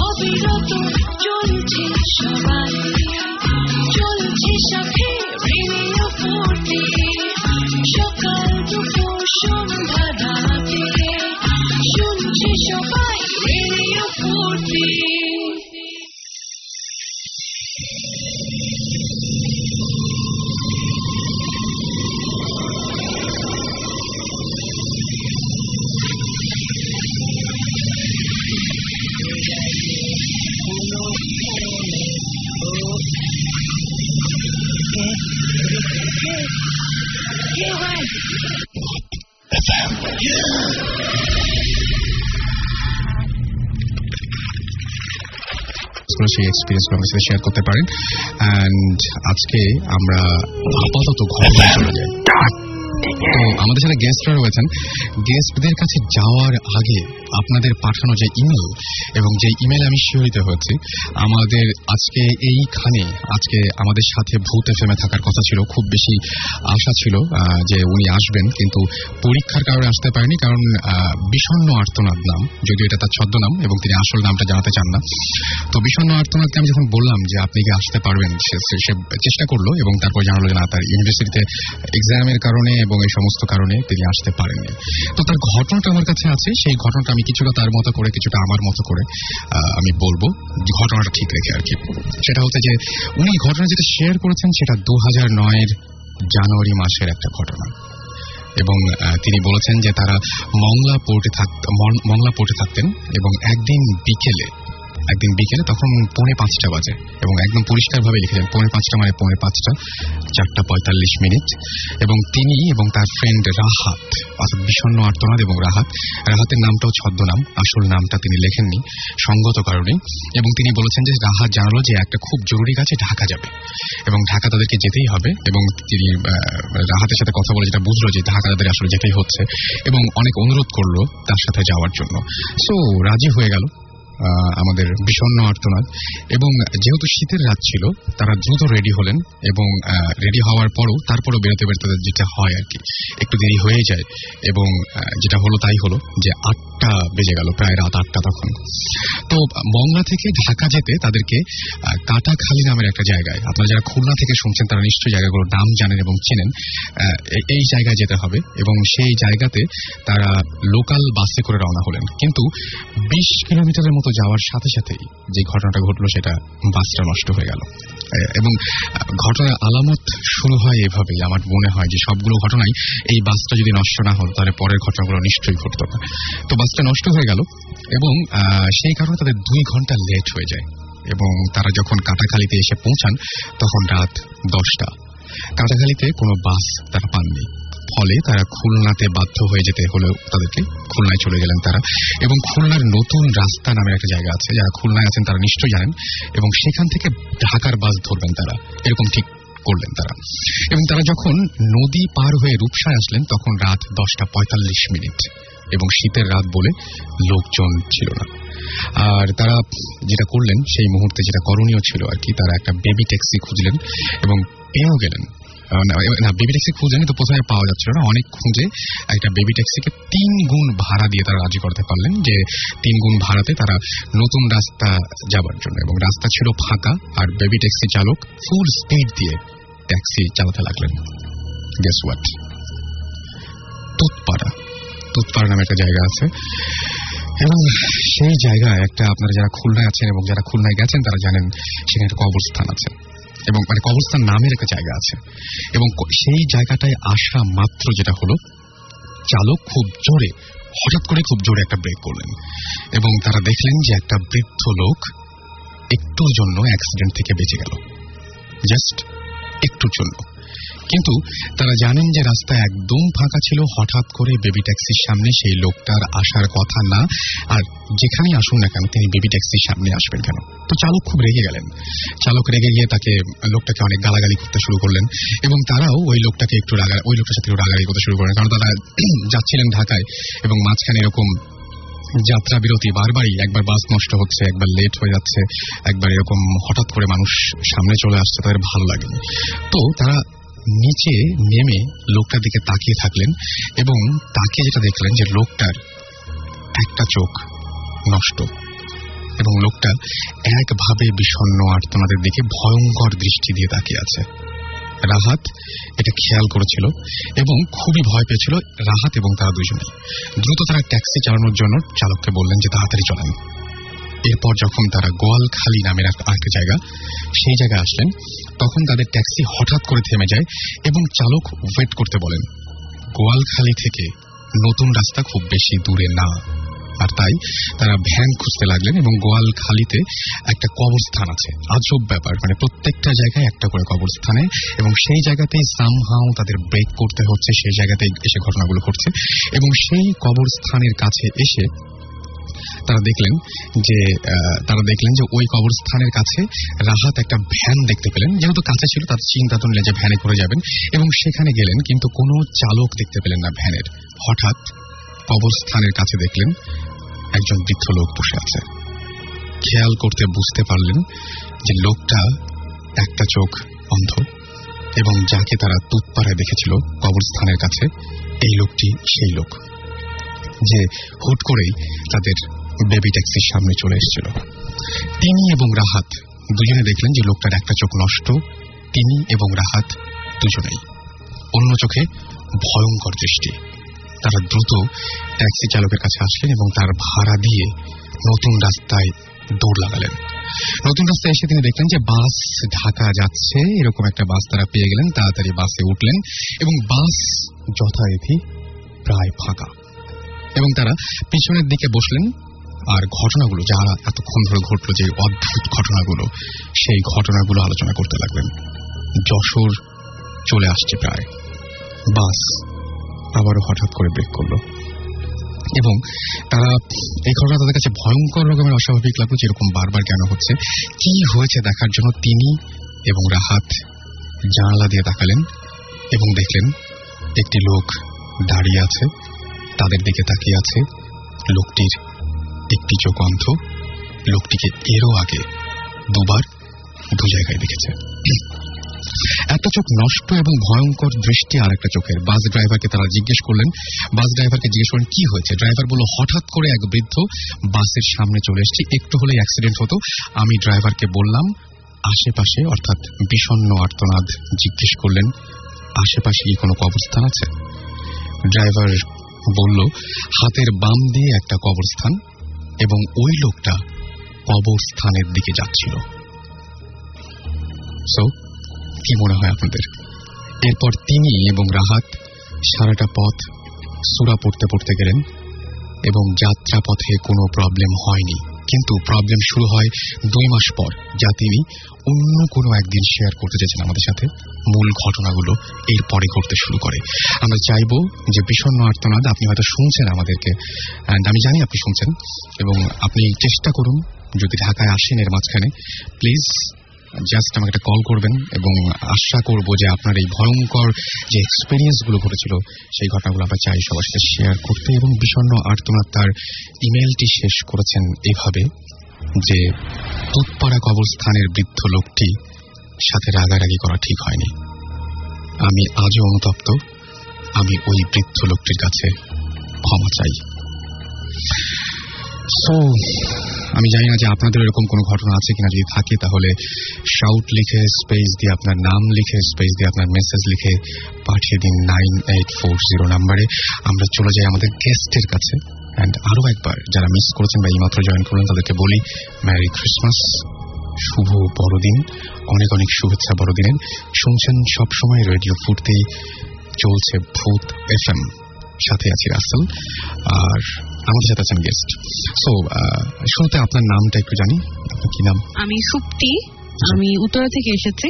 অবিরত চলছে সবাই চলছে সাথে সেই এক্সপিরিয়েন্স আমাদের সাথে শেয়ার করতে পারেন। অ্যান্ড আজকে আমরা আপাতত ঘরে চলে যাই। তো আমাদের সাথে গেস্টরা রয়েছেন গেস্টদের কাছে যাওয়ার আগে আপনাদের পাঠানো যে ইমেল এবং যে ইমেল আমি শিহরিত হয়েছি আমাদের আজকে এইখানে আজকে আমাদের সাথে ভূত এফএমে থাকার কথা ছিল খুব বেশি আশা ছিল যে উনি আসবেন কিন্তু পরীক্ষার কারণে আসতে পারেনি কারণ আহ, বিষণ্ণ আর্তনাদ নাম যদিও এটা তার ছদ্মনাম এবং তিনি আসল নামটা জানাতে চান না। তো বিষণ্ণ আর্তনাদকে আমি যখন বললাম যে আপনি কি আসতে পারবেন সে চেষ্টা করল এবং তারপর জানালো যে না তার ইউনিভার্সিটিতে এক্সামের কারণে এবং এই সমস্ত কারণে তিনি আসতে পারেননি। তো তার ঘটনাটা আমার কাছে আছে, সেই ঘটনাটা আমি কিছুটা তার মতো করে, কিছুটা আমার মতো করে আমি বলব, ঘটনাটা ঠিক রেখে আর কি। সেটা হচ্ছে যে উনি ঘটনা যেটা শেয়ার করেছেন, সেটা দু হাজার নয়ের জানুয়ারি মাসের একটা ঘটনা। এবং তিনি বলেছেন যে তারা মংলা পোর্টে থাকত মং- মংলা পোর্টে থাকতেন এবং একদিন বিকেলে একদিন বিকেলে তখন পৌনে পাঁচটা বাজে এবং একদম পরিষ্কারভাবে লিখেছেন পৌনে পাঁচটা মানে পৌনে পাঁচটা, চারটা পঁয়তাল্লিশ মিনিট। এবং তিনি এবং তার ফ্রেন্ড রাহাত, অর্থাৎ বিষণ্ণ আর্তনাদ এবং রাহাত, রাহাতের নামটাও ছদ্মনাম, আসল নামটা তিনি লেখেননি, সঙ্গত কারণে এবং তিনি বলেছেন যে রাহাত জানালো যে একটা খুব জরুরি কাজে ঢাকা যাবে। এবং ঢাকা তাদেরকে যেতেই হবে। এবং তিনি রাহাতের সাথে কথা বলে যেটা বুঝলো যে ঢাকা তাদের আসলে যেতেই হচ্ছে। এবং অনেক অনুরোধ করল তার সাথে যাওয়ার জন্য। সো রাজি হয়ে গেল। আমাদের বিষণ্ণ আর্তনাদ। এবং যেহেতু শীতের রাত ছিল, তারা দ্রুত রেডি হলেন এবং রেডি হওয়ার পরও তারপরও বেরোতে বেরোতে যেটা হয় আর কি, একটু দেরি হয়ে যায়। এবং যেটা হলো তাই হলো যে আটটা বেজে গেল, প্রায় রাত আটটা তখন। তো মংলা থেকে ঢাকা যেতে তাদেরকে কাটাখালী নামের একটা জায়গায়, আপনারা যারা খুলনা থেকে শুনছেন তারা নিশ্চয়ই জায়গাগুলোর নাম জানেন এবং চেনেন এই জায়গায় যেতে হবে। এবং সেই জায়গাতে তারা লোকাল বাসে করে রওনা হলেন। কিন্তু বিশ কিলোমিটারের মতো যাওয়ার সাথে সাথেই যে ঘটনাটা ঘটলো সেটা বাসটা নষ্ট হয়ে গেল। এবং ঘটনার আলামত শুরু হয় এভাবেই। আমার মনে হয় যে সবগুলো ঘটনাই এই বাসটা যদি নষ্ট না হতো তাহলে পরের ঘটনাগুলো নিশ্চয়ই ঘটতো না। তো বাসটা নষ্ট হয়ে গেল এবং সেই কারণে তাদের দুই ঘণ্টা লেট হয়ে যায় এবং তারা যখন কাটাখালীতে এসে পৌঁছান, তখন রাত দশটা। কাটাখালীতে কোনো বাস তারা পাননি। ফলে তারা খুলনাতে বাধ্য হয়ে যেতে হলো তাদেরকে খুলনায় চলে গেলেন তারা। এবং খুলনার নতুন রাস্তা নামের একটা জায়গা আছে, যারা খুলনায় আছেন তারা নিশ্চয়ই জানেন। এবং সেখান থেকে ঢাকার বাস ধরবেন তারা। এরকম ঠিক করলেন তারা। এবং তারা যখন নদী পার হয়ে রূপসায় আসলেন, তখন রাত দশটা পঁয়তাল্লিশ মিনিট। এবং শীতের রাত বলে লোকজন ছিল না। আর তারা যেটা করলেন, সেই মুহূর্তে যেটা করণীয় ছিল আর কি, তারা একটা বেবি ট্যাক্সি খুঁজলেন এবং পেয়েও গেলেন। না, না বেবি ট্যাক্সি খুঁজেনি তো প্রথমে পাওয়া যাচ্ছিল না। অনেক খুঁজে একটা বেবি ট্যাক্সিকে তিন গুণ ভাড়া দিয়ে তারা রাজি করতে পারলেন যে তিন গুণ ভাড়াতে তারা নতুন রাস্তা যাবার জন্য। এবং রাস্তা ছিল ফাঁকা আর বেবি ট্যাক্সি চালক ফুল স্পিড দিয়ে ট্যাক্সি চালাতে লাগলেন। Guess what তুতপাড়া। তুতপাড়া নামে একটা জায়গা আছে। এবং সেই জায়গায় একটা আপনারা যারা খুলনায় আছেন এবং যারা খুলনায় গেছেন তারা জানেন সেখানে একটা কবরস্থান আছে। এবং মানে কবরস্থান নামের একটা জায়গা আছে। এবং সেই জায়গাটায় আসা মাত্র যেটা হলো, চালক খুব জোরে, হঠাৎ করে খুব জোরে একটা ব্রেক করলেন। এবং তারা দেখলেন যে একটা বৃদ্ধ লোক একটুর জন্য অ্যাক্সিডেন্ট থেকে বেঁচে গেল। জাস্ট একটুর জন্য। কিন্তু তারা জানেন যে রাস্তা একদম ফাঁকা ছিল, হঠাৎ করে বেবি ট্যাক্সির সামনে সেই লোকটার আসার কথা না। আর যেখানেই আসুন না কেন, তিনি বেবি ট্যাক্সির সামনে আসবেন কেন? তো চালক খুব রেগে গেলেন। চালক রেগে গিয়ে তাকে, লোকটাকে অনেক গালাগালি করতে শুরু করলেন এবং তারাও ওই লোকটাকে একটু রাগা, ওই লোকটার সাথে রাগারাগি করতে শুরু করলেন। কারণ তারা যাচ্ছিলেন ঢাকায় এবং মাঝখানে এরকম যাত্রা বিরতি বারবারই, একবার বাস নষ্ট হচ্ছে, একবার লেট হয়ে যাচ্ছে, একবার এরকম হঠাৎ করে মানুষ সামনে চলে আসছে, তাদের ভালো লাগেনি। তো তারা নিচে নেমে লোকটার দিকে তাকিয়ে থাকলেন এবং তাকে যেটা দেখলেন যে লোকটার একটা চোখ নষ্ট এবং লোকটা একভাবে বিষণ্ণ আর্তনাদের দিকে ভয়ঙ্কর দৃষ্টি দিয়ে তাকিয়ে আছে। রাহাত এটা খেয়াল করেছিল এবং খুবই ভয় পেয়েছিল রাহাত এবং তারা দুজনে দ্রুত তারা ট্যাক্সি চালানোর জন্য চালককে বললেন যে তাড়াতাড়ি চলেন। এরপর যখন তারা গোয়ালখালি নামের আরেকটা জায়গা, সেই জায়গায় আসলেন, তখন তাদের ট্যাক্সি হঠাৎ করে থেমে যায় এবং চালক ওয়েট করতে বলেন, গোয়ালখালি থেকে নতুন রাস্তা খুব বেশি দূরে না। আর তাই তারা ভ্যান খুঁজতে লাগলেন এবং গোয়ালখালিতে একটা কবরস্থান আছে। আজব ব্যাপার মানে প্রত্যেকটা জায়গায় একটা করে কবরস্থানে এবং সেই জায়গাতেই সামহাও তাদের ব্রেক করতে হচ্ছে, সেই জায়গাতেই এসে ঘটনাগুলো ঘটছে এবং সেই কবরস্থানের কাছে এসে তারা দেখলেন যে তারা দেখলেন যে ওই কবরস্থানের কাছে রাহাত একটা ভ্যান দেখতে পেলেন। যেহেতু কাছে ছিল, তার চিন্তা তো নিলেন যে ভ্যানে করে যাবেন। এবং সেখানে গেলেন, কিন্তু কোনো চালক দেখতে পেলেন না ভ্যানের। হঠাৎ কবরস্থানের কাছে দেখলেন একজন বৃদ্ধ লোক বসে আছে। খেয়াল করতে বুঝতে পারলেন যে লোকটা একটা চোখ অন্ধ এবং যাকে তারা তুৎপাড়ায় দেখেছিল কবরস্থানের কাছে, এই লোকটি সেই লোক। যে হুট করেই তাদের বেবি ট্যাক্সির সামনে চলে এসেছিল। তিনি এবং রাহাত দুজনে দেখলেন যে লোকটার একটা চোখ নষ্ট। তিনি এবং রাহাত দুজনেই। অন্য চোখে ভয়ঙ্কর দৃষ্টি। তারা দ্রুত ট্যাক্সি চালকের কাছে আসলেন এবং তার ভাড়া দিয়ে নতুন রাস্তায় দৌড় লাগালেন। নতুন রাস্তায় এসে তিনি দেখলেন যে বাস ঢাকা যাচ্ছে। এরকম একটা বাস তারা পেয়ে গেলেন। তাড়াতাড়ি বাসে উঠলেন এবং বাস যথারীতি প্রায় ফাঁকা। এবং তারা পিছনের দিকে বসলেন। আর ঘটনাগুলো, যারা এতক্ষণ ধরে ঘটলো যে অদ্ভুত ঘটনাগুলো, সেই ঘটনাগুলো আলোচনা করতে লাগলেন। যশোর চলে আসছে প্রায়। বাস আবারও হঠাৎ করে ব্রেক করল। এবং তারা এই ঘটনা তাদের কাছে ভয়ঙ্কর রকমের অস্বাভাবিক লাগল, যেরকম বারবার কেন হচ্ছে। কি হয়েছে দেখার জন্য তিনি এবং রাহাত জানালা দিয়ে তাকালেন এবং দেখলেন একটি লোক দাঁড়িয়ে আছে, তাদের দিকে তাকিয়ে আছে। লোকটির একটি চোখ অন্ধ লোকটিকে এরও আগে দুবার দু জায়গায় দেখেছে। একটা চোখ নষ্ট এবং ভয়ঙ্কর দৃষ্টি আর একটা চোখের। বাস ড্রাইভারকে তারা জিজ্ঞেস করলেন, বাস ড্রাইভারকে জিজ্ঞেস করলেন, কি হয়েছে? ড্রাইভার বলল, হঠাৎ করে এক বৃদ্ধ বাসের সামনে চলে এসেছি। একটু হলে অ্যাক্সিডেন্ট হতো। আমি ড্রাইভারকে বললাম, আশেপাশে, অর্থাৎ বিষণ্ণ আর্তনাদ জিজ্ঞেস করলেন, আশেপাশে কি কোনো কবরস্থান আছে? ড্রাইভার বলল, হাতের বাম দিয়ে একটা কবরস্থান এবং ওই লোকটা কবরস্থানের দিকে যাচ্ছিল। সো কি মনে হয় আপনাদের? এরপর তিনি এবং রাহাত সারাটা পথ সুরা পড়তে পড়তে গেলেন এবং যাত্রা পথে কোনো প্রবলেম হয়নি। কিন্তু প্রবলেম শুরু হয় দুই মাস পর, যা তিনি অন্য কোনো একদিন শেয়ার করতে চেয়েছেন আমাদের সাথে। মূল ঘটনাগুলো এরপরে ঘটতে শুরু করে। আমরা চাইব যে বিষণ্ন আর্তনাদ, আপনি হয়তো শুনছেন আমাদেরকে অ্যান্ড আমি জানি আপনি শুনছেন, এবং আপনি চেষ্টা করুন, যদি ঢাকায় আসেন এর মাঝখানে প্লিজ জাস্ট আমাকে একটা কল করবেন এবং আশা করব যে আপনার এই ভয়ঙ্কর যে এক্সপিরিয়েন্সগুলো ঘটেছিল, সেই ঘটনাগুলো আমরা চাই সবার সাথে শেয়ার করতে এবং বিষণ্ণ আর্তনাদ তার ইমেলটি শেষ করেছেন এভাবে যে তুৎপাড়া কবরস্থানের বৃদ্ধ লোকটি সাথে রাগারাগি করা ঠিক হয়নি। আমি আজও অনুতপ্ত। আমি ওই বৃদ্ধ লোকটির কাছে ক্ষমা চাই। আমি জানি না যে আপনাদের এরকম কোনো ঘটনা আছে কিনা, যদি থাকে তাহলে শাউট লিখে স্পেস দিয়ে আপনার নাম লিখে স্পেস দিয়ে আপনার মেসেজ লিখে পাঠিয়ে দিন নাইন এইট ফোর জিরো নাম্বারে। আমরা চলে যাই আমাদের গেস্টের কাছে। অ্যান্ড আরও একবার, যারা মিস করেছেন বা এইমাত্র জয়েন করলেন, তাদেরকে বলি ম্যারি ক্রিসমাস শুভ বড়দিন, অনেক অনেক শুভেচ্ছা বড়দিনের। শুনছেন সবসময় রেডিও ফুটতেই চলছে ভূত এফ এম সাথে আছি রাসেল। আর আমাদের সাথে আছেন গেস্ট সো শুরুতে আপনার নামটা একটু জানি। আপনার কি নাম? আমি সুপ্তি। আমি উত্তরা থেকে এসেছি।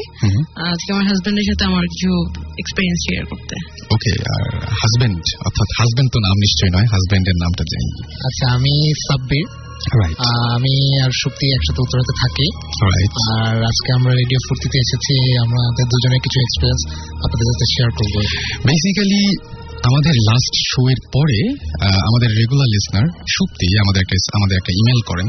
আজকে আমার হাজবেন্ডের সাথে আমার কিছু এক্সপিরিয়েন্স শেয়ার করতে। ওকে আর হাজবেন্ড অর্থাৎ হাজবেন্ড তো নাম নিশ্চয়ই নয় হাজবেন্ডের নামটা জানি। আচ্ছা আমি সাব্বির। আমি আর শক্তি একসাথে উত্তরাতে থাকি। রাইট আর আজকে আমরা রেডিও ফুর্তিতে এসেছি। আমাদের দুজনের কিছু এক্সপিরিয়েন্স আপনাদের সাথে শেয়ার করব। বেসিক্যালি আমাদের লাস্ট শো এর পরে আমাদের রেগুলার লিসনার সত্যি আমাদের একটা আমাদের একটা ইমেল করেন।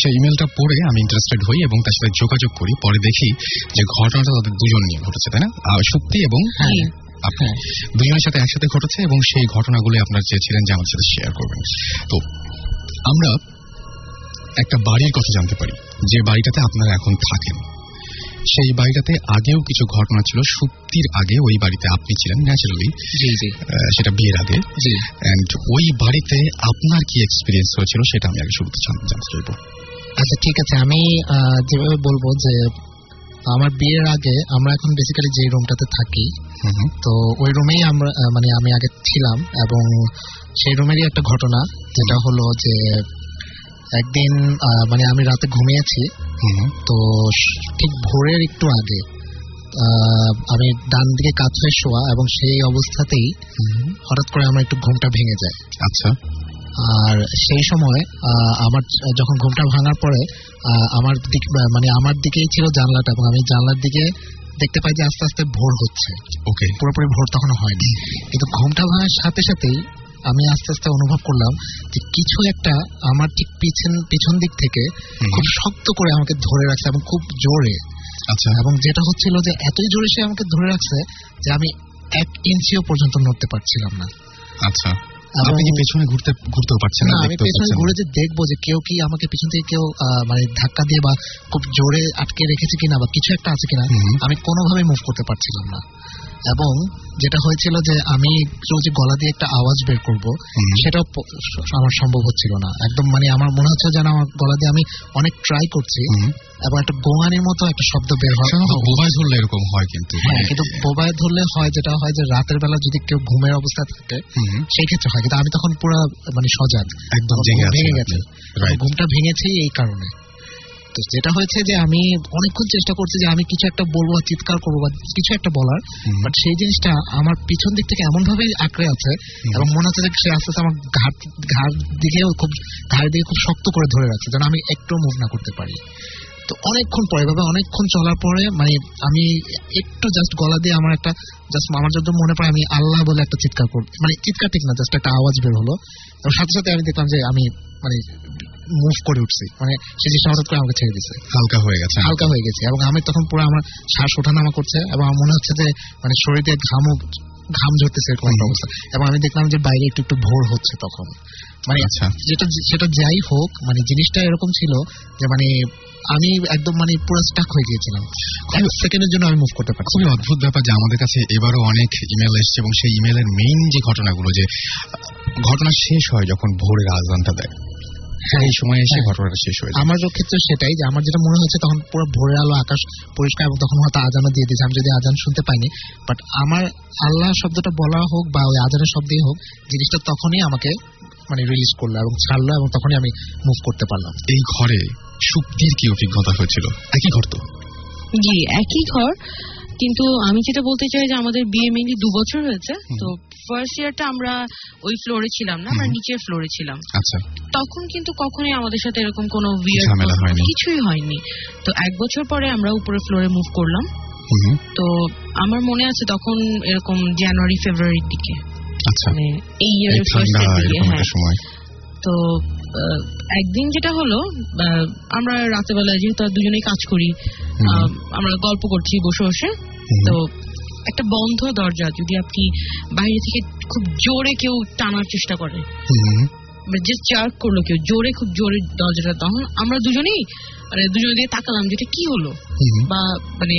সেই ইমেলটা পড়ে আমি ইন্টারেস্টেড হই এবং তার সাথে যোগাযোগ করি। পরে দেখি যে ঘটনাটা তাদের দুজন নিয়ে ঘটেছে তাই না? সত্যি এবং হ্যাঁ। আপনি হ্যাঁ। দুজনের সাথে একসাথে ঘটেছে এবং সেই ঘটনাগুলো আপনার চেয়েছিলেন যে আমার সাথে শেয়ার করবেন। তো আমরা একটা বাড়ির কথা জানতে পারি। যে বাড়িটাতে আপনারা এখন থাকেন। সেই বাড়িটাতে আগেও কিছু ঘটনা ছিল। সত্যির আগে ওই বাড়িতে আপনি ছিলেন ন্যাচারালি সেটা বিয়ের আগে। জি। অ্যান্ড ওই বাড়িতে আপনার কি এক্সপিরিয়েন্স হয়েছিল সেটা আমি আগে শুরুতে জানতে চাইব। আচ্ছা ঠিক আছে। আমি যেভাবে বলব যে আমার বিয়ের আগে আমরা এখন বেসিক্যালি যে রুমটাতে থাকি তো ওই রুমেই আমরা মানে আমি আগে ছিলাম এবং সেই রুমেরই একটা ঘটনা। যেটা হলো যে একদিন মানে আমি রাতে ঘুমিয়েছি। তো ঠিক ভোরের একটু আগে আমি ডান দিকে হয়ে শোয়া এবং সেই অবস্থাতেই হঠাৎ করে আমার একটু ঘুমটা ভেঙে যায়। আচ্ছা। আর সেই সময় আমার যখন ঘুমটা ভাঙার পরে আমার দিক মানে আমার দিকেই ছিল জানলাটা এবং আমি জানলার দিকে দেখতে পাই যে আস্তে আস্তে ভোর হচ্ছে। ওকে। পুরোপুরি ভোর তখন হয়নি। কিন্তু ঘুমটা ভাঙার সাথে সাথেই আমি আস্তে আস্তে অনুভব করলাম যে কিছু একটা আমার ঠিক পিছন পিছন দিক থেকে খুব শক্ত করে আমাকে ধরে রাখছে এবং খুব জোরে। আচ্ছা। এবং যেটা হচ্ছিল যে এতই জোরে সে আমাকে ধরে রাখছে যে আমি এক ইঞ্চিও পর্যন্ত নড়তে পারছিলাম না। আচ্ছা। আপনি কি পেছনে ঘুরতে ঘুরতেও পারছেন না আমি পেছনে ঘুরে যে দেখব যে কেউ কি আমাকে পিছন থেকে কেউ মানে ধাক্কা দিয়ে বা খুব জোরে আটকে রেখেছে কিনা বা কিছু একটা আছে কিনা আমি কোনোভাবে মুভ করতে পারছিলাম না। এবং যেটা হয়েছিল যে আমি কেউ যে গলা দিয়ে একটা আওয়াজ বের করব। সেটাও আমার সম্ভব হচ্ছিল না। একদম মানে আমার মনে হচ্ছে যেন আমার গলা দিয়ে আমি অনেক ট্রাই করছি। এবং একটা গোঙানির মতো একটা শব্দ বের হয় মোবাইল ধরলে এরকম হয় কিন্তু। হ্যাঁ কিন্তু বোবায় ধরলে হয় যেটা হয় যে রাতের বেলা যদি কেউ ঘুমের অবস্থা থাকে। সেই ক্ষেত্রে হয়। কিন্তু আমি তখন পুরো মানে সজাগ একদম ভেঙে গেছে। ঘুমটা ভেঙেছি এই কারণে। তো যেটা হয়েছে যে আমি অনেকক্ষণ চেষ্টা করছি যে আমি কিছু একটা বলব বা চিৎকার করব বা কিছু একটা বলার বাট সেই জিনিসটা আমার পিছন দিক থেকে এমন ভাবে আঁকড়ে আছে এবং মনে হচ্ছে যে সে আস্তে আস্তে আমার ঘাট ঘাট দিকেও খুব ঘাড়ের দিকে খুব শক্ত করে ধরে রাখছে যেন আমি একটু মুভ না করতে পারি। তো অনেকক্ষণ পরে ভাবে অনেকক্ষণ চলার পরে মানে আমি একটু জাস্ট গলা দিয়ে আমার একটা জাস্ট আমার যত মনে পড়ে আমি আল্লাহ বলে একটা চিৎকার কর মানে চিৎকার ঠিক না জাস্ট একটা আওয়াজ বের হলো। সাথে সাথে আমি দেখলাম যে আমি মানে মুভ করে উঠছি মানে সে জিনিসটা হঠাৎ করে আমাকে ছেড়ে দিছে হালকা হয়ে গেছে হালকা। হয়ে গেছে। এবং আমি তখন পুরো আমার শ্বাস ওঠানামা করছে এবং আমার মনে হচ্ছে যে মানে শরীরে ঘামও ঘাম ঝরতেছে এরকম একটা অবস্থা। এবং আমি দেখলাম যে বাইরে একটু একটু ভোর হচ্ছে তখন। মানে আচ্ছা। যেটা সেটা যাই হোক মানে জিনিসটা এরকম ছিল যে মানে আমি একদম মানে পুরো স্টাক হয়ে গিয়েছিলাম। এক সেকেন্ডের জন্য আমি মুভ করতে পারছি খুবই অদ্ভুত ব্যাপার যে আমাদের কাছে এবারও অনেক ইমেল এসছে এবং সেই ইমেলের মেইন যে ঘটনাগুলো যে ঘটনা শেষ হয় যখন ভোরের আজানটা দেয়। সেই সময় এসে হ্যাঁ। ঘটনাটা শেষ হয়ে আমার ক্ষেত্রে সেটাই যে আমার যেটা মনে হচ্ছে তখন পুরো ভোরের আলো আকাশ পরিষ্কার এবং তখন হয়তো আজানও দিয়ে দিয়েছে। আমি যদি আজান শুনতে পাইনি বাট আমার আল্লাহ শব্দটা বলা হোক বা ওই আজানের শব্দই হোক জিনিসটা তখনই আমাকে মানে রিলিজ করল এবং ছাড়লো এবং তখনই আমি মুভ করতে পারলাম। এই ঘরে সুপ্তির কি অভিজ্ঞতা হয়েছিল? একই ঘর তো? জি একই ঘর। কিন্তু আমি যেটা বলতে চাই যে আমাদের বিয়ে মেনলি দু বছর হয়েছে তো ফার্স্ট ইয়ারটা আমরা ওই ফ্লোরে ছিলাম না আমরা। নিচের ফ্লোরে ছিলাম। আচ্ছা। তখন কিন্তু কখনোই আমাদের সাথে এরকম কোনো কিছুই হয়নি। তো এক বছর পরে আমরা উপরে ফ্লোরে মুভ করলাম। তো আমার মনে আছে তখন এরকম জানুয়ারি ফেব্রুয়ারির দিকে। আচ্ছা। মানে এই ইয়ারের ফার্স্ট হ্যাঁ। তো একদিন যেটা হলো আমরা রাতেবেলায় যেহেতু দুজনেই কাজ করি আমরা গল্প করছি বসে বসে। তো একটা বন্ধ দরজা যদি আপনি বাইরে থেকে খুব জোরে কেউ টানার চেষ্টা করে জাস্ট চার্ক করল কেউ জোরে খুব জোরে দরজাটা তখন আমরা দুজনেই মানে দুজনে দিয়ে তাকালাম যে এটা কি হলো? বা মানে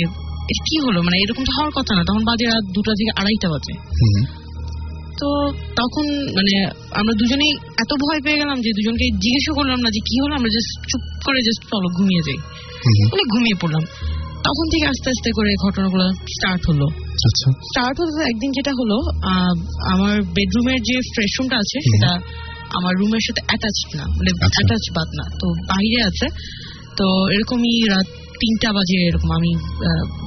এটা কি হলো? মানে এরকম তো হওয়ার কথা না তখন বাজে রাত দুটা থেকে আড়াইটা বাজে। তো তখন মানে আমরা দুজনেই এত ভয় পেয়ে গেলাম যে দুজনকে জিজ্ঞেসও করলাম না যে কি হলো আমরা জাস্ট চুপ করে জাস্ট চলো ঘুমিয়ে যাই। মানে ঘুমিয়ে পড়লাম। তখন থেকে আস্তে আস্তে করে ঘটনাগুলো স্টার্ট হলো। আচ্ছা। স্টার্ট হলো একদিন যেটা হলো আমার বেডরুমের যে ফ্রেশ রুমটা আছে সেটা আমার রুমের সাথে অ্যাটাচড না মানে আচ্ছা। অ্যাটাচ বাদ না তো বাইরে আছে। তো এরকমই রাত তিনটা বাজে এরকম আমি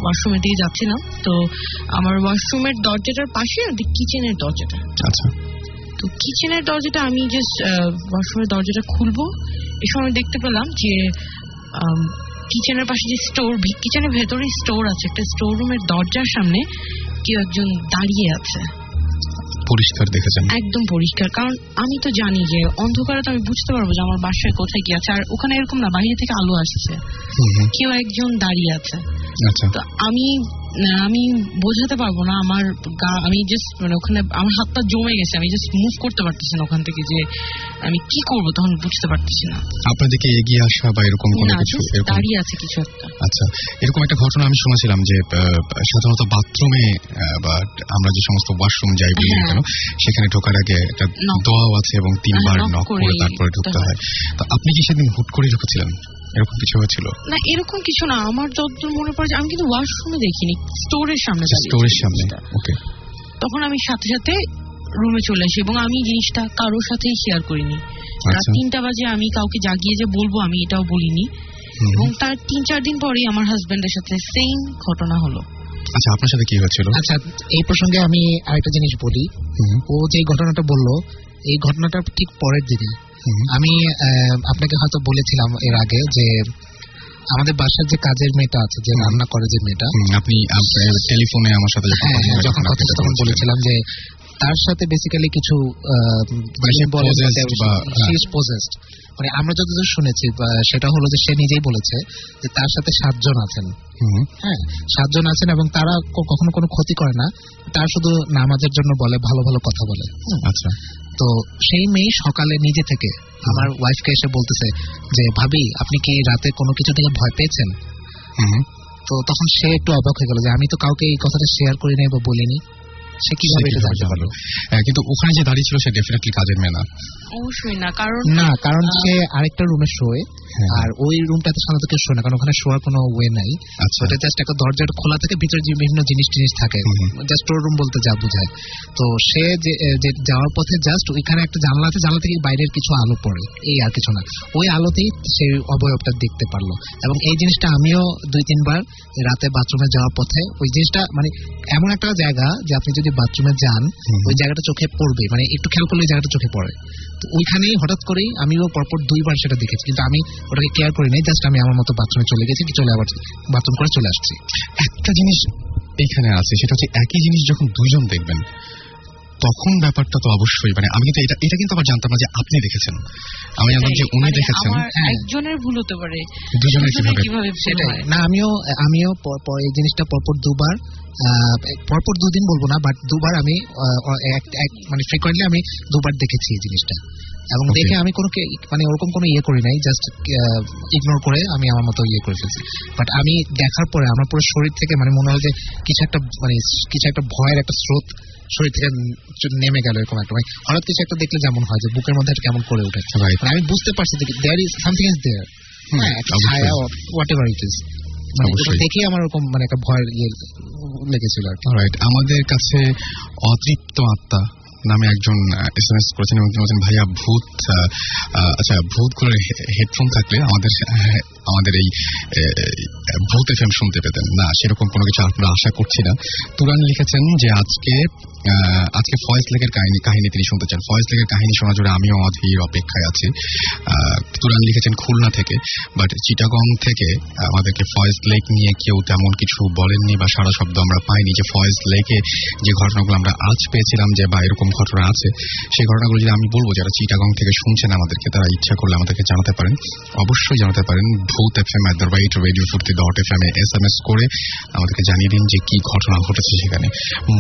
ওয়াশরুমের দিকে যাচ্ছিলাম। তো আমার ওয়াশরুমের দরজাটার পাশে কিচেনের দরজাটা। আচ্ছা। তো কিচেনের দরজাটা আমি জাস্ট ওয়াশরুমের দরজাটা খুলবো। এ সময় দেখতে পেলাম যে কিচেনের পাশে যে স্টোর কিচেনের ভেতরে স্টোর আছে। একটা স্টোর রুমের দরজার সামনে কেউ একজন দাঁড়িয়ে আছে। পরিষ্কার দেখেছেন একদম পরিষ্কার কারণ আমি তো জানি যে অন্ধকারে তো আমি বুঝতে পারব যে আমার বাসায় কোথায় কি আছে আর ওখানে এরকম না বাইরে থেকে আলো আসছে। কেউ একজন দাঁড়িয়ে আছে। আচ্ছা। তো আমি আমি বোঝাতে পারব না আমার আমি জাস্ট মানে ওখানে আমার হাতটা জমে গেছে আমি জাস্ট মুভ করতে পারতেছি না ওখান থেকে যে আমি কি করব তখন বুঝতে পারতেছি না আপনাদেরকে এগিয়ে আসা বা এরকম কোনো কিছু দাঁড়িয়ে আছে কিছু একটা আচ্ছা এরকম একটা ঘটনা আমি শুনেছিলাম যে সাধারণত বাথরুমে বা আমরা যে সমস্ত ওয়াশরুম যাই বলি না হ্যাঁ। কেন সেখানে ঢোকার আগে একটা. দোয়াও আছে এবং তিনবার হ্যাঁ, নক করে তারপরে ঢুকতে ঢুকতে হয় তো আপনি কি সেদিন হুট করে ঢুকেছিলেন এরকম কিছু হয়েছিল না এরকম কিছু না। আমার যতদূর মনে পড়ে আমি কিন্তু ওয়াশরুমে দেখিনি স্টোরের সামনে স্টোরের সামনে ওকে তখন আমি সাথে সাথে রুমে চলে আসি এবং আমি জিনিসটা কারোর সাথেই শেয়ার করিনি। রাত আচ্ছা। তিনটা বাজে আমি কাউকে জাগিয়ে যে বলব আমি এটাও বলিনি। এবং তার তিন চার দিন পরেই আমার হাজবেন্ডের সাথে সেম ঘটনা হলো। আচ্ছা আপনার সাথে কি হয়েছিল? আচ্ছা এই প্রসঙ্গে আমি আরেকটা জিনিস বলি। ও যে ঘটনাটা বলল এই ঘটনাটা ঠিক পরের দিনই হুম, আমি আহ, আপনাকে হয়তো বলেছিলাম এর আগে যে আমাদের বাসার যে কাজের মেয়েটা আছে যে রান্না করে যে মেয়েটা আপনি টেলিফোনে আমার সাথে যখন হ্যাঁ কথা হ্যাঁ, তখন বলেছিলাম যে তার সাথে বেসিক্যালি কিছু মানে হ্যাঁ। পোজেসড মানে আমরা যতদূর শুনেছি সেটা হলো যে সে নিজেই বলেছে যে তার সাথে সাতজন আছেন। হ্যাঁ সাতজন আছেন এবং তারা কখনো কোনো ক্ষতি করে না। তার শুধু নামাজের জন্য বলে ভালো ভালো কথা বলে। আচ্ছা। তো সেই মেয়ে সকালে নিজে থেকে আমার ওয়াইফকে এসে বলতেছে যে ভাবি আপনি কি রাতে কোনো কিছু থেকে ভয় পেয়েছেন? তো তখন সে একটু অবাক হয়ে গেল যে আমি তো কাউকে এই কথাটা শেয়ার করি নাই বা বলিনি। সে কীভাবে এটা জানতে পারল? হ্যাঁ, কিন্তু ওখানে যে দাঁড়িয়ে ছিল সে ডেফিনেটলি কাজের মেয়ে না অবশ্যই না কারণ না কারণ সে আরেকটা রুমে শোয় হ্যাঁ। আর ওই রুমটাতে সাধারণত কেউ শোয় না কারণ ওখানে শোয়ার কোনো ওয়ে নাই। আচ্ছা। ওটা জাস্ট একটা দরজার খোলা থাকে ভিতরে যে বিভিন্ন জিনিস টিনিস থাকে। জাস্ট স্টোর রুম বলতে যা বোঝায়। তো সে যে যে যাওয়ার পথে জাস্ট ওইখানে একটা জানলা আছে জানলা থেকে বাইরের কিছু আলো পড়ে। এই আর কিছু না। ওই আলোতেই সে অবয়বটা দেখতে পারল। এবং এই জিনিসটা আমিও দুই তিনবার রাতে বাথরুমে যাওয়ার পথে ওই জিনিসটা মানে এমন একটা জায়গা যে আপনি যদি বাথরুমে যান ওই জায়গাটা চোখে পড়বে। মানে একটু খেয়াল করলে জায়গাটা চোখে পড়ে। তো ওইখানেই হঠাৎ করেই আমিও পরপর দুইবার সেটা দেখেছি। কিন্তু আমি ওটাকে কেয়ার করি নাই জাস্ট আমি আমার মতো বাথরুমে চলে গেছি কি চলে আবার বাথরুম করে চলে আসছি। একটা জিনিস এখানে আছে সেটা হচ্ছে একই জিনিস যখন দুইজন দেখবেন তখন ব্যাপারটা তো অবশ্যই মানে আমি কিন্তু এটা এটা কিন্তু আবার জানতাম না যে আপনি দেখেছেন। আমি জানতাম যে উনি দেখেছেন। হ্যাঁ। একজনের ভুল হতে পারে। দুজনের কীভাবে? সেটাই। না আমিও আমিও এই জিনিসটা পরপর দুবার পরপর দুদিন বলব না বাট দুবার আমি মানে ফ্রিকোয়েন্টলি আমি দুবার দেখেছি এই জিনিসটা। এবং দেখে আমি কোনো মানে ওরকম কোনো ইয়ে করি নাই জাস্ট ইগনোর করে আমি আমার মতো ইয়ে করে ফেলছি। বাট আমি দেখার পরে আমার পুরো শরীর থেকে মানে মনে হয় যে কিছু একটা মানে কিছু একটা ভয়ের একটা স্রোত শরীর থেকে নেমে গেল এরকম একটা মানে হঠাৎ কিছু একটা দেখলে যেমন হয় যে বুকের মধ্যে কেমন করে উঠেছে। Right. মানে আমি বুঝতে পারছি যে there is something is there হ্যাঁ। ছায়া হোয়াট এভার ইট ইজ মানে দেখেই আমার ওরকম মানে একটা ভয় ইয়ে লেগেছিল আর কি। আমাদের কাছে অতৃপ্ত আত্মা নামে একজন এস এম এস করেছেন এবং বলছেন ভাইয়া ভূত আচ্ছা ভূত করে হেডফোন থাকলে আমাদের আহ, আমাদের এই ভূত এফ এম শুনতে পেতেন। না সেরকম কোনো কিছু আমরা আশা করছি না। তুরান লিখেছেন যে আজকে আজকে ফয়েজ লেকের কাহিনী কাহিনী তিনি শুনতে চান। ফয়েজ লেকের কাহিনী শোনা জুড়ে আমিও অধীর অপেক্ষায় আছি। তুরান লিখেছেন খুলনা থেকে বাট চিটাগং থেকে আমাদেরকে ফয়েজ লেক নিয়ে কেউ তেমন কিছু বলেননি বা সারা শব্দ আমরা পাইনি যে ফয়েজ লেকে যে ঘটনাগুলো আমরা আজ পেয়েছিলাম যে বা এরকম ঘটনা আছে, সেই ঘটনাগুলো যদি আমি বলব, যারা চিটাগং থেকে শুনছেন আমাদেরকে, তারা ইচ্ছা করলে আমাদেরকে জানাতে পারেন। অবশ্যই জানাতে পারেন Bhoot F M at radio Foorti dot F M S M S করে আমাদেরকে জানিয়ে দিন যে কি ঘটনা ঘটেছে সেখানে।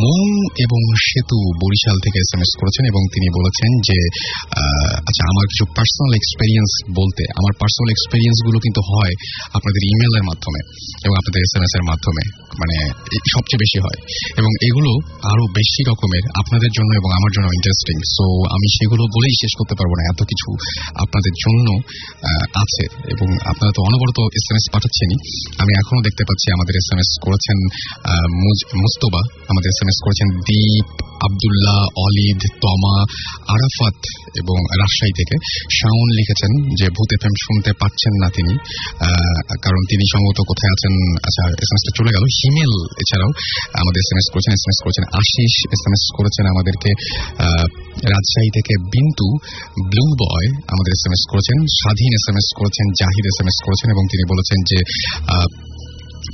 মৌ এবং সেতু বরিশাল থেকে এস এম এস করেছেন এবং তিনি বলেছেন যে আচ্ছা আমার কিছু পার্সোনাল এক্সপেরিয়েন্স বলতে, আমার পার্সোনাল এক্সপেরিয়েন্সগুলো কিন্তু হয় আপনাদের ইমেলের মাধ্যমে এবং আপনাদের এস এম এস এর মাধ্যমে মানে সবচেয়ে বেশি হয়। এবং এগুলো আরও বেশি রকমের আপনাদের জন্য এবং আমার জন্য ইন্টারেস্টিং সো আমি সেগুলো বলেই শেষ করতে পারব না, এত কিছু আপনাদের জন্য আছে এবং আপনারা তো অনবরত এস এম এস পাঠাচ্ছেনই। আমি এখনও দেখতে পাচ্ছি আমাদের এস এম এস করেছেন মুস্তবা আমাদের এস এম এস করেছেন দীপ, আবদুল্লাহ, অলিদ, তমা, আরাফাত এবং রাজশাহী থেকে শাওন লিখেছেন যে, ভূত এফ শুনতে পাচ্ছেন না তিনি। কারণ তিনি সম্ভবত কোথায় আছেন? আচ্ছা এস এম এসটা চলে গেল। হিমেল এছাড়াও আমাদের এস এম এস করেছেন এস এম এস করেছেন আশিস এস এম এস করেছেন আমাদেরকে রাজশাহী থেকে বিন্তু ব্লু বয় আমাদের এস এম এস করেছেন, স্বাধীন এস এম এস করেছেন, জাহিদ এস এম এস করেছেন এবং তিনি বলেছেন যে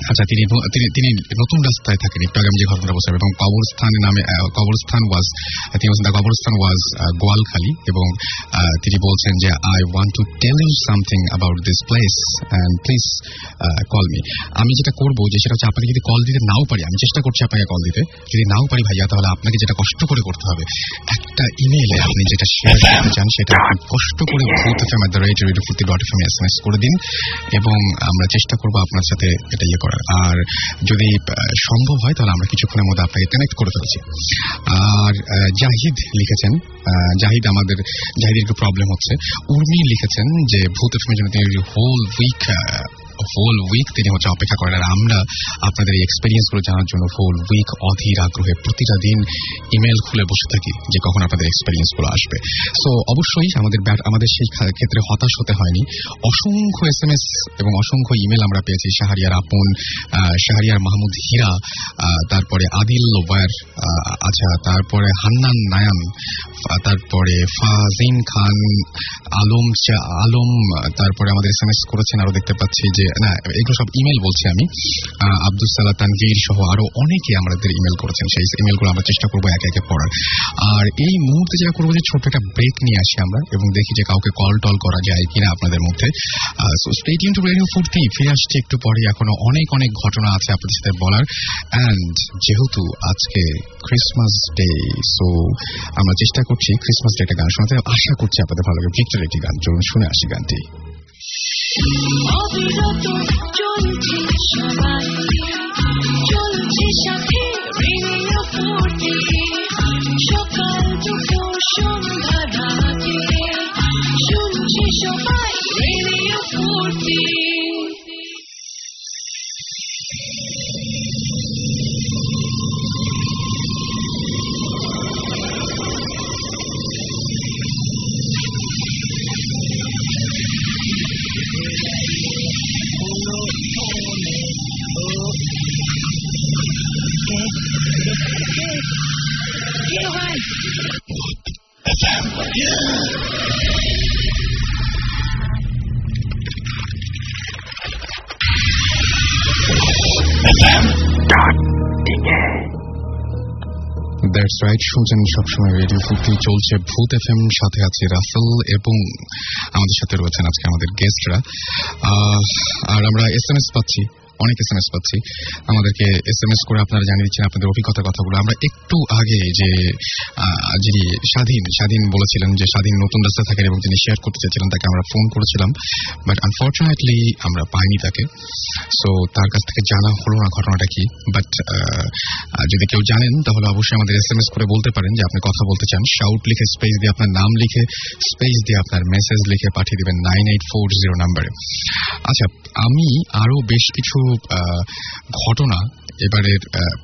আচ্ছা তিনি তিনি তিনি নতুন রাস্তায় থাকেন একটু আগে আমি যে ঘটনাটা বলছিলাম এবং কবরস্থান নামে কবরস্থান ওয়াজ তিনি বলছেন কবরস্থান ওয়াজ গোয়ালখালী এবং তিনি বলছেন যে I want to tell you something about this place and please call me আমি যেটা করব যে সেটা হচ্ছে আপনাকে যদি কল দিতে নাও পারি আমি চেষ্টা করছি আপনাকে কল দিতে যদি নাও পারি ভাইয়া তাহলে আপনাকে যেটা কষ্ট করে করতে হবে একটা ইমেইলে আপনি যেটা শেয়ার করতে চান সেটা কষ্ট করে Bhoot F M radio dot F M S M S করে দিন এবং আমরা চেষ্টা করব আপনার সাথে এটা ইয়ে করার। আর যদি সম্ভব হয়, তাহলে আমরা কিছুক্ষণের মধ্যে আপনাকে কানেক্ট করে ফেলছি। আর জাহিদ লিখেছেন জাহিদ আমাদের, জাহিদের একটু প্রবলেম হচ্ছে। উর্মি লিখেছেন যে ভূত এফএমের জন্য তিনি হোল উইক হোল উইক তিনি হচ্ছে অপেক্ষা করেন আর আমরা আপনাদের এই এক্সপিরিয়েন্সগুলো জানার জন্য হোল উইক অধীর আগ্রহে প্রতিটা দিন ইমেল খুলে বসে থাকি যে কখন আপনাদের এক্সপিরিয়েন্সগুলো আসবে সো অবশ্যই আমাদের আমাদের সেই ক্ষেত্রে হতাশ হতে হয়নি অসংখ্য এস এম এস এবং অসংখ্য ইমেল আমরা পেয়েছি শাহরিয়ার আপন শাহরিয়ার মাহমুদ হীরা তারপরে আদিল ওয়ার আচ্ছা তারপরে হান্নান নায়ান তারপরে ফাজিন খান আলম আলম তারপরে আমাদের এস এম এস করেছেন আরও দেখতে পাচ্ছি যে না, এগুলো সব ইমেল বলছি আমি। আব্দুল সালাহ তানভীর সহ আরও অনেকে আমাদের ইমেল করেছেন। সেই ইমেলগুলো আমরা চেষ্টা করব একে একে পড়ার। আর এই মুহূর্তে যেটা করব যে, ছোট্ট একটা ব্রেক নিয়ে আসি আমরা এবং দেখি যে, কাউকে কল টল করা যায় কিনা আপনাদের মধ্যে। ফিরে আসছে একটু পরে। এখনও অনেক অনেক ঘটনা আছে আপনাদের সাথে বলার। অ্যান্ড যেহেতু আজকে ক্রিসমাস ডে সো আমরা চেষ্টা করছি ক্রিসমাস ডে একটা গান শোনাতে। আশা করছি আপনাদের ভালো লাগে ভিক্টর একটি গান। চলুন, শুনে আসি গানটি। অবিরত চলছে সবাই চলছে দ্যাটস রাইট শুনছেন সবসময় রেডিও ফুর্তি চলছে ভূত এফ এম সাথে আছে রাসেল এবং আমাদের সাথে রয়েছেন আজকে আমাদের গেস্টরা আর আমরা এস এম এস পাচ্ছি। অনেক এস এম এস পাচ্ছি। আমাদেরকে এস এম এস করে আপনারা জানিয়ে দিচ্ছেন আপনাদের অভিজ্ঞতার কথাগুলো। আমরা একটু আগে যে যিনি স্বাধীন স্বাধীন বলেছিলেন যে স্বাধীন নতুন রাস্তা থাকেন এবং যিনি শেয়ার করতে চেয়েছিলেন, তাকে আমরা ফোন করেছিলাম। বাট আনফর্চুনেটলি আমরা পাইনি তাকে। সো তার কাছ থেকে জানা হলো না ঘটনাটা কি। বাট যদি কেউ জানেন, তাহলে অবশ্যই আমাদের এস এম এস করে বলতে পারেন যে আপনি কথা বলতে চান। শাউট লিখে স্পেস দিয়ে আপনার নাম লিখে স্পেস দিয়ে আপনার মেসেজ লিখে পাঠিয়ে দেবেন নাইন এইট ফোর জিরো নাম্বারে আচ্ছা আমি আরও বেশ কিছু ঘটনা এবারে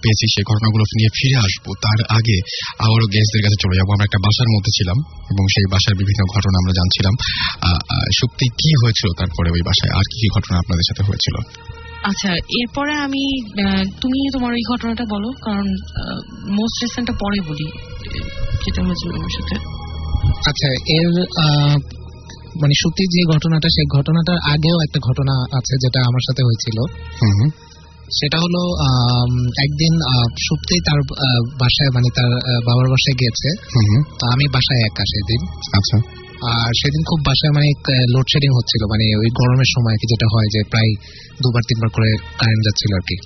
পেয়েছি সেই ঘটনাগুলো নিয়ে ফিরে আসব। তার আগে আবারও গেস্টদের কাছে চলে যাব। আমরা একটা বাসার মধ্যে ছিলাম এবং সেই বাসার বিভিন্ন ঘটনা আমরা জানছিলাম। সত্যি কি হয়েছিল তারপরে ওই বাসায়? আর কি কি ঘটনা আপনাদের সাথে হয়েছিল? আচ্ছা এরপরে আমি তুমি তোমার এই ঘটনাটা বলো কারণ মোস্ট রিসেন্টটা পরে বলি যেটা হয়েছিল আমার সাথে। আচ্ছা এর মানে সত্যি যে ঘটনাটা সেই ঘটনাটার আগেও একটা ঘটনা আছে যেটা আমার সাথে হয়েছিল। সেটা হলো একদিন সুপ্তি তার বাসায় মানে তার বাবার বাসায় গিয়েছে। তো আমি বাসায় একা সেদিন। আচ্ছা। আর সেদিন খুব বাসায় মানে লোডশেডিং হচ্ছিল। মানে ওই গরমের সময় কি যেটা হয় যে প্রায় দুবার তিনবার করে কারেন্ট যাচ্ছিল আর কি।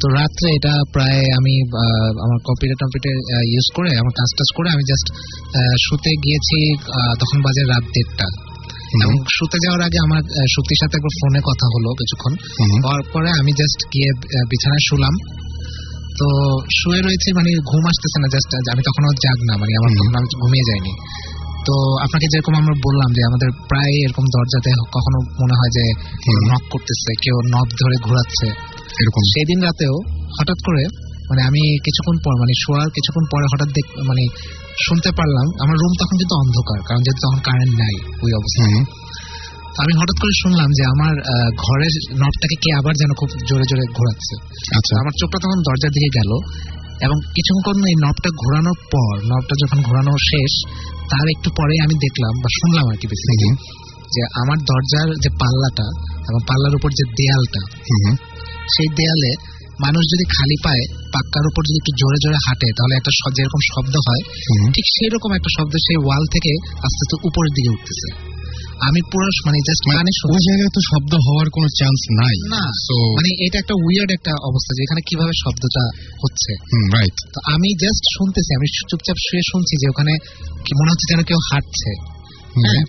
তো রাত্রে এটা প্রায় আমি আমার কম্পিউটার টম্পিউটার ইউজ করে আমার কাজ টাজ করে আমি জাস্ট শুতে গিয়েছি তখন বাজে রাত দেড়টা। এবং শুতে যাওয়ার আগে আমার সত্যির সাথে একবার ফোনে কথা হলো কিছুক্ষণ। হওয়ার পরে আমি জাস্ট গিয়ে বিছানায় শুলাম তো শুয়ে রয়েছে মানে ঘুম আসতেছে না জাস্ট আমি তখনও জাগ না মানে আমার। তখন আমি ঘুমিয়ে যাইনি তো আপনাকে যেরকম আমরা বললাম যে আমাদের প্রায় এরকম দরজাতে কখনো মনে হয় যে। নক করতেছে কেউ নব ধরে ঘোরাচ্ছে এরকম সেদিন রাতেও হঠাৎ করে মানে আমি কিছুক্ষণ পর মানে শোয়ার কিছুক্ষণ পরে হঠাৎ দেখ মানে শুনতে পারলাম আমার রুম তখন কিন্তু অন্ধকার কারণ যেহেতু তখন কারেন্ট নাই ওই অবস্থায় আমি হঠাৎ করে শুনলাম যে আমার ঘরের নবটাকে কে আবার যেন খুব জোরে জোরে ঘোরাচ্ছে। আচ্ছা। আমার চোখটা তখন দরজার দিকে গেল এবং কিছুক্ষণ এই নবটা ঘোরানোর পর নবটা যখন ঘোরানো শেষ তার একটু পরে আমি দেখলাম বা শুনলাম আর কি বেসিক্যালি যে আমার দরজার যে পাল্লাটা এবং পাল্লার উপর যে দেয়ালটা। সেই দেয়ালে মানুষ যদি খালি পায় পাক্কার উপর যদি একটু জোরে জোরে হাঁটে তাহলে একটা যেরকম শব্দ হয় ঠিক সেই রকম একটা শব্দ সেই ওয়াল থেকে আস্তে আস্তে উপরের দিকে উঠতেছে। আমি পুরো মানে জাস্ট মানে ওই জায়গায় তো শব্দ হওয়ার কোনো চান্স নাই। না। মানে এটা একটা উইয়ার্ড একটা অবস্থা যে এখানে কীভাবে শব্দটা হচ্ছে। রাইট তো আমি জাস্ট শুনতেছি আমি চুপচাপ শুয়ে শুনছি যে ওখানে কি মনে হচ্ছে যেন কেউ হাঁটছে। হ্যাঁ?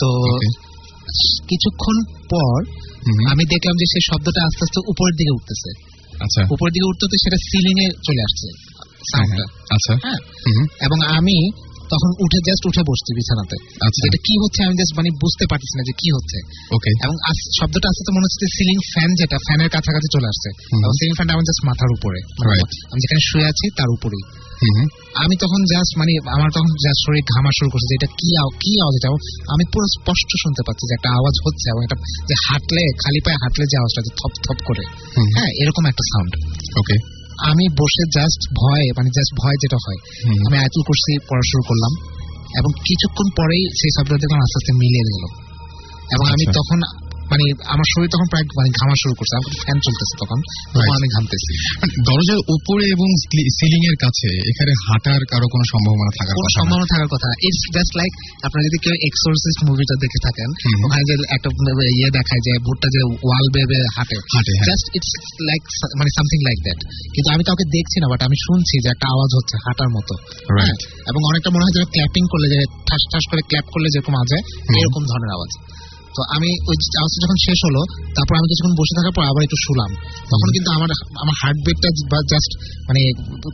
তো কিছুক্ষণ পর আমি দেখলাম যে সেই শব্দটা আস্তে আস্তে উপরের দিকে উঠতেছে। আচ্ছা। উপর দিকে উঠতে সেটা সিলিং এ চলে আসছে। সাউন্ডটা আচ্ছা। হ্যাঁ। এবং আমি তখন উঠে জাস্ট উঠে বসছি বিছানাতে। আচ্ছা। এটা কি হচ্ছে আমি জাস্ট মানে বুঝতে পারতেছি না যে কি হচ্ছে। ওকে এবং শব্দটা আস্তে আস্তে মনে হচ্ছে সিলিং ফ্যান যেটা ফ্যানের কাছাকাছি চলে আসছে। সিলিং ফ্যানটা আমার জাস্ট মাথার উপরে। আমি যেখানে শুয়ে আছি তার উপরেই। আমি তখন জাস্ট মানে আমার তখন শরীর ঘামা শুরু করছে যে এটা কি কি আওয়াজ এটা? আমি পুরো স্পষ্ট শুনতে পাচ্ছি যে একটা আওয়াজ হচ্ছে এবং এটা যে হাঁটলে খালি পায়ে হাঁটলে যে আওয়াজটা থপ থপ করে। হ্যাঁ এরকম একটা সাউন্ড ওকে আমি বসে জাস্ট ভয়ে মানে জাস্ট ভয় যেটা হয় আমি আয়াতুল করছি পড়া শুরু করলাম এবং কিছুক্ষণ পরেই সেই শব্দটা আস্তে আস্তে মিলিয়ে গেল এবং আমি আচ্ছা। তখন মানে আমার শরীর তখন প্রায় মানে ঘামা শুরু করছে। আমার ফ্যান চলতেছে তখন। আমি ঘামতেছি। দরজার উপরে এবং সিলিং এর কাছে এখানে হাঁটার কারও কোনো সম্ভাবনা থাকার কোন কথা সম্ভাবনা থাকার কথা। ইটস জাস্ট লাইক আপনারা যদি কেউ এক্সোরসিস্ট মুভিটা দেখে থাকেন ওখানে যে একটা ইয়ে দেখায় যে ভুট্টা যে ওয়াল বেবে হাঁটে। হাঁটে জাস্ট ইটস লাইক মানে সামথিং লাইক দ্যাট কিন্তু আমি কাউকে দেখছি না বাট আমি শুনছি যে একটা আওয়াজ হচ্ছে হাঁটার মতো. হ্যাঁ, এবং অনেকটা মনে হয় যে ক্ল্যাপিং করলে যে ঠাস ঠাস করে ক্ল্যাপ করলে যেরকম আওয়াজ এরকম ধরনের আওয়াজ। তো আমি ওই আওয়াজটা যখন শেষ হলো তারপর আমি কিছুক্ষণ বসে থাকার পর আবার একটু শুলাম। তখন কিন্তু আমার আমার হার্টবিটটা জাস্ট মানে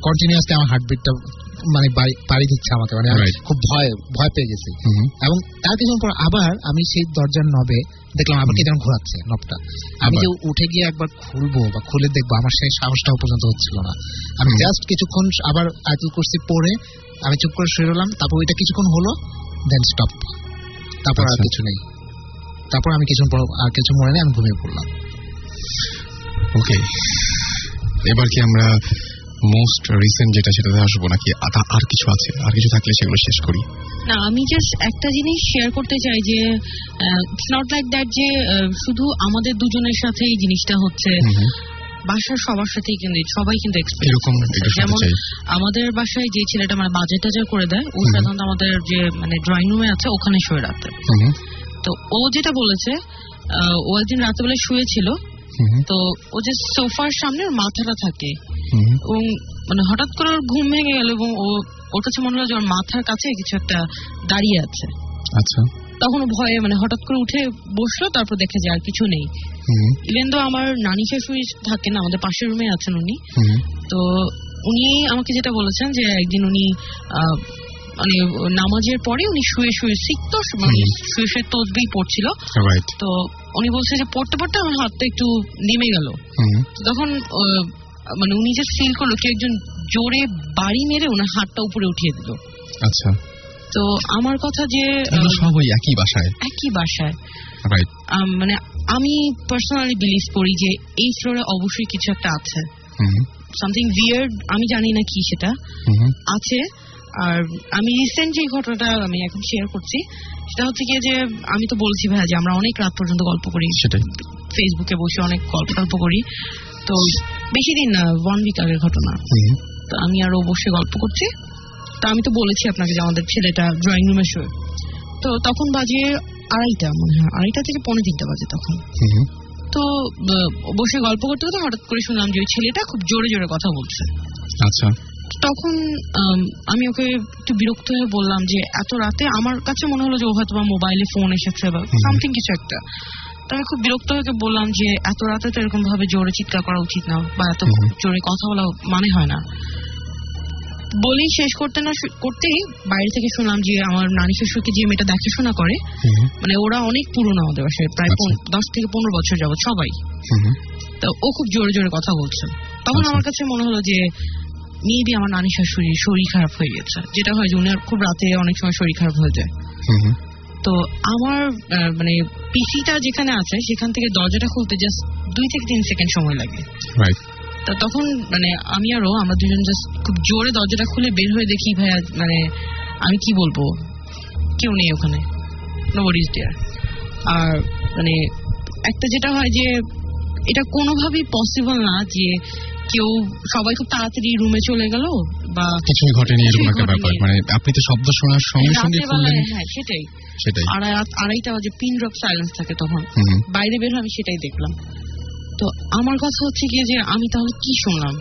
কন্টিনিউয়াসলি আমার হার্টবিটটা মানে বাড়ি দিচ্ছে আমাকে। মানে খুব ভয় ভয় পেয়ে গেছি। এবং তার কিছুক্ষণ পর আবার আমি সেই দরজার নবে দেখলাম আবার কে যেন ঘোরাচ্ছে নবটা আমি? যে উঠে গিয়ে একবার খুলবো বা খুলে দেখব আমার সেই সাহসটাও পর্যন্ত হচ্ছিল না। আমি জাস্ট কিছুক্ষণ আবার আয়াতুল কুরসি পরে আমি চুপ করে শুয়ে রলাম তারপর ওইটা কিছুক্ষণ হলো দেন স্টপ তারপর আর আচ্ছা। কিছু নেই। তারপর আমি কিছু পর আর কিছু মনে নেই আমি ঘুমিয়ে পড়লাম। ওকে এবার কি আমরা মোস্ট রিসেন্ট যেটা সেটাতে আসব নাকি আর কিছু আছে? আর কিছু থাকলে সেগুলো শেষ করি। না আমি জাস্ট একটা জিনিস শেয়ার করতে চাই যে ইটস নট লাইক দ্যাট যে শুধু আমাদের দুজনের সাথে এই জিনিসটা হচ্ছে। বাসার সবার সাথেই কিন্তু সবাই কিন্তু এরকম যেমন আমাদের বাসায় যে ছেলেটা মানে বাজার টাজার করে দেয় ও। সাধারণত আমাদের যে মানে ড্রয়িং রুমে আছে ওখানে শুয়ে রাখতে তো ও যেটা বলেছে ও একদিন রাতেবেলা শুয়েছিল। তো ও যে সোফার সামনে ওর মাথাটা থাকে। এবং মানে হঠাৎ করে ওর ঘুম ভেঙে গেল এবং ও ওর কাছে মনে হলো যে ওর মাথার কাছে কিছু একটা দাঁড়িয়ে আছে। আচ্ছা। তখন ভয়ে মানে হঠাৎ করে উঠে বসল তারপর দেখে যে আর কিছু নেই। ইভেন তো আমার নানি শাশুড়ি থাকেন আমাদের পাশের রুমে আছেন উনি। তো উনি আমাকে যেটা বলেছেন যে একদিন উনি আহ, মানে নামাজের পরে উনি শুয়ে শুয়ে শিখতো মানে শুয়ে শুয়ে তসবি পড়ছিল। তো উনি বলছে যে পড়তে পড়তে আমার হাতটা একটু নেমে গেল। তখন মানে উনি যে ফিল করল কেউ একজন জোরে বাড়ি মেরে ওনার হাতটা উপরে উঠিয়ে দিল। আচ্ছা। তো আমার কথা যে এগুলো আহ, সব ওই একই বাসায়? একই বাসায়। মানে আমি পার্সোনালি বিলিভ করি যে এই ফ্লোরে অবশ্যই কিছু একটা আছে। সামথিং বিয়ার্ড আমি জানি না কি সেটা। আছে। আর আমি রিসেন্ট যে ঘটনাটা আমি এখন শেয়ার করছি। সেটা হচ্ছে গিয়ে যে আমি তো বলছি ভাইয়া যে আমরা অনেক রাত পর্যন্ত গল্প করি। সেটাই। ফেসবুকে বসে অনেক গল্প টল্প করি। তো বেশি দিন না ওয়ান উইক আগের ঘটনা। তো আমি আরও বসে গল্প করছি। তো আমি তো বলেছি আপনাকে যে আমাদের ছেলেটা ড্রয়িং রুমে শুয়ে। তো তখন বাজে আড়াইটা মনে হয়। আড়াইটা থেকে পৌনে তিনটা বাজে তখন। তো বসে গল্প করতে করতে হঠাৎ করে শুনলাম যে ওই ছেলেটা খুব জোরে জোরে কথা বলছে। আচ্ছা। তখন আমি ওকে একটু বিরক্ত হয়ে বললাম যে এত রাতে আমার কাছে মনে হলো যে ও হয়তো মোবাইলে ফোন এসেছে বা সামথিং কিছু একটা। আমি খুব বিরক্ত হয়ে বললাম যে এত রাতে তো এরকম ভাবে জোরে চিৎকার করা উচিত না বা এত জোরে কথা বলা মানে হয় না। বলেই শেষ করতে না করতেই বাইরে থেকে শুনলাম যে আমার নানি শ্বশুরকে যে মেয়েটা দেখাশোনা করে মানে ওরা অনেক পুরনো আমাদের বাসায় প্রায় আচ্ছা। দশ থেকে পনেরো বছর যাবত সবাই। তো ও খুব জোরে জোরে কথা বলছে। তখন আচ্ছা। আমার কাছে মনে হলো যে মেবি আমার নানি শাশুড়ি শরীর খারাপ হয়ে গেছে। যেটা হয় যে উনার খুব রাতে অনেক সময় শরীর খারাপ হয়ে যায়। তো আমার মানে পিসিটা যেখানে আছে সেখান থেকে দরজাটা খুলতে জাস্ট দুই থেকে তিন সেকেন্ড সময় লাগে। তা তখন মানে আমি আরও আমরা দুজন জাস্ট খুব জোরে দরজাটা খুলে বের হয়ে দেখি ভাইয়া মানে আমি কি বলব? কেউ নেই ওখানে। নো ইজ দেয়ার আর মানে একটা যেটা হয় যে এটা কোনোভাবেই পসিবল না যে কেউ সবাই খুব তাড়াতাড়ি রুমে চলে গেল বা কিছুই ঘটেনি এরকম একটা ব্যাপার। মানে আপনি তো শব্দ শোনার সঙ্গে সঙ্গে খুললেন হ্যাঁ সেটাই। সেটাই। আড়াই আড়াইটা বাজে পিন ড্রপ সাইলেন্স থাকে তখন। বাইরে বের আমি সেটাই দেখলাম। তো আমার কথা হচ্ছে গিয়ে যে আমি তাহলে কি শুনলাম?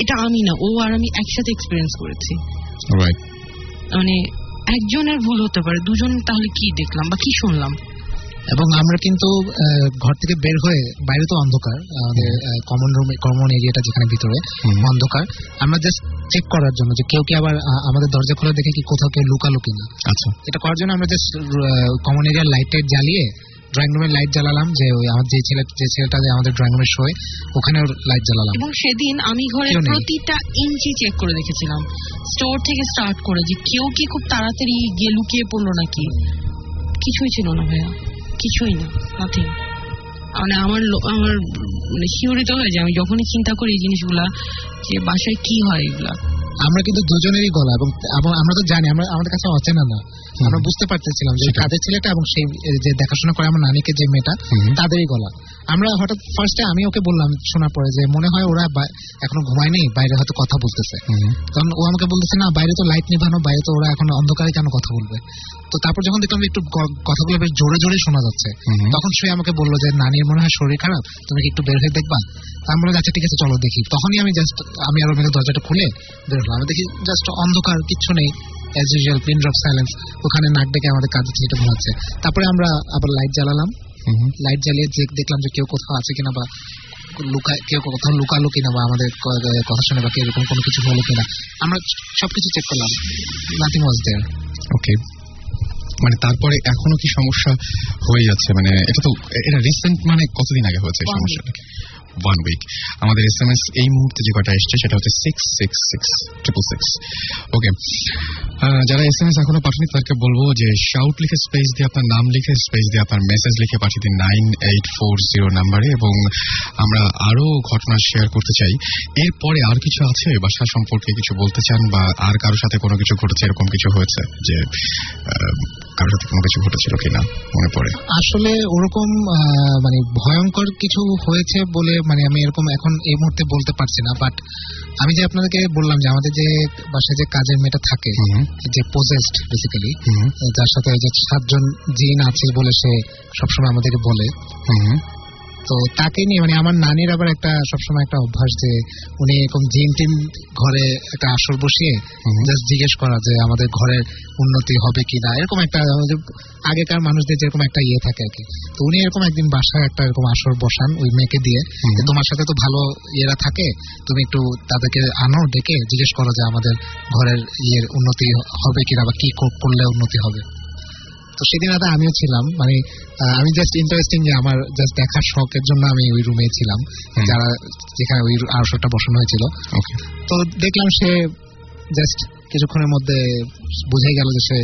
এটা আমি না ও আর আমি একসাথে এক্সপিরিয়েন্স করেছি। মানে একজনের ভুল হতে পারে দুজন তাহলে কি দেখলাম বা কি শুনলাম? এবং আমরা কিন্তু ঘর থেকে বের হয়ে বাইরে তো অন্ধকার আমাদের কমন রুম কমন এরিয়াটা যেখানে ভিতরে অন্ধকার। আমরা জাস্ট চেক করার জন্য যে কেউ কি আবার আমাদের দরজা খোলা দেখে কি কোথাও কেউ লুকালো কিনা। আচ্ছা। এটা করার জন্য আমরা জাস্ট কমন এরিয়ার লাইট টাইট জ্বালিয়ে ড্রয়িং রুমের লাইট জ্বালালাম যে ওই আমার যে ছেলে যে ছেলেটা যে আমাদের ড্রয়িং রুমে শোয় ওখানেও লাইট জ্বালালাম। এবং সেদিন আমি ঘরের কেউ প্রতিটা ইঞ্চি চেক করে দেখেছিলাম। স্টোর থেকে স্টার্ট করে যে কেউ কি খুব তাড়াতাড়ি গিয়ে লুকিয়ে পড়ল নাকি? কিছুই ছিল না ভাইয়া। কিছুই না নাথিং মানে আমার আমার মানে শিহরিত হয়ে যায় আমি যখনই চিন্তা করি এই জিনিসগুলা, যে বাসায় কি হয় এগুলা। আমরা কিন্তু দুজনেরই গলা এবং আমরা তো জানি আমরা আমাদের কাছে অচেনা না। আমরা বুঝতে পারতেছিলাম যে কাদের ছেলেটা এবং সেই যে দেখাশোনা করে আমার নানিকে যে মেয়েটা তাদেরই গলা। আমরা হঠাৎ ফার্স্টে আমি ওকে বললাম শোনার পরে যে মনে হয় ওরা এখনও ঘুমায়নি বাইরে হয়তো কথা বলতেছে। তখন ও আমাকে বলতেছে না বাইরে তো লাইট নিভানো বাইরে তো ওরা এখন অন্ধকারে কেন কথা বলবে? তো তারপর যখন দেখলাম একটু কথাগুলো বেশ জোরে জোরে শোনা যাচ্ছে তখন সে আমাকে বলল যে নানির মনে হয় শরীর খারাপ তুমি কি একটু বের হয়ে দেখবা? তা আমি বললাম আচ্ছা ঠিক আছে চলো দেখি। তখনই আমি জাস্ট আমি আর মেয়েকে দরজাটা খুলে বের হলাম আমি দেখি জাস্ট অন্ধকার কিচ্ছু নেই as usual pin drop silence ওখানে নাক ডেকে আমাদের কাজে ছেলেটা ঘুমাচ্ছে। তারপরে আমরা আবার লাইট জ্বালালাম। লাইট জ্বালিয়ে যে- দেখলাম যে কেউ কোথাও আছে কিনা বা লুকা কেউ কোথাও লুকালো কিনা বা আমাদের কথা শুনে বা কেউ এরকম কোনো কিছু হলো কিনা। আমরা সবকিছু চেক করলাম। নাথিং ওয়াজ দেয়ার ওকে মানে তারপরে এখনও কি সমস্যা হয়ে যাচ্ছে? মানে এটা তো এটা রিসেন্ট মানে কতদিন আগে হয়েছে সমস্যাটা ওয়ান উইক আমাদের এস এম এস এই মুহূর্তে যে কটা এসছে, সেটা হচ্ছে six six six triple six okay যারা এস এম এস এখনও পাঠানি তাদেরকে বলব যে শাউট লিখে স্পেস দিয়ে আপনার নাম লিখে স্পেস দিয়ে আপনার মেসেজ লিখে পাঠিয়ে দিন নাইন এইট ফোর জিরো নাম্বারে এবং আমরা আরও ঘটনা শেয়ার করতে চাই। এরপরে আর কিছু আছে বাসা সম্পর্কে কিছু বলতে চান বা আর কারোর সাথে কোনো কিছু ঘটেছে, এরকম কিছু হয়েছে যে কারোর সাথে কোনো কিছু ঘটেছিল কিনা মনে পড়ে? আসলে ওরকম মানে ভয়ঙ্কর কিছু হয়েছে বলে মানে আমি এরকম এখন এই মুহূর্তে বলতে পারছি না বাট আমি যে আপনাদেরকে বললাম যে আমাদের যে বাসায় যে কাজের মেয়েটা থাকে যে পজেস্ট বেসিক্যালি যার সাথে যে সাতজন জিন আছে বলে সে সবসময় আমাদেরকে বলে। তো তাকে নিয়ে মানে আমার নানির আবার একটা সবসময় একটা অভ্যাস যে উনি এরকম জিন টিম ঘরে একটা আসর বসিয়ে জাস্ট জিজ্ঞেস করা যে আমাদের ঘরের উন্নতি হবে কি না এরকম একটা আগেকার মানুষদের যেরকম একটা ইয়ে থাকে আর কি। তো উনি এরকম একদিন বাসায় একটা এরকম আসর বসান ওই মেয়েকে দিয়ে তোমার সাথে তো ভালো ইয়েরা থাকে তুমি একটু তাদেরকে আনো ডেকে জিজ্ঞেস করো যে আমাদের ঘরের ইয়ের উন্নতি হবে কিনা বা কি করলে উন্নতি হবে। তো সেদিন রাতে আমিও ছিলাম। মানে আমি জাস্ট ইন্টারেস্টিং যে আমার জাস্ট দেখার শখের জন্য আমি ওই রুমে ছিলাম যারা যেখানে ওই আসরটা বসানো হয়েছিল। তো দেখলাম সে জাস্ট কিছুক্ষণের মধ্যে বুঝে গেল যে সে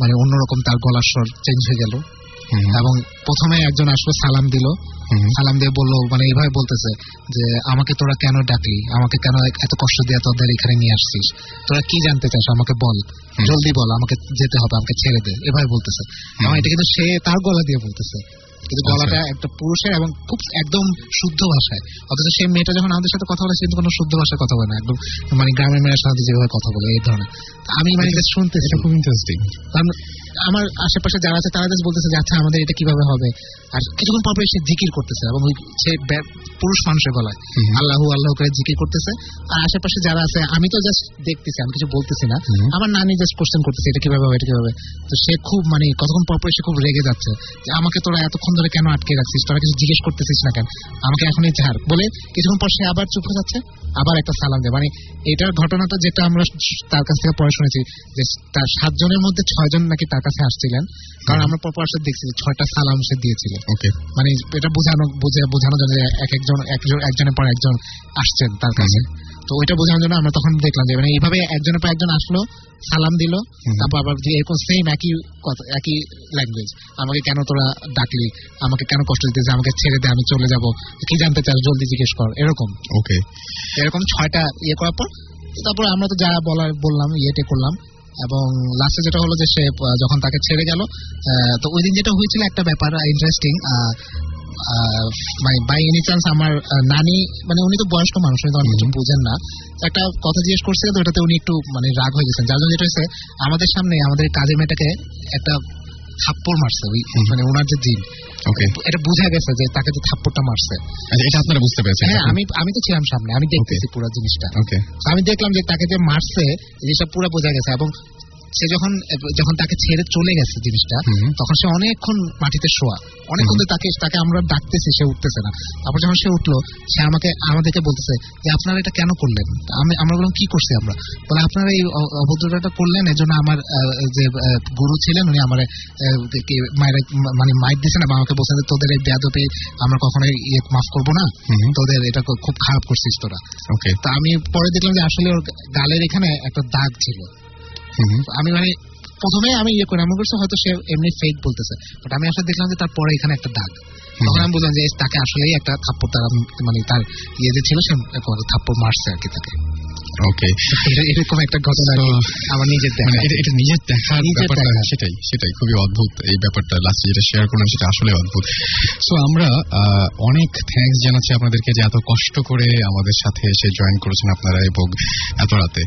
মানে অন্যরকম তার গলার স্বর চেঞ্জ হয়ে গেল। এবং প্রথমে একজন আসলো সালাম দিল। সালাম দিয়ে বলল মানে এইভাবে বলতেছে যে আমাকে তোরা কেন ডাকলি? আমাকে কেন এত কষ্ট দিয়ে তোদের এখানে নিয়ে আসছিস? তোরা কি জানতে চাস? আমাকে বল। জলদি বল আমাকে যেতে হবে আমাকে ছেড়ে দে। এভাবে বলতেছে। এবং এটা কিন্তু সে তার গলা দিয়ে বলতেছে। কিন্তু আচ্ছা। গলাটা একটা পুরুষের এবং খুব একদম শুদ্ধ ভাষায়। অথচ সেই মেয়েটা যখন আমাদের সাথে কথা বলে সে কিন্তু কোনো শুদ্ধ ভাষায় কথা বলে না। একদম মানে গ্রামের মেয়ের সাথে যেভাবে কথা বলে এই ধরনের। আমি মানে এটা খুব ইন্টারেস্টিং কারণ আমার আশেপাশে যারা আছে তারা বলতেছে যে আচ্ছা আমাদের এটা কীভাবে হবে? আর কিছুক্ষণ পর সে জিকির করতেছে এবং ওই সে পুরুষ মানুষের গলায়। আল্লাহ আল্লাহ করে জিকির করতেছে। আর আশেপাশে যারা আছে আমি তো জাস্ট দেখতেছি আমি কিছু বলতেছি না। আমার নানি জাস্ট কোশ্চেন করতেছে এটা কীভাবে হবে এটা কীভাবে তো সে খুব মানে কতক্ষণ পর সে খুব রেগে যাচ্ছে। যে আমাকে তোরা এতক্ষণ ধরে কেন আটকে রাখছিস? তোরা কিছু জিজ্ঞেস করতেছিস না কেন? আমাকে এখনই ছাড়। বলে কিছুক্ষণ পর সে আবার চুপ হয়ে যাচ্ছে আবার একটা সালাম দেয়। মানে এটার ঘটনাটা যেটা আমরা তার কাছ থেকে পড়ে শুনেছি যে তার সাতজনের মধ্যে ছয়জন নাকি তার কাছে আসছিলেন। কারণ আমরা পর পর আসলে দেখছি ছয়টা সালাম সে দিয়েছিল ওকে। মানে এটা বোঝানো বুঝে বোঝানো যায় এক একজন একজন একজনের পর একজন আসছেন তার কাছে। তো ওইটা বোঝানোর জন্য আমরা তখন দেখলাম যে মানে এইভাবে একজনের পর একজন আসলো সালাম দিল তারপর আবার যে এরকম সেম একই কথা একই ল্যাঙ্গুয়েজ আমাকে কেন তোরা ডাকলি আমাকে কেন কষ্ট দিতেছে আমাকে ছেড়ে দে আমি চলে যাব কি জানতে চাস জলদি জিজ্ঞেস কর এরকম। ওকে। এরকম ছয়টা ইয়ে করার পর তারপর আমরা তো যা বলার বললাম ইয়েটে করলাম এবং লাস্টে যেটা হলো যে সে যখন তাকে ছেড়ে গেল তো ওই দিন যেটা হয়েছিল একটা ব্যাপার ইন্টারেস্টিং মানে বাই এনি চান্স আমার নানি মানে উনি তো বয়স্ক মানুষ উনি তো অনেক কিছু বোঝেন না একটা কথা জিজ্ঞেস করছে তো ওটাতে উনি একটু মানে রাগ হয়ে গেছেন। যার জন্য যেটা হয়েছে আমাদের সামনে আমাদের কাজের মেয়েটাকে একটা থাপ্পড় মারছে ওই মানে ওনার যে জিন ওকে এটা বোঝা গেছে যে তাকে যে থাপ্পড়টা মারছে। আচ্ছা এটা আপনারা বুঝতে পেরেছেন হ্যাঁ আমি আমি তো ছিলাম সামনে আমি দেখতেছি পুরো জিনিসটা। ওকে আমি দেখলাম যে তাকে যে মারছে এইসব জিনিসটা পুরো বোঝা গেছে এবং সে যখন যখন তাকে ছেড়ে চলে গেছে জিনিসটা তখন সে অনেকক্ষণ মাটিতে শোয়া। অনেকক্ষণ তাকে তাকে আমরা ডাকতেছি সে উঠতেছে না। তারপর যখন সে উঠল সে আমাকে আমাদেরকে বলতেছে যে আপনারা এটা কেন করলেন? আমি আমরা বললাম কি করছি আমরা? বলে আপনারা এই অভদ্রতাটা করলেন এর জন্য আমার যে গুরু ছিলেন উনি আমার মায়ের মানে মাইক দিছে না আমাকে বলছেন তোদের এই বেয়াদপি আমরা কখনো ইয়ে মাফ করব না। তোদের এটা খুব খারাপ করছিস তোরা। ওকে তো আমি পরে দেখলাম যে আসলে ওর গালের এখানে একটা দাগ ছিল। আমি মানে প্রথমে আমি ইয়ে করে এমন করছে হয়তো সে এমনি ফেক বলতেছে। বাট আমি আসলে দেখলাম যে তারপরে এখানে একটা দাগ। তখন আমি বুঝলাম যে তাকে আসলেই একটা থাপ্পড় তারা মানে তার ইয়ে যে ছিল সে থাপ্পড় মারছে আর কি তাকে। ওকে এরকম একটা ঘটনা আমার নিজের দেখা। মানে এটা নিজের দেখার নিজের ব্যাপারটা সেটাই সেটাই খুবই অদ্ভুত এই ব্যাপারটা। লাস্টে যেটা শেয়ার করলাম সেটা আসলে অদ্ভুত। সো আমরা অনেক থ্যাঙ্কস জানাচ্ছি আপনাদেরকে যে এত কষ্ট করে আমাদের সাথে এসে জয়েন করেছেন আপনারা এবং এত রাতে।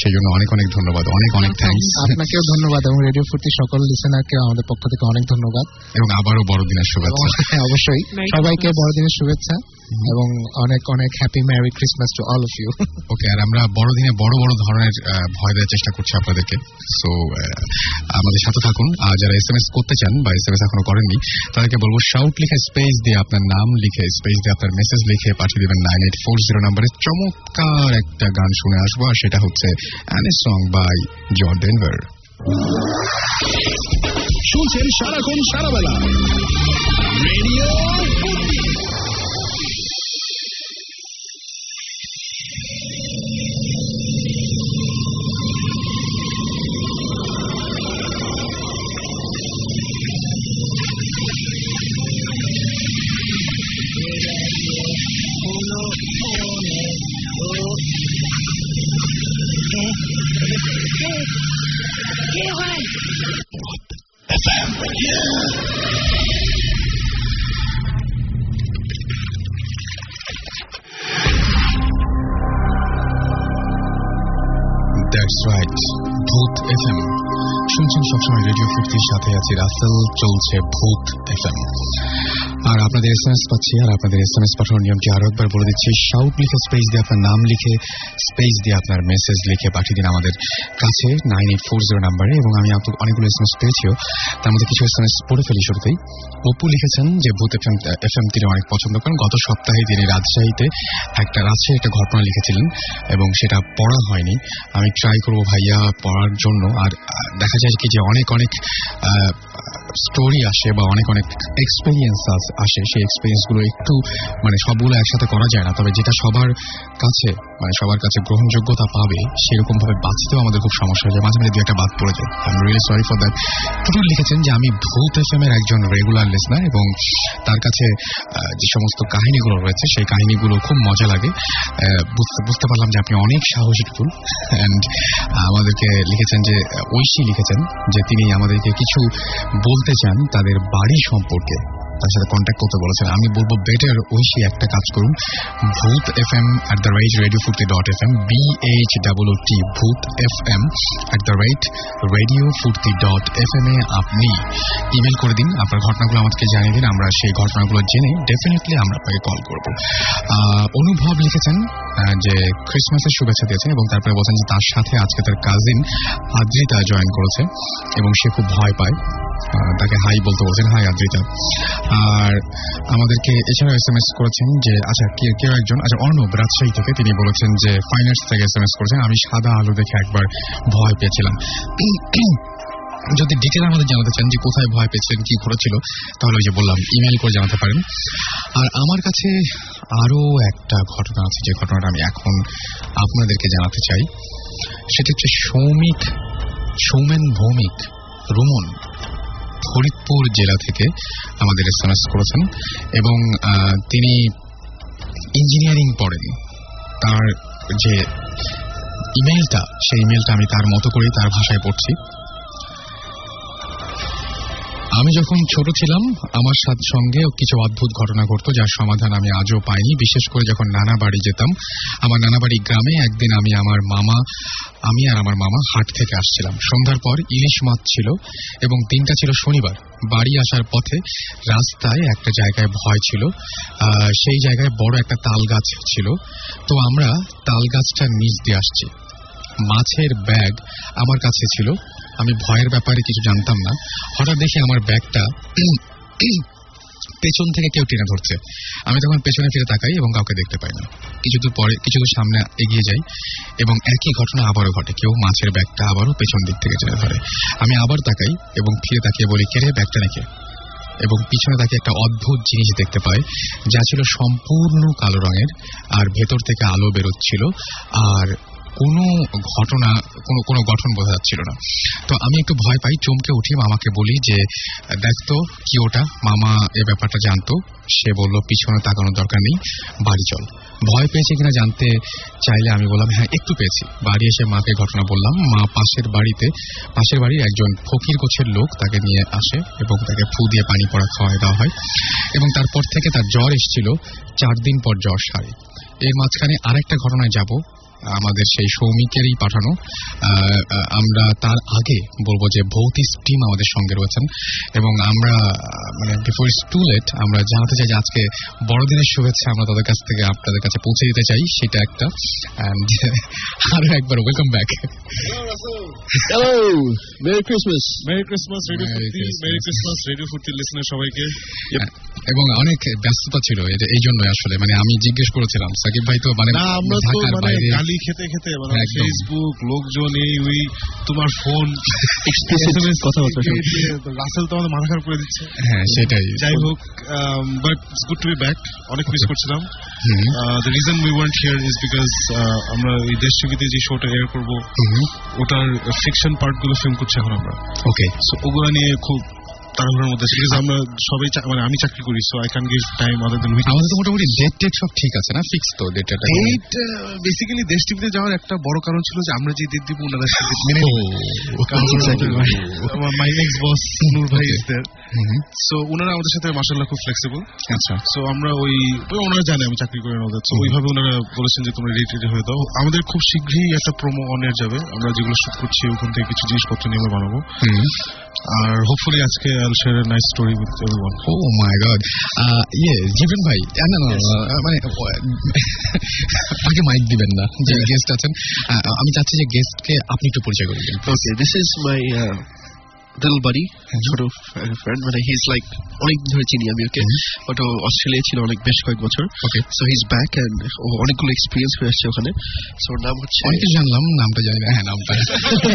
সেই জন্য অনেক অনেক ধন্যবাদ অনেক অনেক থ্যাংকস আপনাকেও ধন্যবাদ এবং রেডিও ফুর্তি সকল লিসেনারকে আমাদের পক্ষ থেকে অনেক ধন্যবাদ। এবং আবারও বড়দিনের শুভেচ্ছা। হ্যাঁ, অবশ্যই। সবাইকে বড়দিনের শুভেচ্ছা। এবং অনেক অনেক happy merry Christmas to all of you okay আর আমরা বড়দিনে বড় বড় ধরনের ভয় দেওয়ার চেষ্টা করছি আপনাদেরকে। সো আমাদের সাথে থাকুন। আর যারা এস এম এস করতে চান বা এস এম এস এখনও করেননি তাদেরকে বলব শাউট লিখে স্পেস দিয়ে আপনার নাম লিখে স্পেস দিয়ে আপনার মেসেজ লিখে পাঠিয়ে দেবেন নাইন এইট ফোর জিরো নাম্বারে চমৎকার একটা গান শুনে আসব আর সেটা হচ্ছে Annie song by John Denver শুনছেন সারাক্ষণ সারাবেলা। রেডিও ফুর্তির সাথে আছি রাসেল চলছে ভূত এফ এম আর আপনাদের এস এম এস পাচ্ছি আর আপনাদের এস এম এস পাঠানোর নিয়মটি আরও একবার বলে দিচ্ছি শাউট লিখে স্পেস দিয়ে আপনার নাম লিখে স্পেস দিয়ে আপনার মেসেজ লিখে পাঠিয়ে দিন আমাদের কাছে নাইন এইট ফোর জিরো নাম্বারে এবং আমি অনেকগুলো এস এম এস পেয়েছিও তার মধ্যে কিছু এস এম এস পড়ে ফেলি শুরুতেই অপু লিখেছেন যে ভূত এফ এম এফ এম তিনি অনেক পছন্দ করেন গত সপ্তাহে তিনি রাজশাহীতে একটা রাজশাহী একটা ঘটনা লিখেছিলেন এবং সেটা পড়া হয়নি আমি ট্রাই করব ভাইয়া পড়ার জন্য আর দেখা যায় কি যে অনেক অনেক স্টোরি আসে বা অনেক অনেক এক্সপিরিয়েন্স আসে। সেই এক্সপিরিয়েন্সগুলো একটু মানে সবগুলো একসাথে করা যায় না। তবে যেটা সবার কাছে মানে সবার কাছে গ্রহণযোগ্যতা পাবে সেরকম ভাবে বাঁচতেও আমাদের খুব সমস্যা হয়ে যায়। মাঝে মাঝে দু একটা বাদ পড়ে যায়। I am really sorry for that total লিখেছেন যে, আমি ভূত এফ এর একজন রেগুলার লিসনার এবং তার কাছে যে সমস্ত কাহিনীগুলো রয়েছে, সেই কাহিনীগুলো খুব মজা লাগে। বুঝতে পারলাম যে আপনি অনেক সাহসী টুল অ্যান্ড আমাদেরকে লিখেছেন যে, ঐশী লিখেছেন যে, তিনি আমাদেরকে কিছু বলতে চান তাদের বাড়ি সম্পর্কে। তার সাথে কন্ট্যাক্ট করতে বলেছেন। আমি বলব বেটার ঐশী একটা কাজ করুন। Bhoot F M at the rate radio Foorti dot F M B H double T Bhoot F M at the rate radio Foorti dot F M এ আপনি ইমেল করে দিন, আপনার ঘটনাগুলো আমাদেরকে জানিয়ে দিন, আমরা সেই ঘটনাগুলো জেনে ডেফিনেটলি আমরা আপনাকে কল করব। অনুভব লিখেছেন যে ক্রিসমাসের শুভেচ্ছা দিয়েছেন এবং তারপরে বলছেন যে তার সাথে আজকে তার কাজিন আদ্রিতা জয়েন করেছে এবং সে খুব ভয় পায়। তাকে হাই বলতে বলছেন হাই আদ্রিতা। আর আমাদেরকে এছাড়াও এস এম এস করেছেন যে আচ্ছা কেউ একজন? আচ্ছা অর্ণব রাজশাহী থেকে তিনি বলেছেন যে ফাইনার্স থেকে এস এম এস করেছেন। আমি সাদা আলু দেখে একবার ভয় পেয়েছিলাম। যদি ডিটেল আমাদের জানাতে চান যে কোথায় ভয় পেয়েছিলেন কি ঘটেছিল, তাহলে ওই যে বললাম ইমেল করে জানাতে পারেন। আর আমার কাছে আরও একটা ঘটনা আছে, যে ঘটনাটা আমি এখন আপনাদেরকে জানাতে চাই। সেটা হচ্ছে সৌমিক, সৌমেন ভৌমিক, রুমন। ফরিদপুর জেলা থেকে আমাদের এস করেছেন এবং তিনি ইঞ্জিনিয়ারিং পড়েন। তার যে ইমেলটা সেই ইমেলটা আমি তার মতো করেই তার ভাষায় পড়ছি। আমি যখন ছোট ছিলাম, আমার সাথে সঙ্গে কিছু অদ্ভুত ঘটনা ঘটতো যার সমাধান আমি আজও পাইনি। বিশেষ করে যখন নানা বাড়ি যেতাম, আমার নানা বাড়ি গ্রামে একদিন আমি আমার মামা, আমি আর আমার মামা হাট থেকে আসছিলাম। সন্ধ্যার পর ইলিশ মাছ ছিল এবং দিনটা ছিল শনিবার। বাড়ি আসার পথে রাস্তায় একটা জায়গায় ভয় ছিল। সেই জায়গায় বড় একটা তাল গাছ ছিল। তো আমরা তাল গাছটার নিচ দিয়ে আসছি। মাছের ব্যাগ আমার কাছে ছিল। আমি ভয়ের ব্যাপারে কিছু জানতাম না। হঠাৎ দেখি আমার ব্যাগটা পেছন থেকে কেউ টেনে ধরছে। আমি তখন পেছনে ফিরে তাকাই এবং কাউকে দেখতে পাই না। কিছু দূর পরে কিছু দূর সামনে এগিয়ে যাই এবং একই ঘটনা আবারও ঘটে। কেউ মাছের ব্যাগটা আবারও পেছন দিক থেকে টেনে ধরে। আমি আবার তাকাই এবং ফিরে তাকিয়ে বলি, কে রে, ব্যাগটা নাকি? এবং পিছনে তাকে একটা অদ্ভুত জিনিস দেখতে পাই, যা ছিল সম্পূর্ণ কালো রঙের, আর ভেতর থেকে আলো বেরোচ্ছিল, আর কোনো ঘটনা, কোনো কোনো গঠন বোঝা যাচ্ছিল না। তো আমি একটু ভয় পাই, চমকে উঠি, মামাকে বলি যে দেখতো কি ওটা? মামা এ ব্যাপারটা জানতো। সে বলল, পিছনে তাকানোর দরকার নেই, বাড়ি চল। ভয় পেয়েছে কিনা জানতে চাইলে আমি বললাম হ্যাঁ একটু পেয়েছি। বাড়ি এসে মাকে ঘটনা বললাম, মা পাশের বাড়িতে, পাশের বাড়ির একজন ফকির গোছের লোক তাকে নিয়ে আসে এবং তাকে ফু দিয়ে পানি পড়া খাওয়াই দেওয়া হয় এবং তারপর থেকে তার জ্বর এসেছিল, চার দিন পর জ্বর সারে। এর মাঝখানে আরেকটা ঘটনায় যাব আমাদের সেই সৌমিকেরই পাঠানো। আমরা তার আগে বলব যে ভৌতিক টিম আমাদের সঙ্গে রয়েছেন এবং আমরা মানে বিফোর ইটস টু লেট আমরা জানাতে চাই যে আজকে বড়দিনের শুভেচ্ছা আমরা তাদের কাছ থেকে আপনাদের কাছে পৌঁছে দিতে চাই সেটা একটা। And আরও একবার welcome back hello merry Christmas merry Christmas radio Merry Foorti Christmas. Merry Christmas radio Foorti listener সবাইকে। এবং অনেক ব্যস্ততা ছিল এই জন্যই আসলে। মানে আমি জিজ্ঞেস করেছিলাম সাকিব ভাই তো মানে আমরা তো ঢাকার মানে বাইরে গালি খেতে খেতে মানে ফেসবুক লোকজন এই ওই তোমার ফোন কথাবার্তা রাসেল তো আমাদের মাথা খারাপ করে দিচ্ছে। হ্যাঁ সেটাই। যাই হোক but it's good to be back অনেক মিস করছিলাম। The reason we want here is because আমরা এই দেশ টিভিতে যে শোটা এয়ার করব ওটার ফিকশন পার্টগুলো ফিল্ম করছি এখন আমরা। ওকে সো ওগুলো নিয়ে খুব তাড়াহুড়োর মধ্যে আছি আমরা সবাই মানে আমি চাকরি করি so I can give time other than week আমাদের তো মোটামুটি ডেট টেট সব ঠিক আছে না? ফিক্স তো ডেট টেট এইট বেসিক্যালি দেশ টিভিতে যাওয়ার একটা বড় কারণ ছিল যে আমরা যে ডেট দিব ওনারা সে মেনে মাই এক্স বস নূর ভাই ইজ দেয়ার সো ওনারা আমাদের সাথে মাশাআল্লাহ খুব ফ্লেক্সিবল আচ্ছা। সো আমরা ওই ওনারা জানে আমি চাকরি করি ওদের। সো ওইভাবে ওনারা বলেছেন যে তোমরা রেডি রেডি হয়ে দাও। আমাদের খুব শীঘ্রই একটা প্রোমো অন এর যাবে। আমরা যেগুলো শুট করছি ওখান থেকে কিছু জিনিসপত্র নিয়ে আমরা বানাবো। হুম আর হোপফুলি আজকে I share a nice story with everyone oh my god ইয়ে জীবন ভাই না না মানে আগে মাইক দিবেন না যে গেস্ট আছেন। আমি চাচ্ছি যে গেস্টকে আপনি একটু পরিচয় করে দিন Okay, this is my uh, little buddy, ছোট ফ্রেন্ড মানে হি ইজ লাইক অনেক ধরে চিনি আমি ওকে বাট ও অস্ট্রেলিয়া ছিল অনেক বেশ কয়েক বছর। Okay so he is back and ও অনেকগুলো এক্সপিরিয়েন্স করে আসছে ওখানে। সো নাম হচ্ছে অনেক জানলাম নামটা জানি না হ্যাঁ নামটা।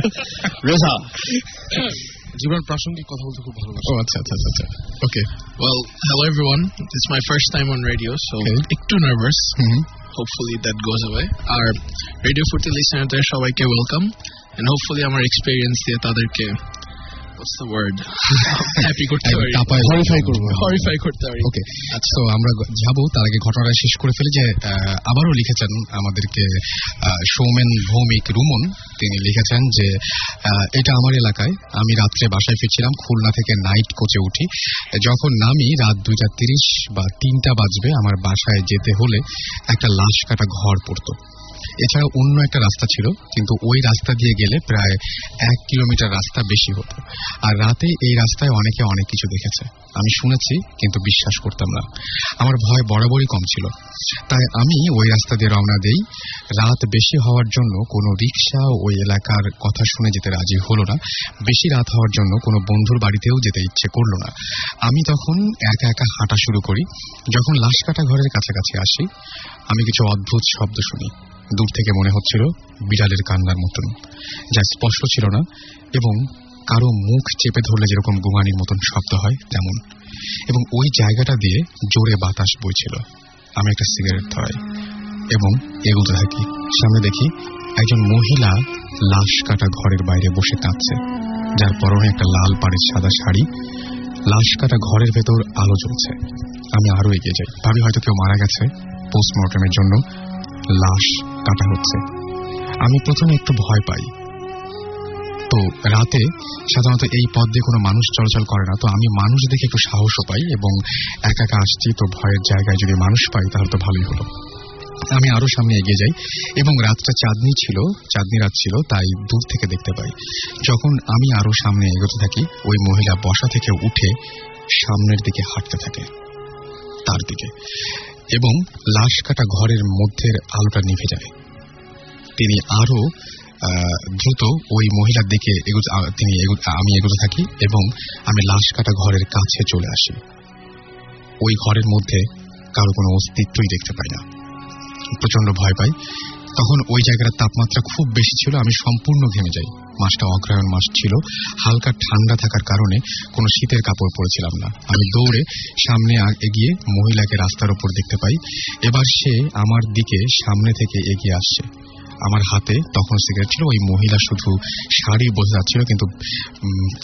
রেজা জীবন প্রাসঙ্গিক কথা বলতে খুব ভালোবাসি ও আচ্ছা আচ্ছা আচ্ছা আচ্ছা ওকে Well, hello everyone. It's my first time on radio, so Okay. একটু nervous. Hmm Hopefully that goes away. Our radio ফুর্তি লিসনারদের সবাইকে ওয়েলকাম and hopefully আমার এক্সপেরিয়েন্স দিয়ে তাদেরকে what's the word? হ্যাপি করতে পারি তাপায় Horrify হরিফাই করতে পারি ওকে তো আমরা গ- তার আগে ঘটনাটা শেষ করে ফেলি যে আহ, আবারও লিখেছেন আমাদেরকে আহ, সৌমেন ভৌমিক রুমন। তিনি লিখেছেন যে আহ, এটা আমার এলাকায়। আমি রাত্রে বাসায় ফিরছিলাম খুলনা থেকে নাইট কোচে উঠি। যখন নামি রাত দুইটা তিরিশ বা তিনটা বাজবে আমার বাসায় যেতে হলে একটা লাশ কাটা ঘর পড়তো। এছাড়া অন্য একটা রাস্তা ছিল, কিন্তু ওই রাস্তা দিয়ে গেলে প্রায় এক কিলোমিটার রাস্তা বেশি হতো। আর রাতে এই রাস্তায় অনেকে অনেক কিছু দেখেছে। আমি শুনেছি, কিন্তু বিশ্বাস করতাম না। আমার ভয় বরাবরই কম ছিল। তাই আমি ওই রাস্তা দিয়ে রওনা দেই। রাত বেশি হওয়ার জন্য কোনো রিক্সা ওই এলাকার কথা শুনে যেতে রাজি হলো না। বেশি রাত হওয়ার জন্য কোনো বন্ধুর বাড়িতেও যেতে ইচ্ছে করল না। আমি তখন একা একা হাঁটা শুরু করি। যখন লাশ কাটা ঘরের কাছাকাছি আসি, আমি কিছু অদ্ভুত শব্দ শুনি। দূর থেকে মনে হচ্ছিল বিড়ালের কান্নার মতন। যা স্পষ্ট ছিল না এবং কারও মুখ চেপে ধরলে যেরকম গুমানির মতন শব্দ হয়, তেমন। এবং ওই জায়গাটা দিয়ে জোরে বাতাস বইছিল। আমি একটা সিগারেট ধরাই এবং এগোতে থাকি। সামনে দেখি একজন মহিলা লাশ কাটা ঘরের বাইরে বসে কাঁদছে। যার পরনে একটা লাল পাড়ের সাদা শাড়ি। লাশ কাটা ঘরের ভেতর আলো জ্বলছে। আমি আরও এগিয়ে যাই। ভাবি হয়তো কেউ মারা গেছে পোস্টমর্টমের জন্য। লাশ কাটা হচ্ছে। আমি প্রথমে একটু ভয় পাই। তো রাতে সাধারণত এই পথ দিয়ে কোনো মানুষ চলাচল করে না। তো আমি মানুষ দেখে একটু সাহসও পাই এবং একা একা আসছি তো ভয়ের জায়গায় যদি মানুষ পাই তাহলে তো ভালোই হলো। আমি আরও সামনে এগিয়ে যাই এবং রাতটা চাঁদনি ছিল, চাঁদনি রাত ছিল, তাই দূর থেকে দেখতে পাই। যখন আমি আরও সামনে এগোতে থাকি, ওই মহিলা বসা থেকে উঠে সামনের দিকে হাঁটতে থাকে, তার দিকে। এবং লাশ কাটা ঘরের মধ্যের আলোটা নিভে যায় তিনি আরও দ্রুত ওই মহিলার দিকে তিনি আমি এগোতে থাকি এবং আমি লাশ কাটা ঘরের কাছে চলে আসি। ওই ঘরের মধ্যে কারও কোনো অস্তিত্বই দেখতে পাই না। প্রচণ্ড ভয় পাই। তখন ওই জায়গার তাপমাত্রা খুব বেশি ছিল, আমি সম্পূর্ণ ঘেমে যাই। মাসটা অগ্রহায়ণ মাস ছিল, হালকা ঠান্ডা থাকার কারণে কোনো শীতের কাপড় পরেছিলাম না। আমি দৌড়ে সামনে এগিয়ে মহিলাকে রাস্তার উপর দেখতে পাই। এবার সে আমার দিকে সামনে থেকে এগিয়ে আসছে। আমার হাতে, তখন সিগারেট ছিল, ওই মহিলা শুধু শাড়ি বোঝা যাচ্ছিল, কিন্তু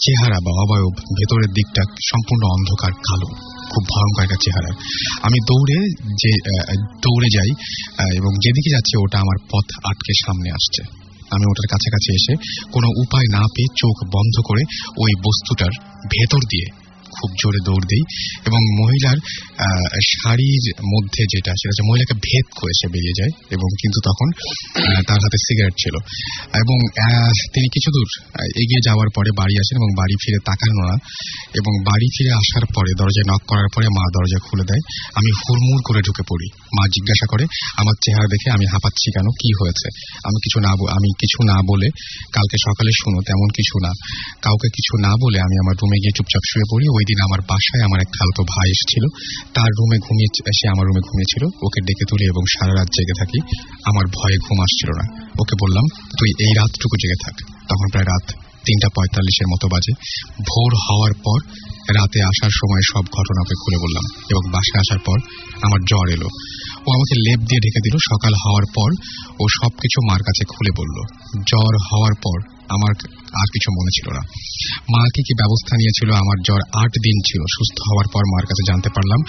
চেহারা বা অবয়ব ভেতরের দিকটা সম্পূর্ণ অন্ধকার, কালো, খুব ভয়ঙ্কর একটা চেহারা। আমি দৌড়ে যে দৌড়ে যাই এবং যেদিকে যাচ্ছে, ওটা আমার পথ আটকে সামনে আসছে। আমি ওটার কাছাকাছি এসে কোনো উপায় না পেয়ে চোখ বন্ধ করে ওই বস্তুটার ভেতর দিয়ে খুব জোরে দৌড় দিই এবং মহিলার শাড়ির মধ্যে যেটা সেটা হচ্ছে মহিলাকে ভেদ করে সে বেরিয়ে যায় এবং কিন্তু তখন তার হাতে সিগারেট ছিল। এবং তিনি কিছু দূর এগিয়ে যাওয়ার পরে বাড়ি আসেন এবং বাড়ি ফিরে তাকানো না এবং বাড়ি ফিরে আসার পরে দরজায় নক করার পরে মা দরজা খুলে দেয়। আমি হুড়মুড় করে ঢুকে পড়ি। মা জিজ্ঞাসা করে, আমার চেহারা দেখে আমি হাঁপাচ্ছি কেন? কি হয়েছে? আমি কিছু না আমি কিছু না বলে কালকে সকালে শুনো, তেমন কিছু না। কাউকে কিছু না বলে আমি আমার রুমে গিয়ে চুপচাপ শুয়ে পড়ি। ওই দিন আমার বাসায় আমার এক খালতো ভাই এসেছিল। তার রুমে ঘুমিয়ে সে আমার রুমে ঘুমিয়েছিল। ওকে ডেকে তুলি এবং সারা রাত জেগে থাকি। আমার ভয়ে ঘুম আসছিল না। ওকে বললাম, তুই এই রাতটুকু জেগে থাক। তখন প্রায় রাত তিনটা পঁয়তাল্লিশের মতো বাজে। ভোর হওয়ার পর রাতে আসার সময় সব ঘটনা ওকে খুলে বললাম এবং বাসায় আসার পর আমার জ্বর এলো। ও আমাকে লেপ দিয়ে ঢেকে দিল। সকাল হওয়ার পর ও সবকিছু মার কাছে খুলে বলল, জ্বর হওয়ার পর আমার আর কিছু মনে ছিল না। মা কি কি ব্যবস্থা নিয়েছিল? আমার জ্বর আট দিন ছিল। সুস্থ হওয়ার পর মার কাছে জানতে পারলাম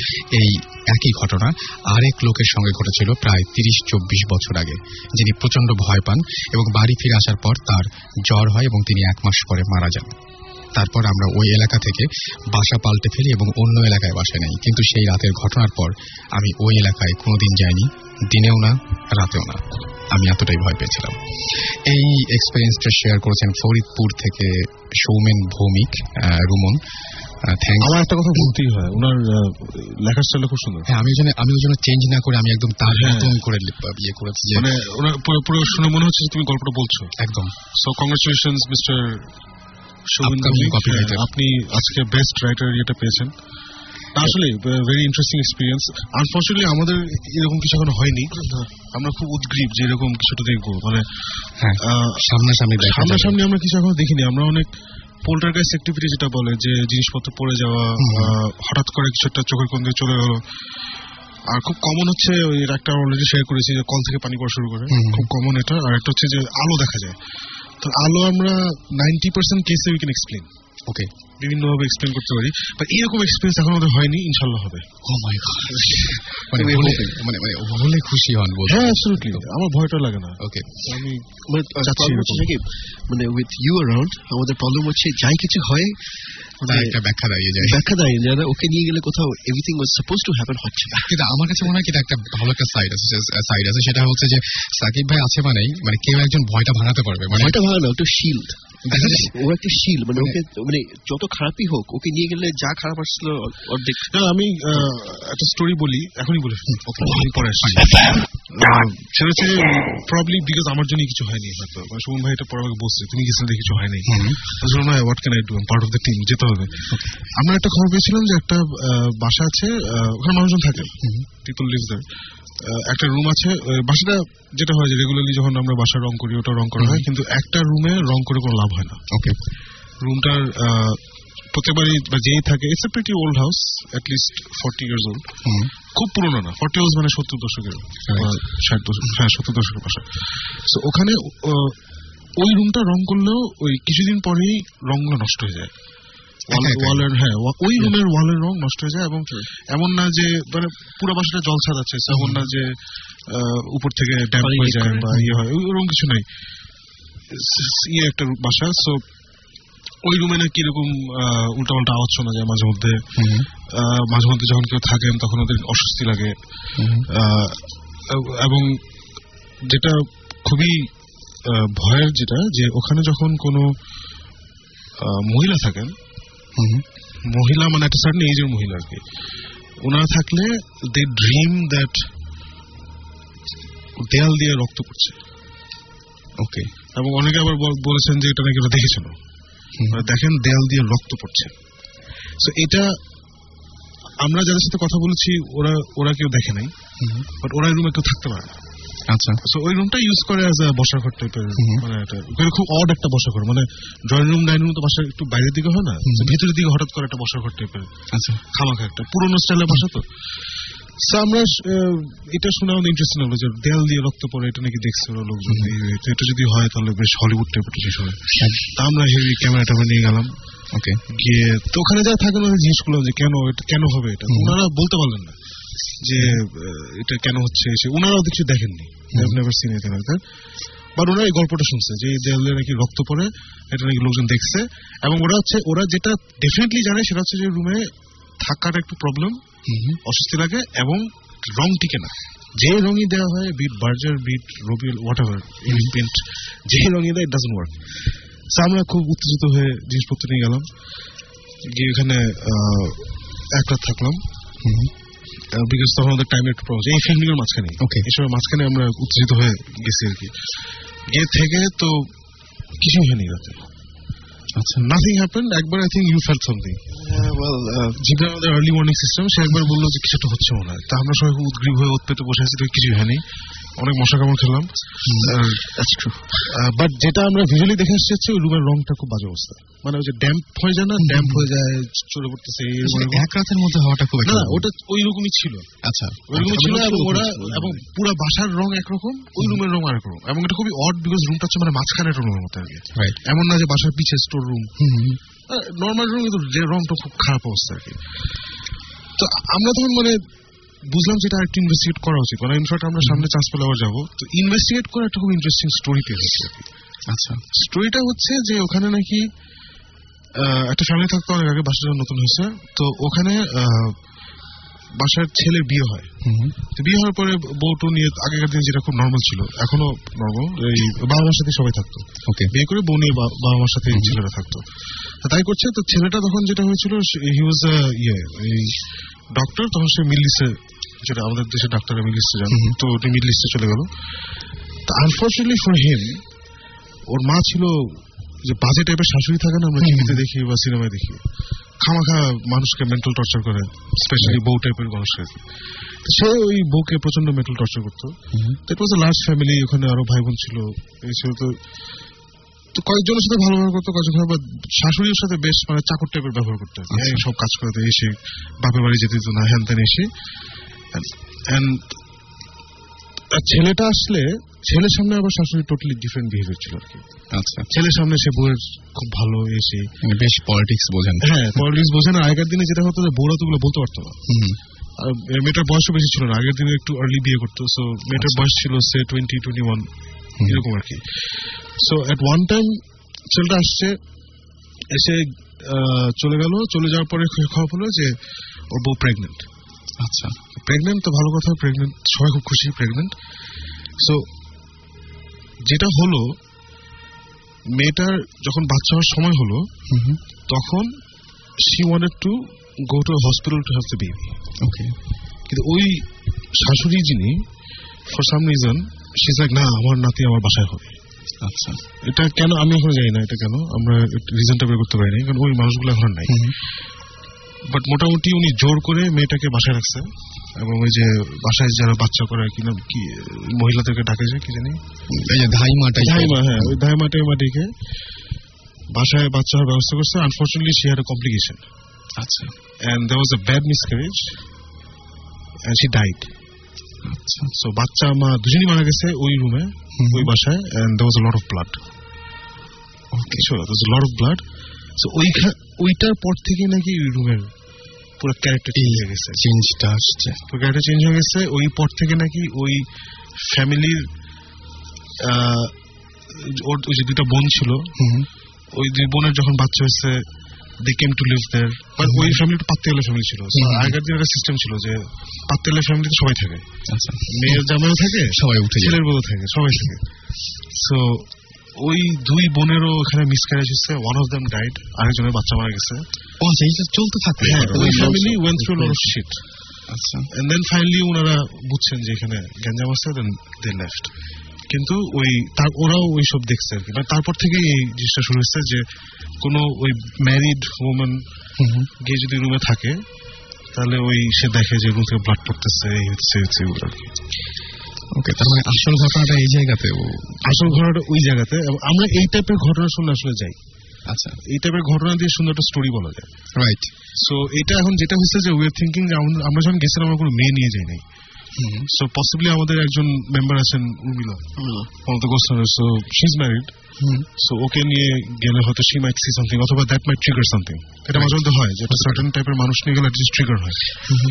এই একই ঘটনা। আরেক লোকের সঙ্গে ঘটেছিল প্রায় তিরিশ চব্বিশ বছর আগে, যিনি প্রচণ্ড ভয় পান এবং বাড়ি ফিরে আসার পর তার জ্বর হয় এবং তিনি এক মাস পরে মারা যান। তারপর আমরা ওই এলাকা থেকে বাসা পাল্টে ফেলি এবং অন্য এলাকায় বাসা নেই। কিন্তু সেই রাতের ঘটনার পর আমি ওই এলাকায় কোনোদিন যাইনি দিনেও না রাতেও না। আমি এতটাই ভয় পেয়েছিলাম। এই এক্সপিরিয়েন্সটা শেয়ার করেছেন ফরিদপুর থেকে সৌমেন ভৌমিক রুমন। থ্যাংক আমার একটা কথা বলতেই হয় ওনার লেখার স্টাইলটা খুব সুন্দর। হ্যাঁ আমি ওই জন্য আমি ওই জন্য চেঞ্জ না করে আমি একদম তার হ্যাঁ। মতন করে লি- ইয়ে করেছি মানে ওনার পুরো শুনে মনে হচ্ছে তুমি গল্পটা বলছো। একদম। So congratulations mister. আপনি আজকে বেস্ট রাইটার ইয়েটা পেয়েছেন। আসলে ভেরি ইন্টারেস্টিং এক্সপিরিয়েন্স আনফর্চুনেটলি আমাদের এরকম কিছু এখনও হয়নি। আমরা খুব উদ্গ্রীব যে এরকম কিছুটা দেখব। মানে হ্যাঁ সামনাসামনি সামনাসামনি আমরা কিছু এখনও দেখিনি। আমরা অনেক পোল্টার গাইস অ্যাক্টিভিটি যেটা বলে যে জিনিসপত্র পড়ে যাওয়া হঠাৎ করে কিছু একটা চোখের কোন দিয়ে চলে গেল। আর খুব কমন হচ্ছে ওই একটা অলরেডি শেয়ার করেছি যে কল থেকে পানি পড়া শুরু করে। খুব কমন এটা। আর একটা হচ্ছে যে আলো দেখা যায়। তো আলো আমরা নাইনটি পার্সেন্ট কেসে উই ক্যান এক্সপ্লেন ওকে বিভিন্নভাবে এক্সপ্লেন করতে পারি। বা এরকম এক্সপিরিয়েন্স এখন আমাদের হয়নি ইনশাল্লাহ হবে। ও মাই মানে মানে মানে হলে খুশি হন হ্যাঁ অ্যাবসলিউটলি আমার ভয়টা লাগে না। ওকে আমি মানে উইথ ইউ অ্যারাউন্ড আমাদের প্রবলেম হচ্ছে যাই কিছু হয় একটা ব্যাখ্যা দাঁড়িয়ে যায় ব্যাখ্যা দেয় যারা ওকে নিয়ে গেলে কোথাও everything was suppose to happen হচ্ছে না কিন্তু আমার কাছে মনে হয় এটা একটা ভালো একটা সাইড আছে সাইড আছে সেটা হচ্ছে যে সাকিব ভাই আছে মানেই মানে কেউ একজন ভয়টা ভাঙাতে পারবে মানে ভয়টা ভালো একটু শিল্ড ও একটা শিল্ড মানে ওকে মানে যত খারাপই হোক ওকে নিয়ে গেলে যা খারাপ আসছিল অর্ধেক। না আমি একটা স্টোরি বলি এখনই বলি পরে সেটা হচ্ছে প্রবলি বিকজ আমার জন্য কিছু হয়নি হয়তো। মানে ভাই এটা পরে আমাকে বলছে তুমি গেছিলে কিছু হয়নি? হুম। না what can I do part of the team যেতে হবে। আমরা একটা খবর পেয়েছিলাম যে একটা বাসা আছে ওখানে মানুষজন থাকে। পিপল লিভ দেয়ার একটা রুম আছে বাসাটা যেটা হয় যে রেগুলারলি যখন আমরা বাসা রং করি ওটা রং করা হয় কিন্তু একটা রুমে রং করে কোনো লাভ হয় না। ওকে রুমটার প্রত্যেকবারই বা যেই থাকে it's a pretty old house at least forty years old খুব পুরোনো না ফর্টি হাউস মানে সত্তর দশকের ষাট দশক হ্যাঁ সত্তর দশকের সো ওখানে ওই রুমটা রং করলেও ওই কিছুদিন পরেই রংগুলো নষ্ট হয়ে যায়। ওয়ালের হ্যাঁ ওই রুমের ওয়ালের রং নষ্ট হয়ে যায় এবং এমন না যে মানে পুরো বাসাটা জল আছে এমন না যে উপর থেকে ড্যাম্প হয়ে যায় বা ইয়ে হয় ওই- ওরকম কিছু নাই। ইয়ে একটা বাসা সো ওই রুমে নাকি এরকম উল্টা পাল্টা আওয়াজ শোনা যায় মাঝে মধ্যে। মাঝে মধ্যে যখন কেউ থাকেন তখন ওদের অস্বস্তি লাগে। এবং যেটা খুবই ভয়ের যেটা যে ওখানে যখন কোনো মহিলা থাকেন মহিলা মানে একটা সার্টেন এজের মহিলা আর কি। ওনারা থাকলে দে ড্রিম দ্যাট দেয়াল দিয়ে রক্ত পড়ছে। ওকে এবং অনেকে আবার বল- বলেছেন যে এটা নাকি ওরা দেখেছিল হুম, দেখেন দেয়াল দিয়ে রক্ত পড়ছে। তো এটা আমরা যাদের সাথে কথা বলেছি ওরা ওরা কেউ দেখে নাই। বাট ওরা রুমে কেউ থাকতে পারে না। আচ্ছা। সো ওই রুমটা ইউজ করে অ্যাজ আ বসার ঘর টাইপের। মানে একটা খুব অড একটা বসার ঘর মানে ড্রয়িং রুম ডাইনিং রুম তো বাসার একটু বাইরের দিকে হয় না। ভিতরের দিকে হঠাৎ করে একটা বসার ঘর টাইপের আচ্ছা। খামাখা একটা। পুরোনো স্টাইলের বাসা তো। আমরা এটা শুনে আমাদের ইন্টারেস্টিং হলো যে দেয়াল দিয়ে রক্ত পড়ে এটা নাকি দেখছে ওরা লোকজন। এটা যদি হয় তাহলে বেশ হলিউড টাইপের শেষ হবে। তা আমরা হেভি ক্যামেরা ট্যামেরা নিয়ে গেলাম। ওকে গিয়ে তো ওখানে যারা থাকেন ওদের জিজ্ঞেস করলাম যে কেন এটা কেন হবে এটা? ওনারা বলতে পারলেন না যে এটা কেন হচ্ছে সে ওনারাও কিছু দেখেননি। Never seen anything like but ওরা এই গল্পটা শুনছে যে দেয়ালে নাকি রক্ত পড়ে এটা নাকি লোকজন দেখছে। এবং ওরা হচ্ছে ওরা যেটা ডেফিনেটলি জানে সেটা হচ্ছে যে রুমে থাকার একটু প্রবলেম অস্বস্তি লাগে এবং রং টিকে না। যে রঙই দেওয়া হয় be it Berger be it Rabil whatever paint যে রঙই দেয় ইট ডাজন্ট ওয়ার্ক আমরা খুব উত্তেজিত হয়ে জিনিসপত্র নিয়ে গেলাম। গিয়ে এখানে এক রাত থাকলাম। বিকজ তখন আমাদের টাইম একটু প্রবলেম এই এর মাঝখানে. এই সময় মাঝখানে আমরা উত্তেজিত হয়ে গেছি আর কি। গিয়ে থেকে তো কিছুই হয়নি রাতে। আচ্ছা নাথিং হ্যাপেন্ড একবার I think you fell something well যেটা আমাদের আর্লি মর্নিং সিস্টেম সে একবার বলল যে কিছু একটা হচ্ছে মনে হয়। তা আমরা সবাই খুব উদ্গ্রীব হয়ে উৎপেতে বসে আছি তো কিছুই হয়নি। অনেক মশা কামড় খেলাম। বাট যেটা আমরা ভিজুয়ালি দেখে আসছি হচ্ছে ওই রুমের রংটা খুব বাজে অবস্থা। মানে ওই যে ড্যাম্প হয়ে যায় না ড্যাম্প হয়ে যায় চলে পড়তেছে। এক রাতের মধ্যে হওয়াটা খুব না ওটা ওই রকমই ছিল। আচ্ছা ওইরকমই ছিল এবং ওরা এবং পুরো বাসার রং একরকম ওই রুমের রং আরেক রকম এবং এটা খুবই অড বিকজ রুমটা হচ্ছে মানে মাঝখানে একটা রুমের মতো আর. এমন না যে বাসার পিছে স্টোর রুম নর্মাল রুম কিন্তু যে রংটা খুব খারাপ অবস্থা আর কি। তো আমরা তখন মানে বুঝলাম যেটা একটু ইনভেস্টিগেট করা উচিত। মানে ইনফ্যাক্ট আমরা সামনে চান্স পেলে আবার যাব। তো ইনভেস্টিগেট করে একটা খুব ইন্টারেস্টিং স্টোরি কি আচ্ছা। স্টোরিটা হচ্ছে যে ওখানে নাকি একটা ফ্যামিলি থাকতো অনেক আগে বাসা যখন নতুন হয়েছে। তো ওখানে বাসার ছেলের বিয়ে হয়। বিয়ে হওয়ার পরে বউটো নিয়ে আগেকার দিনে যেটা খুব নর্মাল ছিল এখনও নর্মাল এই বাবা মার সাথে সবাই থাকতো। ওকে। বিয়ে করে বউ নিয়ে বাবা মার সাথে ছেলেরা থাকতো। তাই করছে তো ছেলেটা তখন যেটা হয়েছিল হি ওয়াজ ইয়ে ডক্টর তখন সে মিডল ইস্টে যেটা আমাদের দেশের ডাক্তাররা মিডল ইস্টে যান তো উনি মিডল ইস্টে চলে গেল। তো আনফর্চুনেটলি ফর হিম ওর মা ছিল যে বাজে টাইপের শাশুড়ি থাকে না আমরা। টিভিতে দেখি বা সিনেমায় দেখি। খামাখা মানুষকে মেন্টাল টর্চার করে স্পেশালি বউ টাইপের মানুষকে। সে ওই বউকে প্রচণ্ড মেন্টাল টর্চার করতো। ইট ওয়াজ লার্জ ফ্যামিলি ওখানে আরও ভাই বোন ছিল। এই ছিল তো তো কয়েকজনের সাথে ভালো ব্যবহার করতো কয়েকজন আবার শাশুড়ির সাথে বেশ মানে চাকর টাইপের ব্যবহার করতো। এই সব কাজ করতে এসে বাপের বাড়ি যেতে দিত না হ্যান ত্যান এসে ছেলেটা আসলে ছেলের সামনে আবার শাশুড়ি টোটালি ডিফারেন্ট বিহেভিয়ার ছিল আর কি আচ্ছা ছেলের সামনে সে বউয়ের খুব ভালো এসে মানে বেশ পলিটিক্স বোঝেন হ্যাঁ পলিটিক্স বোঝে না আগের দিনে যেটা হতো যে বউরা তো বলতে পারতো না আর মেয়েটার বয়সও বেশি ছিল না আগের দিনে একটু আর্লি বিয়ে করতো সো মেয়েটার। বয়স ছিল সে টোয়েন্টি টোয়েন্টি ওয়ান। এরকম আর কি। সো এট ওয়ান টাইম ছেলেটা আসছে এসে চলে গেল চলে যাওয়ার পরে খবর হলো যে ওর বউ প্রেগনেন্ট আচ্ছা। প্রেগনেন্ট তো ভালো কথা প্রেগনেন্ট সবাই খুব খুশি প্রেগনেন্ট সো যেটা হলো মেয়েটার যখন বাচ্চা হওয়ার সময় হলো তখন she wanted to go to hospital to have the baby okay কিন্তু ওই শাশুড়ি যিনি for some reason she's like না আমার নাতি আমার বাসায় হবে। আচ্ছা। এটা কেন? আমি এখন জানি না এটা কেন। আমরা রিজনটা বের করতে পারি না কারণ ওই মানুষগুলো এখন নাই। বাট মোটামুটি উনি জোর করে মেয়েটাকে বাসায় রাখছে এবং ওই যে বাসায় যারা বাচ্চা করে কি নাম কি মহিলাদেরকে ডাকে যে কি জানি? এই যে ধাইমা টাইপ ধাইমা হ্যাঁ ওই ধাইমা টাইমা ডেকে বাসায় বাচ্চা হওয়ার ব্যবস্থা করছে। আনফর্চুনেটলি সি হ্যাড কমপ্লিকেশন আচ্ছা। And there was a bad miscarriage and she died. আচ্ছা so বাচ্চা মা দুজনই মারা গেছে ওই রুমে ওই বাসায় and there was a lot of blood. Okay sure there was a lot of ওই ওইটার পর থেকে নাকি ওই রুমের পুরো ক্যারেক্টার চেঞ্জ হয়ে গেছে চেঞ্জটা আসছে পুরো ক্যারেক্টার চেঞ্জ হয়ে গেছে ওই পর থেকে নাকি ওই ফ্যামিলির ওর ওই যে দুইটা বোন ছিল ওই দুই বোনের যখন বাচ্চা হয়েছে they came to live there but ওই ফ্যামিলিটা পাত্তিয়ালা ফ্যামিলি ছিল। আগের দিন একটা সিস্টেম ছিল যে পাত্তিয়ালা ফ্যামিলিতে সবাই থাকে। আচ্ছা। মেয়ের জামাইও থাকে সবাই উঠে ছেলের বউ থাকে সবাই থাকে। সো ওই দুই বোনেরও এখানে মিসক্যারেজ হচ্ছে ওয়ান অফ দেম ডাইড আরেকজনের বাচ্চা মারা গেছে। ও আচ্ছা এইটা চলতে থাকবে হ্যাঁ। ওই family went through lot of shit আচ্ছা। এন্ড দেন ফাইনালি ওনারা বুঝছেন যে এখানে গ্যাঞ্জাম আছে দেন দে লেফট কিন্তু ওই তার ওরাও ওই সব দেখছে আর কি। মানে তারপর থেকে এই জিনিসটা শুরু হচ্ছে যে কোনো ওই ম্যারিড ওমেন। গিয়ে যদি রুমে থাকে তাহলে ওই সে দেখে যে রুম থেকে ব্লাড পড়তেছে এই হচ্ছে হচ্ছে এগুলো ওকে তার মানে আসল ঘটনাটা এই জায়গাতে ও আসল ঘটনাটা ওই জায়গাতে আমরা এই টাইপের ঘটনা শুনলে আসলে যাই। আচ্ছা। এই টাইপের ঘটনা দিয়ে সুন্দর একটা স্টোরি বলা যায়। রাইট সো এটা এখন যেটা হচ্ছে যে উই থিঙ্কিং আমরা- যখন গেছিলাম আমরা কোনো মেয়ে নিয়ে যাই নাই। সো পসিবলি আমাদের একজন মেম্বার আছেন Urmila on the গোস্টার so she is married so ওকে নিয়ে গেলে হয়তো শি মাইট সি সামথিং অথবা দ্যাট মাইট ট্রিগার সামথিং এটা মাঝে মধ্যে হয় যে একটা সার্টেন টাইপের মানুষ নিয়ে গেলে অ্যাটলিস্ট ট্রিগার হয়।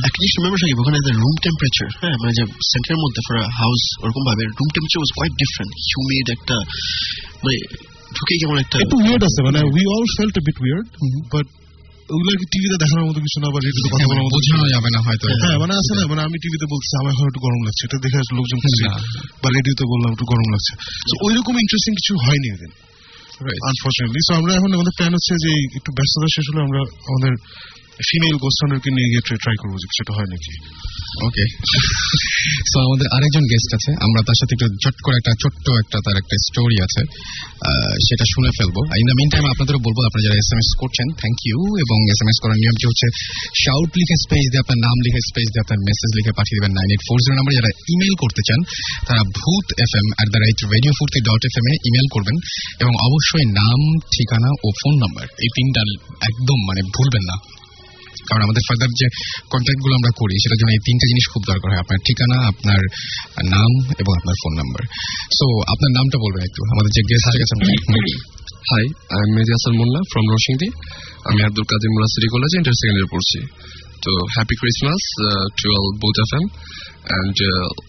একটা জিনিস রিমেম্বার সাকিব ওখানে রুম টেম্পারেচার হ্যাঁ মানে যে সেন্টারের মধ্যে ফর হাউস ওরকম ভাবে room temperature was quite different humid একটা মানে ঢুকে কেমন একটা একটু উইয়ার্ড আছে মানে we all felt bit weird. But ওগুলো কি টিভিতে দেখানোর মতো কিছু না বা রেডিওতে কথা বলার মতো বোঝানো যাবে না হয়তো। হ্যাঁ মানে আছে না? মানে আমি টিভিতে বলছি আমার এখন একটু গরম লাগছে। এটা দেখে লোকজন। বা রেডিওতে বললাম একটু গরম লাগছে। তো ওই রকম ইন্টারেস্টিং কিছু হয়নি ওদিন. আনফর্চুনেটলি সো আমরা এখন আমাদের প্ল্যান হচ্ছে যে একটু ব্যস্ততা শেষ হলে আমরা আমাদের ফিমেল গোস্টানকে নিয়ে গিয়ে ট্রাই করব সেটা হয় নাকি? ওকে সো আমাদের আরেকজন গেস্ট আছে। আমরা তার সাথে একটু ঝট করে একটা ছোট্ট একটা তার একটা স্টোরি আছে। সেটা শুনে ফেলব। ইন দ্য মিন টাইম আপনাদেরও বলব, আপনারা যারা এস এম এস করছেন থ্যাংক ইউ এবং এস এম এস করার নিয়মটি হচ্ছে? শাউট লিখে স্পেস দিয়ে আপনার নাম লিখে স্পেস দিয়ে আপনার মেসেজ লিখে পাঠিয়ে দেবেন nine eight four zero number যারা ইমেল করতে চান, তারা Bhoot F M at the right radio Foorti dot F M A email করবেন, এবং অবশ্যই নাম, ঠিকানা ও ফোন নাম্বার এই তিনটা একদম মানে ভুলবেন না। কারণ আমাদের ফার্দার যে কন্ট্যাক্টগুলো আমরা করি, সেটার জন্য এই তিনটা জিনিস খুব দরকার হয়। আপনার ঠিকানা, আপনার নাম এবং আপনার ফোন নাম্বার সো আপনার নামটা বলবেন একটু। আমাদের যে গেস্ট আছে হাই আই মেজি হাসান মোল্লা ফ্রম রশিংদি আমি আব্দুল কাদির মোল্লা সিটি কলেজে ইন্টার সেকেন্ড ইয়ার পড়ছি। তো happy Christmas to all Bhoot F M and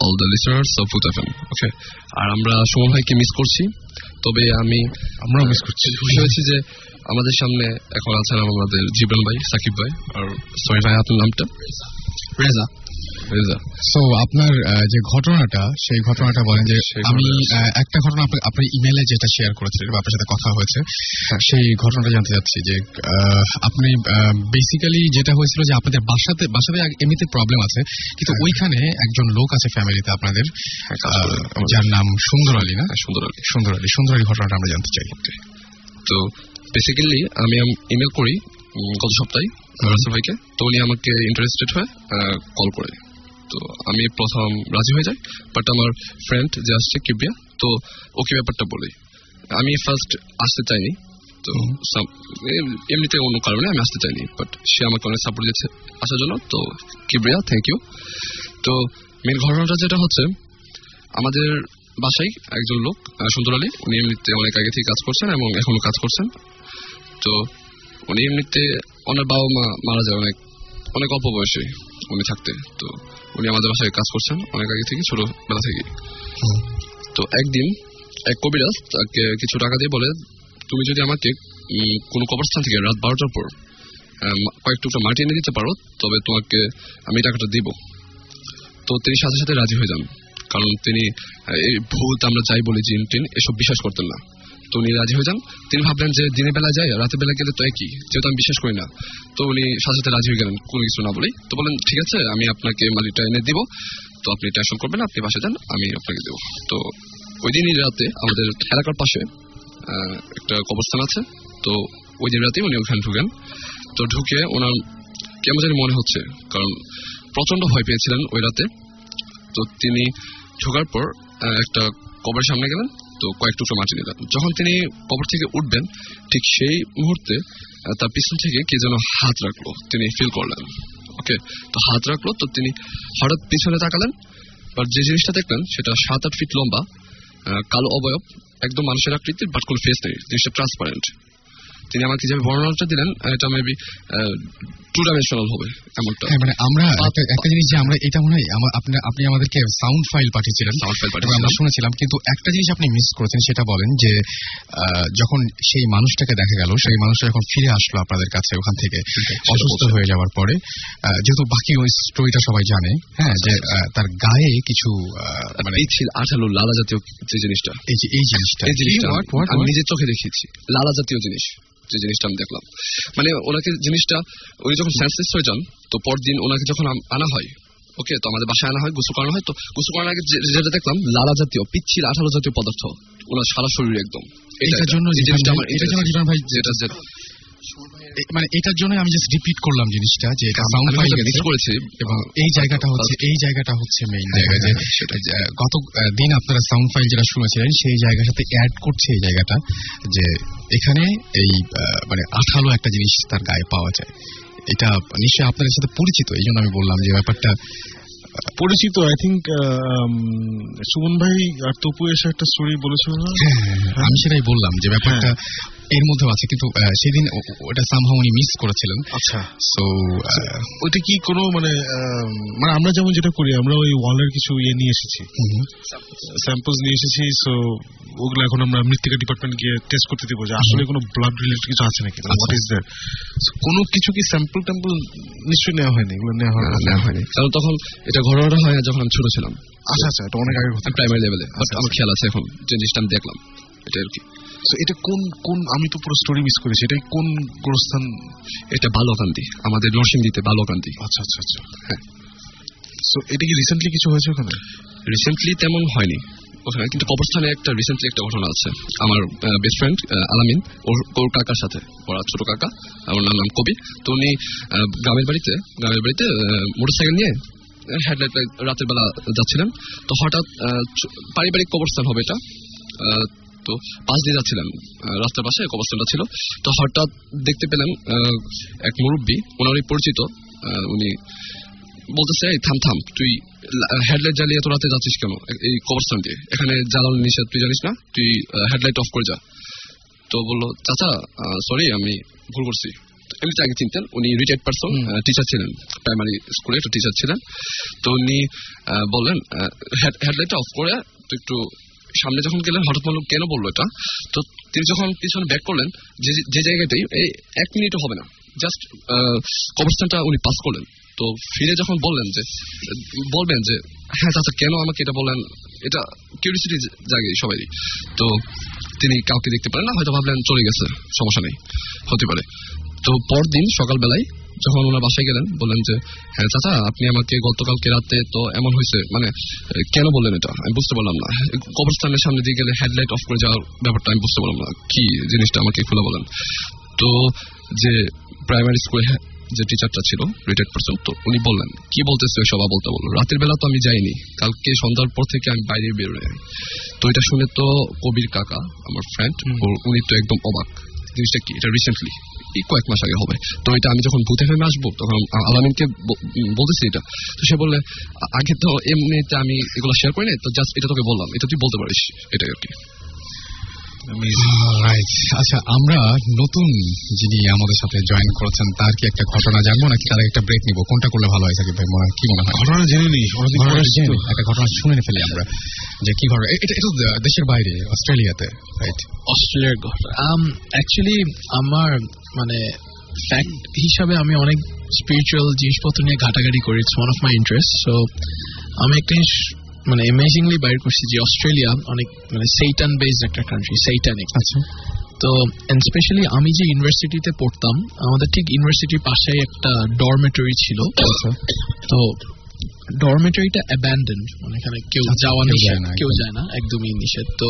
all the listeners of Bhoot F M okay আর আমরা সুমন ভাইকে মিস করছি। তবে আমি আমরা মিস করছি। খুশি হয়েছি যে আমাদের সামনে এখন আছেন আমাদের জীবন ভাই সাকিব ভাই আর সরি ভাই আপনার নামটা। রেজা রেজা। সো আপনার যে ঘটনাটা সেই ঘটনাটা বলেন যে আমি একটা ঘটনা আপনি আপনার ইমেলে যেটা শেয়ার করেছিলেন বা আপনার সাথে কথা হয়েছে সেই ঘটনাটা জানতে চাচ্ছি যে আপনি বেসিক্যালি যেটা হয়েছিল যে আপনাদের বাসাতে বাসাতে এমনিতে প্রবলেম আছে কিন্তু ওইখানে একজন লোক আছে ফ্যামিলিতে আপনাদের হ্যাঁ, যার নাম সুন্দর আলী না? হ্যাঁ, সুন্দর আলী। সুন্দর আলী। সুন্দর আলী ঘটনাটা আমরা জানতে চাই। তো বেসিক্যালি আমি ইমেল করি গত সপ্তাহে ভাইকে। তো উনি আমাকে ইন্টারেস্টেড হয়ে কল করে। তো আমি প্রথম রাজি হয়ে যাই বাট আমার ফ্রেন্ড যে আসছে কিবিয়া তো ওকে ব্যাপারটা বলি। আমি ফার্স্ট আসতে চাইনি তো এমনিতে অন্য কারণে আমি আসতে চাইনি বাট সে আমাকে অনেক সাপোর্ট দিয়েছে আসার জন্য তো কিবরিয়া থ্যাংক ইউ তো মেন ঘটনাটা যেটা হচ্ছে আমাদের বাসায় একজন লোক সুন্দর আলী উনি এমনিতে অনেক আগে থেকে কাজ করছেন এবং এখনও কাজ করছেন। তো উনি এমনিতে ওনার বাবা মা মারা যায় অনেক অনেক অল্প বয়সে উনি থাকতে। তো উনি আমাদের বাসায় কাজ করছেন, অনেক আগে থেকে ছোটবেলা থেকে তো একদিন এক কবিরাজ তাকে কিছু টাকা দিয়ে বলে, তুমি যদি আমাকে কোনো কবরস্থান থেকে রাত বারোটার পর কয়েক টুকরা মাটি এনে দিতে পারো, তবে তোমাকে আমি টাকাটা দিব। তো তিনি সাথে সাথে রাজি হয়ে যান। কারণ তিনি এই ভূত, আমরা যাই বলি জিন টিন এসব বিশ্বাস করতেন না। তো উনি রাজি হয়ে যান তিনি ভাবলেন যে দিনের বেলা যায় রাতের বেলা গেলে তো একই, যেহেতু আমি বিশ্বাস করি না। তো উনি সাথে রাজি হয়ে গেলেন, কোনো কিছু না বলেই। তো বলেন ঠিক আছে, আমি আপনাকে মালিকটা এনে দিব। তো আপনি টেনশন করবেন, আপনি বাসে যান, আমি আপনাকে দেবো। তো ওই দিনই রাতে আমাদের এলাকার পাশে একটা কবরস্থান আছে। তো ওই দিন রাতেই উনি ওখানে ঢুকেন। তো ঢুকে ওনার কেমন জানি মনে হচ্ছে, কারণ প্রচণ্ড ভয় পেয়েছিলেন ওই রাতে। তো তিনি ঢোকার পর একটা কবরের সামনে গেলেন। কয়েক টুকরো মাটি নিলেন যখন তিনি কবর থেকে উঠবেন, ঠিক সেই মুহূর্তে তার পিছন থেকে কে যেন হাত রাখল, তিনি ফিল করলেন। ওকে তো হাত রাখল, তো তিনি হঠাৎ পিছনে তাকালেন বাট যে জিনিসটা দেখলেন, সেটা সাত আট ফিট লম্বা কালো অবয়ব, একদম মানুষের আকৃতির বাট কোনো ফেস নেই, জিনিসটা ট্রান্সপারেন্ট তিনি আমাকে যে বর্ণনাটা দিলেন এটা মেবি টু ডাইমেনশনাল হবে এমনটা হ্যাঁ মানে আমরা একটা জিনিস যে আমরা এটা মনে হয় আপনি আপনি আমাদেরকে সাউন্ড ফাইল পাঠিয়েছিলেন। আমরা শুনেছিলাম কিন্তু একটা জিনিস আপনি মিস করেছেন সেটা বলেন যে যখন সেই মানুষটাকে দেখা গেল সেই মানুষটা যখন ফিরে আসলো আপনাদের কাছে ওখান থেকে অসুস্থ হয়ে যাওয়ার পরে যেহেতু বাকি ওই স্টোরিটা সবাই জানে হ্যাঁ যে আহ, তার গায়ে কিছু মানে আঠালো লালা জাতীয় যে জিনিসটা। এই যে এই জিনিসটা। এই জিনিসটা আমি? নিজের চোখে দেখিয়েছি। লালা জাতীয় জিনিস। যে জিনিসটা আমি দেখলাম। মানে ওনাকে জিনিসটা উনি যখন সেন্সলেস হয়ে যান তো পরদিন ওনাকে যখন আনা হয় ওকে তো আমাদের বাসায় আনা হয় গোসল করানো হয় তো গুসু করানোর আগে যেটা দেখলাম লালা জাতীয় পিচ্ছিল আঠালো জাতীয় পদার্থ ওনার সারা শরীর একদম। এটা- এটার জন্য জিনিসটা আমার ভাই যেটা মানে এটার জন্য আমি জাস্ট রিপিট করলাম জিনিসটা যে এটা সাউন্ড ফাইল miss করেছি এবং এই জায়গাটা হচ্ছে এই জায়গাটা হচ্ছে মেইন জায়গা যে গত দিন আপনারা সাউন্ড ফাইল যেটা শুনেছিলেন সেই জায়গার সাথে অ্যাড করছে এই জায়গাটা যে এখানে এই মানে আঠালো একটা জিনিস তার গায়ে পাওয়া যায়। এটা নিশ্চয়ই আপনাদের সাথে পরিচিত এই জন্য আমি বললাম যে ব্যাপারটা পরিচিত আই থিঙ্ক সুমন ভাই আর তপু এসে একটা স্টোরি বলেছিল না? হ্যাঁ, হ্যাঁ, হ্যাঁ, আমি সেটাই বললাম যে ব্যাপারটা এর মধ্যেও আছে কিন্তু সেদিন ওটা সামহাও উনি মিস করেছিলেন। আচ্ছা। সো ওটা কি কোনো মানে মানে আমরা যেমন যেটা করি আমরা ওই ওয়ালের কিছু ইয়ে নিয়ে এসেছি। স্যাম্পলস নিয়ে এসেছি সো ওগুলো এখন আমরা মৃত্তিকা ডিপার্টমেন্ট গিয়ে টেস্ট করতে দিব যে আসলে কোনো ব্লাড রিলেটেড কিছু আছে নাকি হোয়াট ইজ দ্যাট কোনো কিছু কি স্যাম্পল ট্যাম্পল নিশ্চয়ই নেওয়া হয়নি এগুলো নেওয়া হয় নেওয়া হয়নি। কারণ তখন এটা ঘটনাটা হয় যখন আমি ছোট ছিলাম। আচ্ছা আচ্ছা এটা অনেক আগে প্রাইমারি লেভেলে আমার খেয়াল আছে এখন যে জিনিসটা আমি দেখলাম এটা আর কি। So, এটা কোন কোন আমি তো পুরো স্টোরি মিস করেছি। এটা কোন গোরস্থান? এটা বালকান্দি আমাদের নরসিংদীতে বালকান্দি। আচ্ছা আচ্ছা আচ্ছা। হ্যাঁ। সো এটা কি রিসেন্টলি কিছু হয়েছে ওখানে? রিসেন্টলি তেমন হয়নি। ওখানে কিন্তু কবরস্থানে একটা রিসেন্টলি একটা ঘটনা আছে। আমার বেস্ট ফ্রেন্ড আলামিন ওর ওর কাকার সাথে ওরা ছোট কাকা ওর নাম নাম কবি। তো উনি গ্রামের বাড়িতে গ্রামের বাড়িতে মোটরসাইকেল নিয়ে হেডলাইট রাতের বেলা যাচ্ছিলেন। তো হঠাৎ পারিবারিক কবরস্থান হবে এটা। তো পাশ দিয়ে যাচ্ছিলেন আহ, রাস্তার পাশে কবরস্থানটা ছিল। তো হঠাৎ দেখতে পেলাম এক মুরব্বী ওনারই পরিচিত উনি বলতেছে এই থাম থাম তুই হেডলাইট জ্বালিয়ে এত রাতে যাচ্ছিস কেন? এই কবরস্থান দিয়ে। এখানে জ্বালানো নিষেধ তুই জানিস না? তুই হেডলাইট অফ করে যা। তো বলল চাচা সরি আমি ভুল করছি। এমনিতে আগে চিনতেন উনি রিটায়ার্ড পার্সন টিচার ছিলেন। প্রাইমারি স্কুলে একটা টিচার ছিলেন। তো উনি বললেন হেডলাইটটা অফ করে তুই একটু সামনে যখন গেলেন, হঠাৎ বলল কেন বলল এটা? তো তিনি যখন পিছনে ব্যাক করলেন, যে জায়গাটাই, এই এক মিনিটও হবে না। জাস্ট কবরস্থানটা উনি পাস করলেন। তো ফিরে যখন বললেন যে, বলবেন যে হ্যাঁ চাচা কেন আমাকে এটা বললেন? এটা কিউরিসিটি জাগে সবারই তো তিনি কাউকে দেখতে পারেন না, হয়তো ভাবলেন চলে গেছে, সমস্যা নেই, হতে পারে। তো পরদিন সকালবেলায় যখন ওনার বাসায় গেলেন বললেন যে হ্যাঁ চাচা আপনি আমাকে গতকালকে রাতে তো এমন হয়েছে মানে কেন বললেন এটা? আমি বুঝতে পারলাম না। কবরস্থানের সামনে দিয়ে গেলে হেডলাইট অফ করে যাওয়ার ব্যাপারটা আমি বুঝতে পারলাম না। কি জিনিসটা আমাকে খুলে বলেন? তো যে প্রাইমারি স্কুলে যে টিচারটা ছিল রিটায়ার্ড পার্সন তো উনি বললেন কি বলতেছে ওই সবা বলতে বলল রাতের বেলা তো আমি যাইনি কালকে সন্ধ্যার পর থেকে আমি বাইরে বেরোই তো এটা শুনে তো কবির কাকা আমার ফ্রেন্ড উনি তো একদম অবাক। জিনিসটা কি? এটা রিসেন্টলি কয়েক মাস আগে হবে। তো এটা আমি যখন ভূতে ফেমে আসব, তখন আলামিনকে বলতেছি এটা। তো সে বললে আগে তো এমনিতে আমি এগুলো শেয়ার করি না তো জাস্ট এটা তোকে বললাম। এটা তুই বলতে পারিস এটাই আর কি। রাইট আচ্ছা আমরা নতুন যিনি আমাদের সাথে জয়েন করেছেন তার কি একটা ঘটনা জানব নাকি তার একটা ব্রেক নিবো? কোনটা করলে ভালো হয় সাকিব ভাই? মনে কি মনে হয়? ঘটনা জেনে নিই ঘটনা জেনে একটা ঘটনা শুনে ফেলি আমরা যে কি ঘটনা। এটা এটা দেশের বাইরে অস্ট্রেলিয়াতে রাইট অস্ট্রেলিয়ার ঘটনা। অ্যাকচুয়ালি আমার মানে ফ্যাক্ট হিসাবে আমি অনেক স্পিরিচুয়াল জিনিসপত্র নিয়ে ঘাটাঘাটি করি it's one of my interest so আমি একটা মানে অ্যামেজিংলি বাইর করছি যে অস্ট্রেলিয়া অনেক মানে সেইটান বেসড একটা কান্ট্রি সেইটানিক আচ্ছা। তো স্পেশালি আমি যে ইউনিভার্সিটিতে পড়তাম আমাদের ঠিক ইউনিভার্সিটির পাশেই একটা ডরমেটরি ছিল। আচ্ছা। তো ডরমেটরিটা অ্যাবান্ডেন মানে এখানে কেউ আচ্ছা, যাওয়া কেউ নিষেধ কেউ যায় না একদমই নিষেধ। তো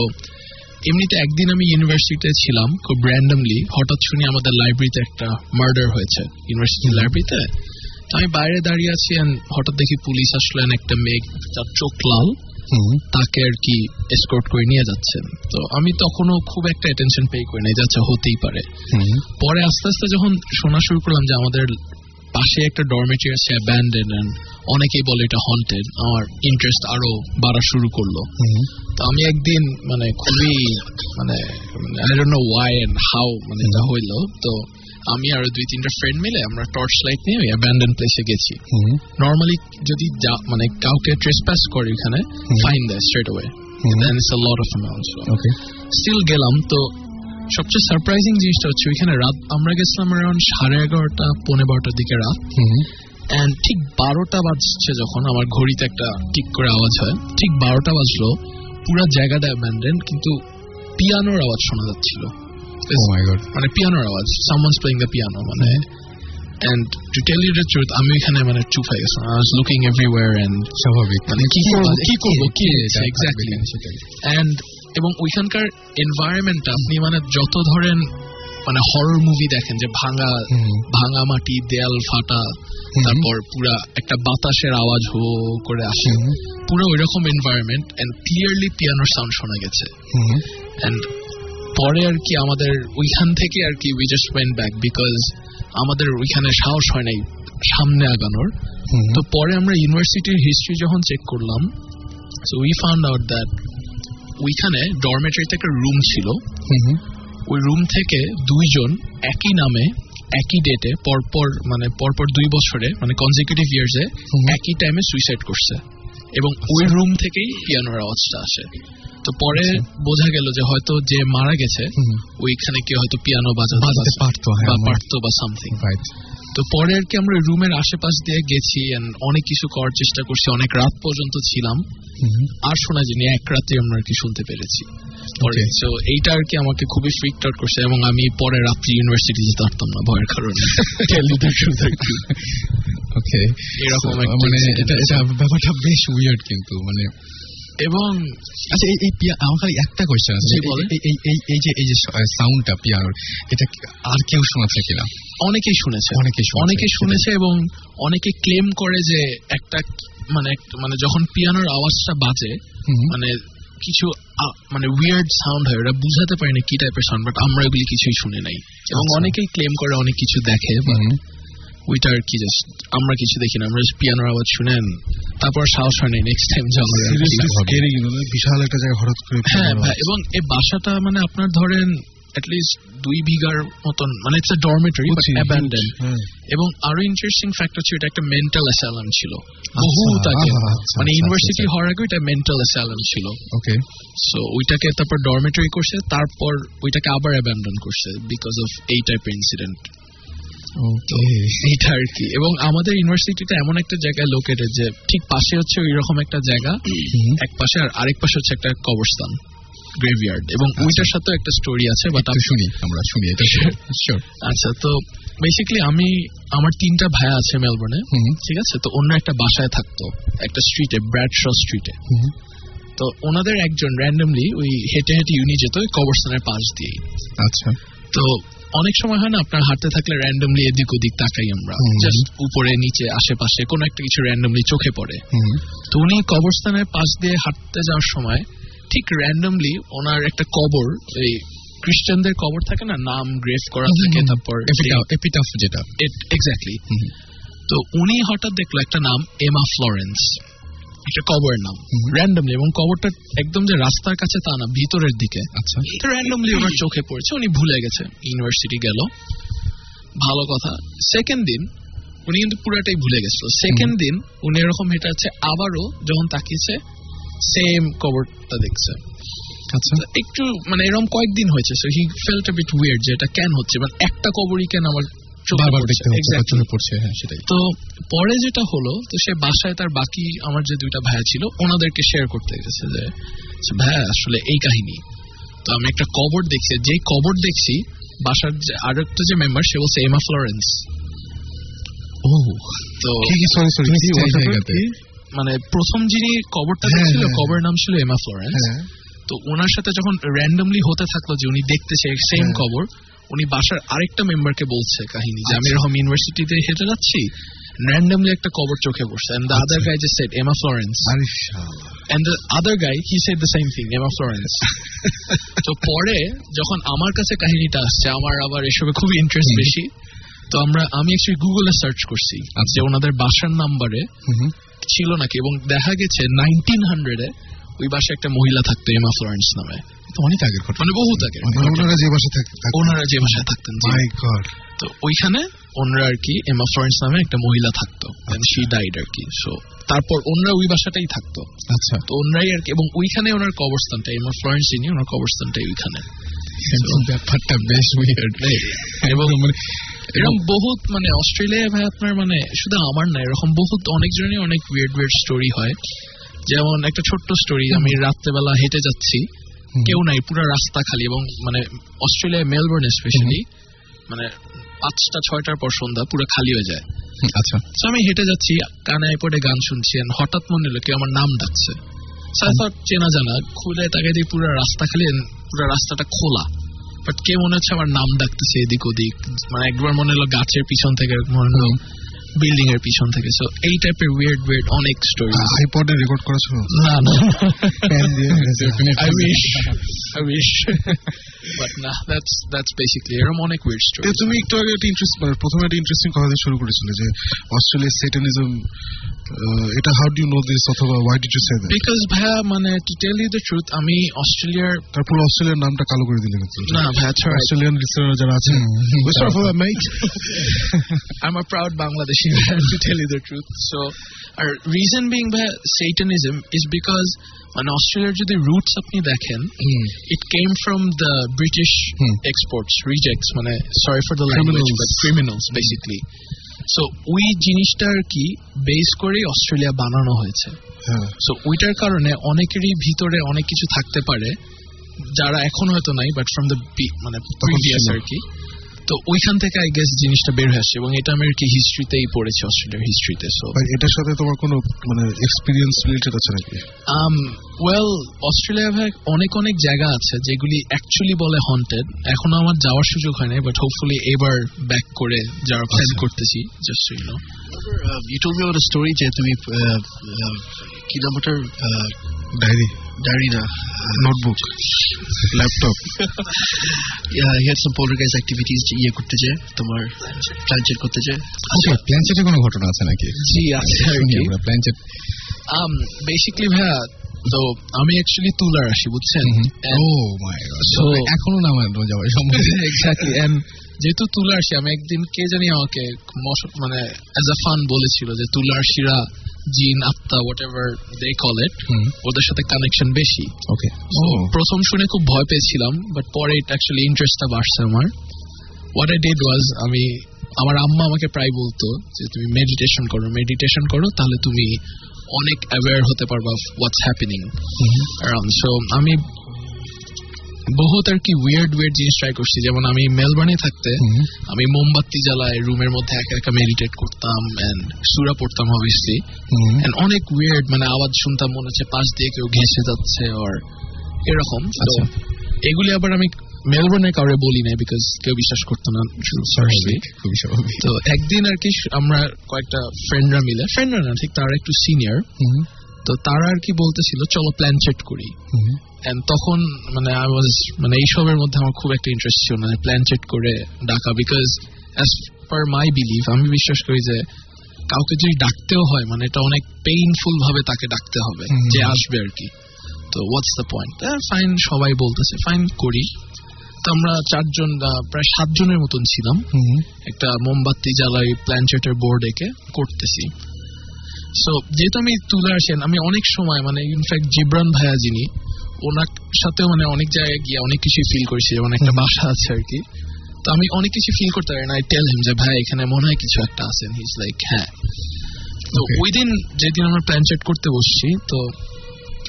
এমনিতে একদিন আমি ইউনিভার্সিটিতে ছিলাম খুব র্যান্ডমলি হঠাৎ শুনি আমাদের লাইব্রেরিতে একটা মার্ডার হয়েছে। ইউনিভার্সিটি লাইব্রেরিতে আমি বাইরে দাঁড়িয়ে আছি হঠাৎ দেখি পুলিশ আসলেন একটা মেঘ যার চোখ লাল। হুম। তাকে আর কি এসকর্ট করে নিয়ে যাচ্ছেন। তো আমি তখনও খুব একটা অ্যাটেনশন পে করি নাই যে আচ্ছা হতেই পারে। পরে আস্তে আস্তে যখন শোনা শুরু করলাম যে আমাদের পাশে একটা ডরমেটরি আছে অ্যাবান্ডেন অনেকেই বলে এটা হন্টেড আমার ইন্টারেস্ট আরও বাড়া শুরু করল। তো আমি একদিন মানে খুবই মানে I don't know why and how মানে যা হইল তো আমি আর দুই তিনটা ফ্রেন্ড মিলে আমরা টর্চ লাইট নিয়ে ওই অ্যাবান্ডেন প্লেসে গেছি। নর্মালি যদি মানে কাউকে ট্রেসপাস করে এখানে ফাইন দেয় straight way then it's a lot of amount okay still গেলাম তো সবচেয়ে সারপ্রাইজিং জিনিসটা হচ্ছে ওইখানে রাত আমরা গেছিলাম অ্যারাউন্ড সাড়ে এগারোটা পৌনে বারোটার দিকে রাত। অ্যান্ড ঠিক বারোটা বাজছে যখন আমার ঘড়িতে একটা টিক করে আওয়াজ হয়। ঠিক বারোটা বাজলো পুরা জায়গাটা অ্যাবান্ডেন কিন্তু পিয়ানোর আওয়াজ শোনা যাচ্ছিল। মানে পিয়ানোর আওয়াজ মানে আমি এখানে মানে চুপ হয়ে গেছিলাম স্বাভাবিক মানে কি কি করব কি এক্স্যাক্টলি এবং ওইখানকার এনভায়রনমেন্টটা আপনি মানে যত ধরেন মানে হরর মুভি দেখেন যে ভাঙা ভাঙা মাটি দেয়াল ফাটা তারপর পুরা একটা বাতাসের আওয়াজ হো করে আসে। পুরো ওই রকম এনভায়রনমেন্ট এন্ড ক্লিয়ারলি পিয়ানোর সাউন্ড শোনা গেছে। এন্ড পরে আর কি আমাদের ওইখান থেকে আর কি we just went back because আমাদের ওইখানে সাহস হয় নাই সামনে আগানোর। তো পরে আমরা ইউনিভার্সিটির হিস্ট্রি যখন চেক করলাম so we found out that ওইখানে ডরমেটরিতে একটা রুম ছিল। ওই রুম থেকে দুইজন একই নামে একই ডেটে পরপর মানে পরপর দুই বছরে মানে কনজিকিউটিভ ইয়ার্সে একই টাইমে সুইসাইড করছে। এবং ওই রুম থেকেই পিয়ানোর আওয়াজটা আসে। তো পরে বোঝা গেল যে হয়তো যে মারা গেছে ওইখানে কেউ হয়তো পিয়ানো বাজাতে বাজাতে পারতো, হ্যাঁ, বা পারতো বা সামথিং রাইট তো পরে আর কি আমরা রুমের আশেপাশ দিয়ে গেছি অনেক কিছু করার চেষ্টা করছি। অনেক রাত পর্যন্ত ছিলাম। আর শোনা যায়নি এক রাতে আমরা আর কি শুনতে পেরেছি। পরে তো এইটা আর কি আমাকে খুবই ফ্রিক আউট করছে এবং আমি পরে রাত্রি ইউনিভার্সিটি যেতে পারতাম না ভয়ের কারণে। ওকে এরকম মানে এটা এটা ব্যাপারটা বেশ উইয়ার্ড কিন্তু মানে এবং আচ্ছা এই আমার খালি একটা কোয়েশ্চেন আছে। এই- যে এই যে সাউন্ডটা পিয়ানোর এটা আর কেউ শোনাচ্ছে কিনা? অনেকেই শুনেছে। অনেকেই শুনেছে, অনেকে শুনেছে এবং অনেকে ক্লেম করে যে একটা মানে মানে যখন পিয়ানোর আওয়াজটা বাজে মানে কিছু মানে উইয়ার্ড সাউন্ড হয়। ওরা বুঝাতে পারে না কি টাইপের সাউন্ড বাট আমরা এগুলি কিছুই শুনে নাই। এবং আচ্ছা। অনেকেই ক্লেম করে অনেক কিছু দেখে। ওইটা আর কি জাস্ট আমরা কিছু দেখি না আমরা পিয়ানোর আওয়াজ শুনেন তারপর সাহস হয় নাই নেক্সট টাইম যাওয়ার আর কি। সিরিয়াসলি স্কেরি কিন্তু না? বিশাল একটা জায়গায় হঠাৎ করে হ্যাঁ। এবং এই বাসাটা মানে আপনার ধরেন লিস্ট দুই বিঘার মতন মানে ইটস ডরমেটরি অ্যাবান্ডেন হ্যাঁ। এবং আরও ইন্টারেস্টিং ফ্যাক্টর ছিল এটা একটা মেন্টাল অ্যাসাইলাম ছিল বহুত আচ্ছা, আগে আচ্ছা, মানে ইউনিভার্সিটি আচ্ছা। হওয়ার আগে এটা মেন্টাল অ্যাসাইলাম ছিল ওকে সো ওইটাকে তারপর ডরমেটরি করছে তারপর ওইটাকে আবার অ্যাবান্ডন করছে বিকজ অফ এই টাইপের ইনসিডেন্ট ওকে এইটা আর কি। এবং আমাদের ইউনিভার্সিটিটা এমন একটা জায়গায় লোকেটেড যে ঠিক পাশে হচ্ছে ওই রকম একটা জায়গা এক পাশে আর আরেক পাশে হচ্ছে একটা কবরস্থান গ্রেভিয়ার্ড এবং ওইটার সাথে একটা স্টোরি আছে বাট একটু শুনি আমরা শুনি এটা শিওর আচ্ছা। তো বেসিক্যালি আমি আমার তিনটা ভাই আছে মেলবোর্নে। ঠিক আছে? তো অন্য একটা বাসায় থাকতো একটা স্ট্রিটে ব্র্যাডশ স্ট্রিটে। তো ওনাদের একজন র্যান্ডমলি ওই হেঁটে হেঁটে ইউনি যেত ওই কবরস্থানের পাশ দিয়েই। আচ্ছা। তো অনেক সময় হয় না আপনার হাঁটতে থাকলে র্যান্ডমলি এদিক ওদিক তাকাই আমরা। জাস্ট উপরে নিচে আশেপাশে কোনো একটা কিছু র্যান্ডমলি চোখে পড়ে। তো উনি কবরস্থানের পাশ দিয়ে হাঁটতে যাওয়ার সময় ঠিক র্যান্ডমলি ওনার একটা কবর এই খ্রিস্টানদের কবর থাকে না নাম গ্রেভ করা থাকে তারপর এপিটাফ এপিটাফ যেটা। এক্স্যাক্টলি তো উনি হঠাৎ দেখল একটা নাম এমা ফ্লোরেন্স একটা কবরের নাম। র্যান্ডমলি এবং কবরটা একদম যে রাস্তার কাছে তা না ভিতরের দিকে। আচ্ছা। র্যান্ডমলি ওনার চোখে পড়েছে উনি ভুলে গেছে ইউনিভার্সিটি গেল। ভালো কথা। সেকেন্ড দিন উনি কিন্তু পুরাটাই ভুলে গেছিল। সেকেন্ড দিন উনি এরকম হেঁটে আছে আবারও যখন তাকিয়েছে সেম কবরটা দেখছে। আচ্ছা। একটু মানে এরকম কয়েকদিন হয়েছে so he felt bit weird যে এটা কেন হচ্ছে মানে একটা কবরই কেন আমার বারবার দেখতে হচ্ছে বা Exactly. চোখে পড়ছে হ্যাঁ সেটাই। তো পরে যেটা হলো তো সে বাসায় তার বাকি আমার যে দুইটা ভাইয়া ছিল ওনাদেরকে শেয়ার করতে গেছে যে ভাইয়া আসলে এই কাহিনী। তো আমি একটা কবর দেখছি যেই কবর দেখছি বাসার যে আরেকটা যে মেম্বার সে বলছে এমা ফ্লোরেন্স ও তো সরি সরি। মানে প্রথম যিনি কবরটা হ্যাঁ, দেখছিল হ্যাঁ, নাম ছিল এমা ফ্লোরেন্স তো ওনার সাথে যখন র্যান্ডমলি হতে থাকল যে উনি দেখতেছে সেম। কবর উনি বাসার আরেকটা মেম্বারকে বলছে কাহিনী যে আচ্ছা। আমি এরকম ইউনিভার্সিটিতে হেঁটে যাচ্ছি র্যান্ডমলি একটা কবর চোখে পড়ছে এন্ড দ্য আদার গাই যে সেট এমা ফ্লোরেন্স আরে শালা। And the other guy he said the same thing Emma Florence তো পরে যখন আমার কাছে কাহিনীটা আসছে আমার আবার এসবে খুব ইন্টারেস্ট বেশি তো আমরা আমি অ্যাকচুয়ালি গুগলে সার্চ করছি আচ্ছা। যে ওনাদের বাসার নাম্বারে ছিল নাকি এবং দেখা গেছে নাইনটিন হান্ড্রেডে ওই বাসায় একটা মহিলা থাকতো এমা ফ্লোরেন্স নামে তো অনেক আগের ঘটনা মানে বহুত আগে ওনারা যে বাসা থাকে ওনারা যে বাসায় থাকতেন। মাই গড তো ওইখানে ওনারা আর কি এমা ফ্লোরেন্স নামে একটা মহিলা থাকতো শি ডাইড আর কি সো তারপর ওনারা ওই বাসাটাই থাকতো আচ্ছা তো ওনারাই আর কি এবং ওইখানে ওনার কবরস্থানটা এমা ফ্লোরেন্স যিনি ওনার কবরস্থানটাই ওইখানে ব্যাপারটা বেশ উইয়ার্ড এবং মানে এরকম বহুত মানে অস্ট্রেলিয়ায় ভাই আপনার মানে শুধু আমার না এরকম বহুত অনেকজনই অনেক উইয়ার্ড উইয়ার্ড স্টোরি হয় যেমন একটা ছোট্ট স্টোরি আমি রাত্রেবেলা হেঁটে যাচ্ছি কেউ নাই পুরো রাস্তা খালি এবং মানে অস্ট্রেলিয়ায় মেলবোর্ন স্পেশালি মানে পাঁচটা ছয়টার পর সন্ধ্যা পুরো খালি হয়ে যায়। আচ্ছা। আমি হেঁটে যাচ্ছি কানে পড়ে গান শুনছি হঠাৎ মনে হলো কেউ আমার নাম ডাকছে। চেনা জানা খুলে তাকে দিয়ে পুরো রাস্তা খালি পুরো রাস্তাটা খোলা। বাট কে মনে হচ্ছে আমার নাম ডাকতেছে এদিক ওদিক মানে একবার মনে হলো গাছের পিছন থেকে মনে হলো। বিল্ডিং এর পিছন থেকে। সো এই টাইপের উইয়ার্ড উইয়ার্ড অনেক স্টোরি আইপডে রেকর্ড করেছ? না না। আই দিয়ে I wish but না that's that's basically অনেক উইয়ার্ড এ, স্টোরি তুমি একটু আগে একটা ইন্টারেস্ট মানে প্রথমে একটা ইন্টারেস্টিং কথা দিয়ে শুরু করেছিলে যে অস্ট্রেলিয়ার সেটানিজম এটা হাউ ডু নো দিস অথবা why did you say that because ভাইয়া মানে to tell you the truth আমি অস্ট্রেলিয়ার তারপর অস্ট্রেলিয়ার নামটা কালো করে দিলেন না ভাইয়া right. অস্ট্রেলিয়ান লিসনার যারা আছেন Sorry for that, mate. I'm a proud Bangladeshi man, to tell you the truth. So, our reason being by Satanism is because মানে অস্ট্রেলিয়ার যদি রুটস আপনি দেখেন it came from the British exports rejects মানে sorry for the language criminals basically so ওই জিনিসটা আর কি base করেই অস্ট্রেলিয়া বানানো হয়েছে। সো ওইটার কারণে অনেকেরই ভিতরে অনেক কিছু থাকতে পারে যারা এখন হয়তো নাই বাট ফ্রম দ্য মানে প্রিভিয়াস আর কি। তো ওইখান থেকে আই গেস জিনিসটা বের হয়ে আসছে এবং এটা আমি কি হিস্ট্রিতেই পড়েছি অস্ট্রেলিয়ার হিস্ট্রিতে সো এটার সাথে তোমার কোনো মানে এক্সপিরিয়েন্স রিলেটেড আছে নাকি? আম ওয়েল অস্ট্রেলিয়া ভাই অনেক অনেক জায়গা আছে যেগুলি অ্যাকচুয়ালি বলে হন্টেড এখনও আমার যাওয়ার সুযোগ হয় নাই বাট হোপফুলি এবার ব্যাক করে যাওয়ার প্ল্যান আচ্ছা। করতেছি just you know you told me story যে তুমি আহ, আহ, কি নাম ওটার ডায়েরি। ডায়েরি না notebook laptop here some polarize activities ইয়ে করতে যে তোমার প্ল্যানচেট করতে যে ওকে প্ল্যানচেটে কোনো ঘটনা আছে নাকি? জি আছে আমরা প্ল্যানচেট um basically ভাইয়া তো আমি অ্যাকচুয়ালি তুলার আসি বুঝছেন? ও মাই So- এখনও না আমার যাওয়ার সম্ভব এক্স্যাক্টলি এন্ড যেহেতু তুলারসি আমি একদিন কে জানি আমাকে মশ- মানে অ্যাজ আ ফান বলেছিল যে তুলারসিরা জিন আত্মা what ever they call it ওদের সাথে কানেকশন বেশি। ওকে So, প্রথম শুনে খুব ভয় পেয়েছিলাম বাট পরে এটা অ্যাকচুয়ালি ইন্টারেস্টটা বাড়ছে আমার। হোয়াট আই ডিড ওয়াজ আমি আমার আম্মা আমাকে প্রায় বলতো যে তুমি মেডিটেশন করো মেডিটেশন করো তাহলে তুমি অনেক অ্যাওয়্যার হতে পারবা হোয়াটস হ্যাপেনিং সো আমি বহুত আর কি উইয়ার্ড উইয়ার্ড জিনিস ট্রাই করছি। যেমন আমি মেলবার্নে থাকতে আমি মোমবাতি জ্বালায় রুমের মধ্যে একা একা মেডিটেট করতাম এন্ড সুরা পড়তাম অবভিয়াসলি এন্ড অনেক উইয়ার্ড মানে আওয়াজ শুনতাম মনে হচ্ছে পাশ দিয়ে কেউ ঘেসে যাচ্ছে আর এরকম। তো আচ্ছা। এগুলি আবার আমি মেলবোর্নে কাউরে বলি না বিকজ কেউ বিশ্বাস করতো না তো একদিন আর কি আমরা কয়েকটা ফ্রেন্ডরা মিলে ফ্রেন্ডরা না ঠিক তারা একটু সিনিয়র তো তারা আর কি বলতেছিল চলো প্ল্যান চেট করি। এন্ড তখন মানে আই ওয়াজ মানে এইসবের মধ্যে আমার খুব একটা ইন্টারেস্ট ছিল মানে প্ল্যান চেট করে ডাকা। Because as per my belief আমি বিশ্বাস করি যে কাউকে যদি ডাকতেও হয় মানে এটা অনেক পেইনফুল ভাবে তাকে ডাকতে হবে যে আসবে আর কি। তো হোয়াটস দ্য পয়েন্ট ফাইন সবাই বলতেছে ফাইন করি। তো আমরা চারজন প্রায় সাতজনের মতন ছিলাম। একটা মোমবাতি জ্বালাই প্ল্যানচেটের বোর্ড এঁকে করতেছি। সো যেহেতু আমি তুলে আসেন আমি অনেক সময় মানে ইনফ্যাক্ট জিব্রান ভাইয়া যিনি ওনার সাথেও মানে অনেক জায়গায় গিয়ে অনেক কিছু ফিল করেছি যেমন একটা বাসা আছে আর কি তো আমি অনেক কিছু ফিল করতে পারি না। আই টেল হিম যে ভাই এখানে মনে হয় কিছু একটা আছে। হিজ লাইক হ্যাঁ। তো ওই দিন যেদিন আমরা প্ল্যান চেট করতে বসছি তো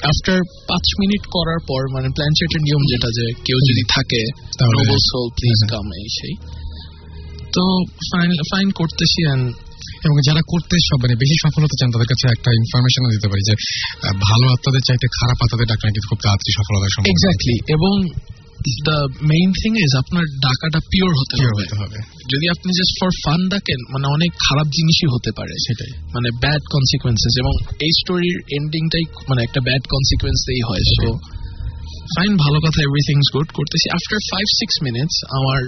আফটার পাঁচ মিনিট করার পর মানে প্ল্যান চেটের নিয়ম যেটা যে কেউ যদি থাকে তাহলে- প্লিজ হ্যাঁ। কাম এই সেই। তো ফাইন ফাইন করতেছি and এবং যারা করতে সব মানে বেশি সফলতা চান তাদের কাছে একটা ইনফরমেশন দিতে পারি যে ভালো আত্মাদের চাইতে খারাপ আত্মাদের ডাকা কিন্তু খুব তাড়াতাড়ি সফলতার সম্ভব এক্স্যাক্টলি এবং দ্য মেইন থিং ইজ আপনার ডাকাটা পিওর হতে হবে। যদি আপনি জাস্ট ফর ফান ডাকেন মানে অনেক খারাপ জিনিসই হতে পারে। সেটাই। মানে ব্যাড কনসিকুয়েন্সেস এবং এই স্টোরির এন্ডিংটাই মানে একটা ব্যাড কনসিকুয়েন্সেই হয়। সো ফাইন ভালো কথা এভরিথিং ইজ গুড করতেছি। আফটার ফাইভ সিক্স মিনিটস আমার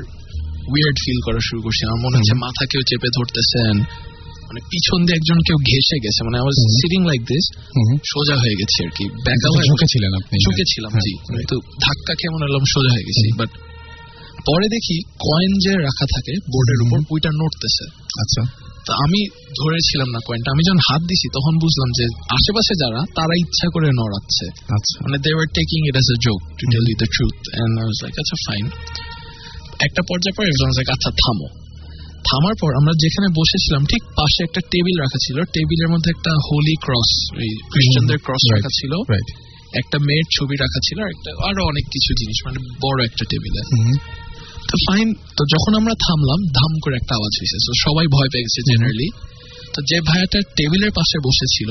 উইয়ার্ড ফিল করা শুরু করছি। আমার মনে হচ্ছে মাথা কেউ চেপে ধরতেছেন মানে পিছন দিয়ে একজন কেউ ঘেসে গেছে। মানে আমার সিটিং লাইক দিস সোজা হয়ে গেছে আর কি। ব্যাকা ঝুঁকে ছিলেন আপনি ঝুঁকে ছিলাম হ্যাঁ, জি তো ধাক্কা মনে হলাম সোজা হয়ে গেছি। বাট পরে দেখি কয়েন যে রাখা থাকে বোর্ডের উপর ওইটা নড়তেছে। আচ্ছা। তো আমি ধরেছিলাম না কয়েনটা আমি যখন হাত দিছি তখন বুঝলাম যে আশেপাশে যারা তারা ইচ্ছা করে নড়াচ্ছে। আচ্ছা। মানে they were taking it as a joke to tell you the truth and I was like আচ্ছা ফাইন একটা পর্যায়ে পরে একজন আচ্ছা থামো। থামার পর আমরা যেখানে বসেছিলাম ঠিক পাশে একটা টেবিল রাখা ছিল। টেবিলের মধ্যে একটা হোলি ক্রস খ্রিস্টানদের ক্রস রাখা ছিল। একটা মেয়ের ছবি রাখা ছিল আর একটা আরও অনেক কিছু জিনিস মানে বড় একটা টেবিলে তো ফাইন তো যখন আমরা থামলাম ধাম করে একটা আওয়াজ হয়েছে। তো সবাই ভয় পেয়ে গেছে জেনারেলি তো যে ভাইয়াটা টেবিলের পাশে বসেছিল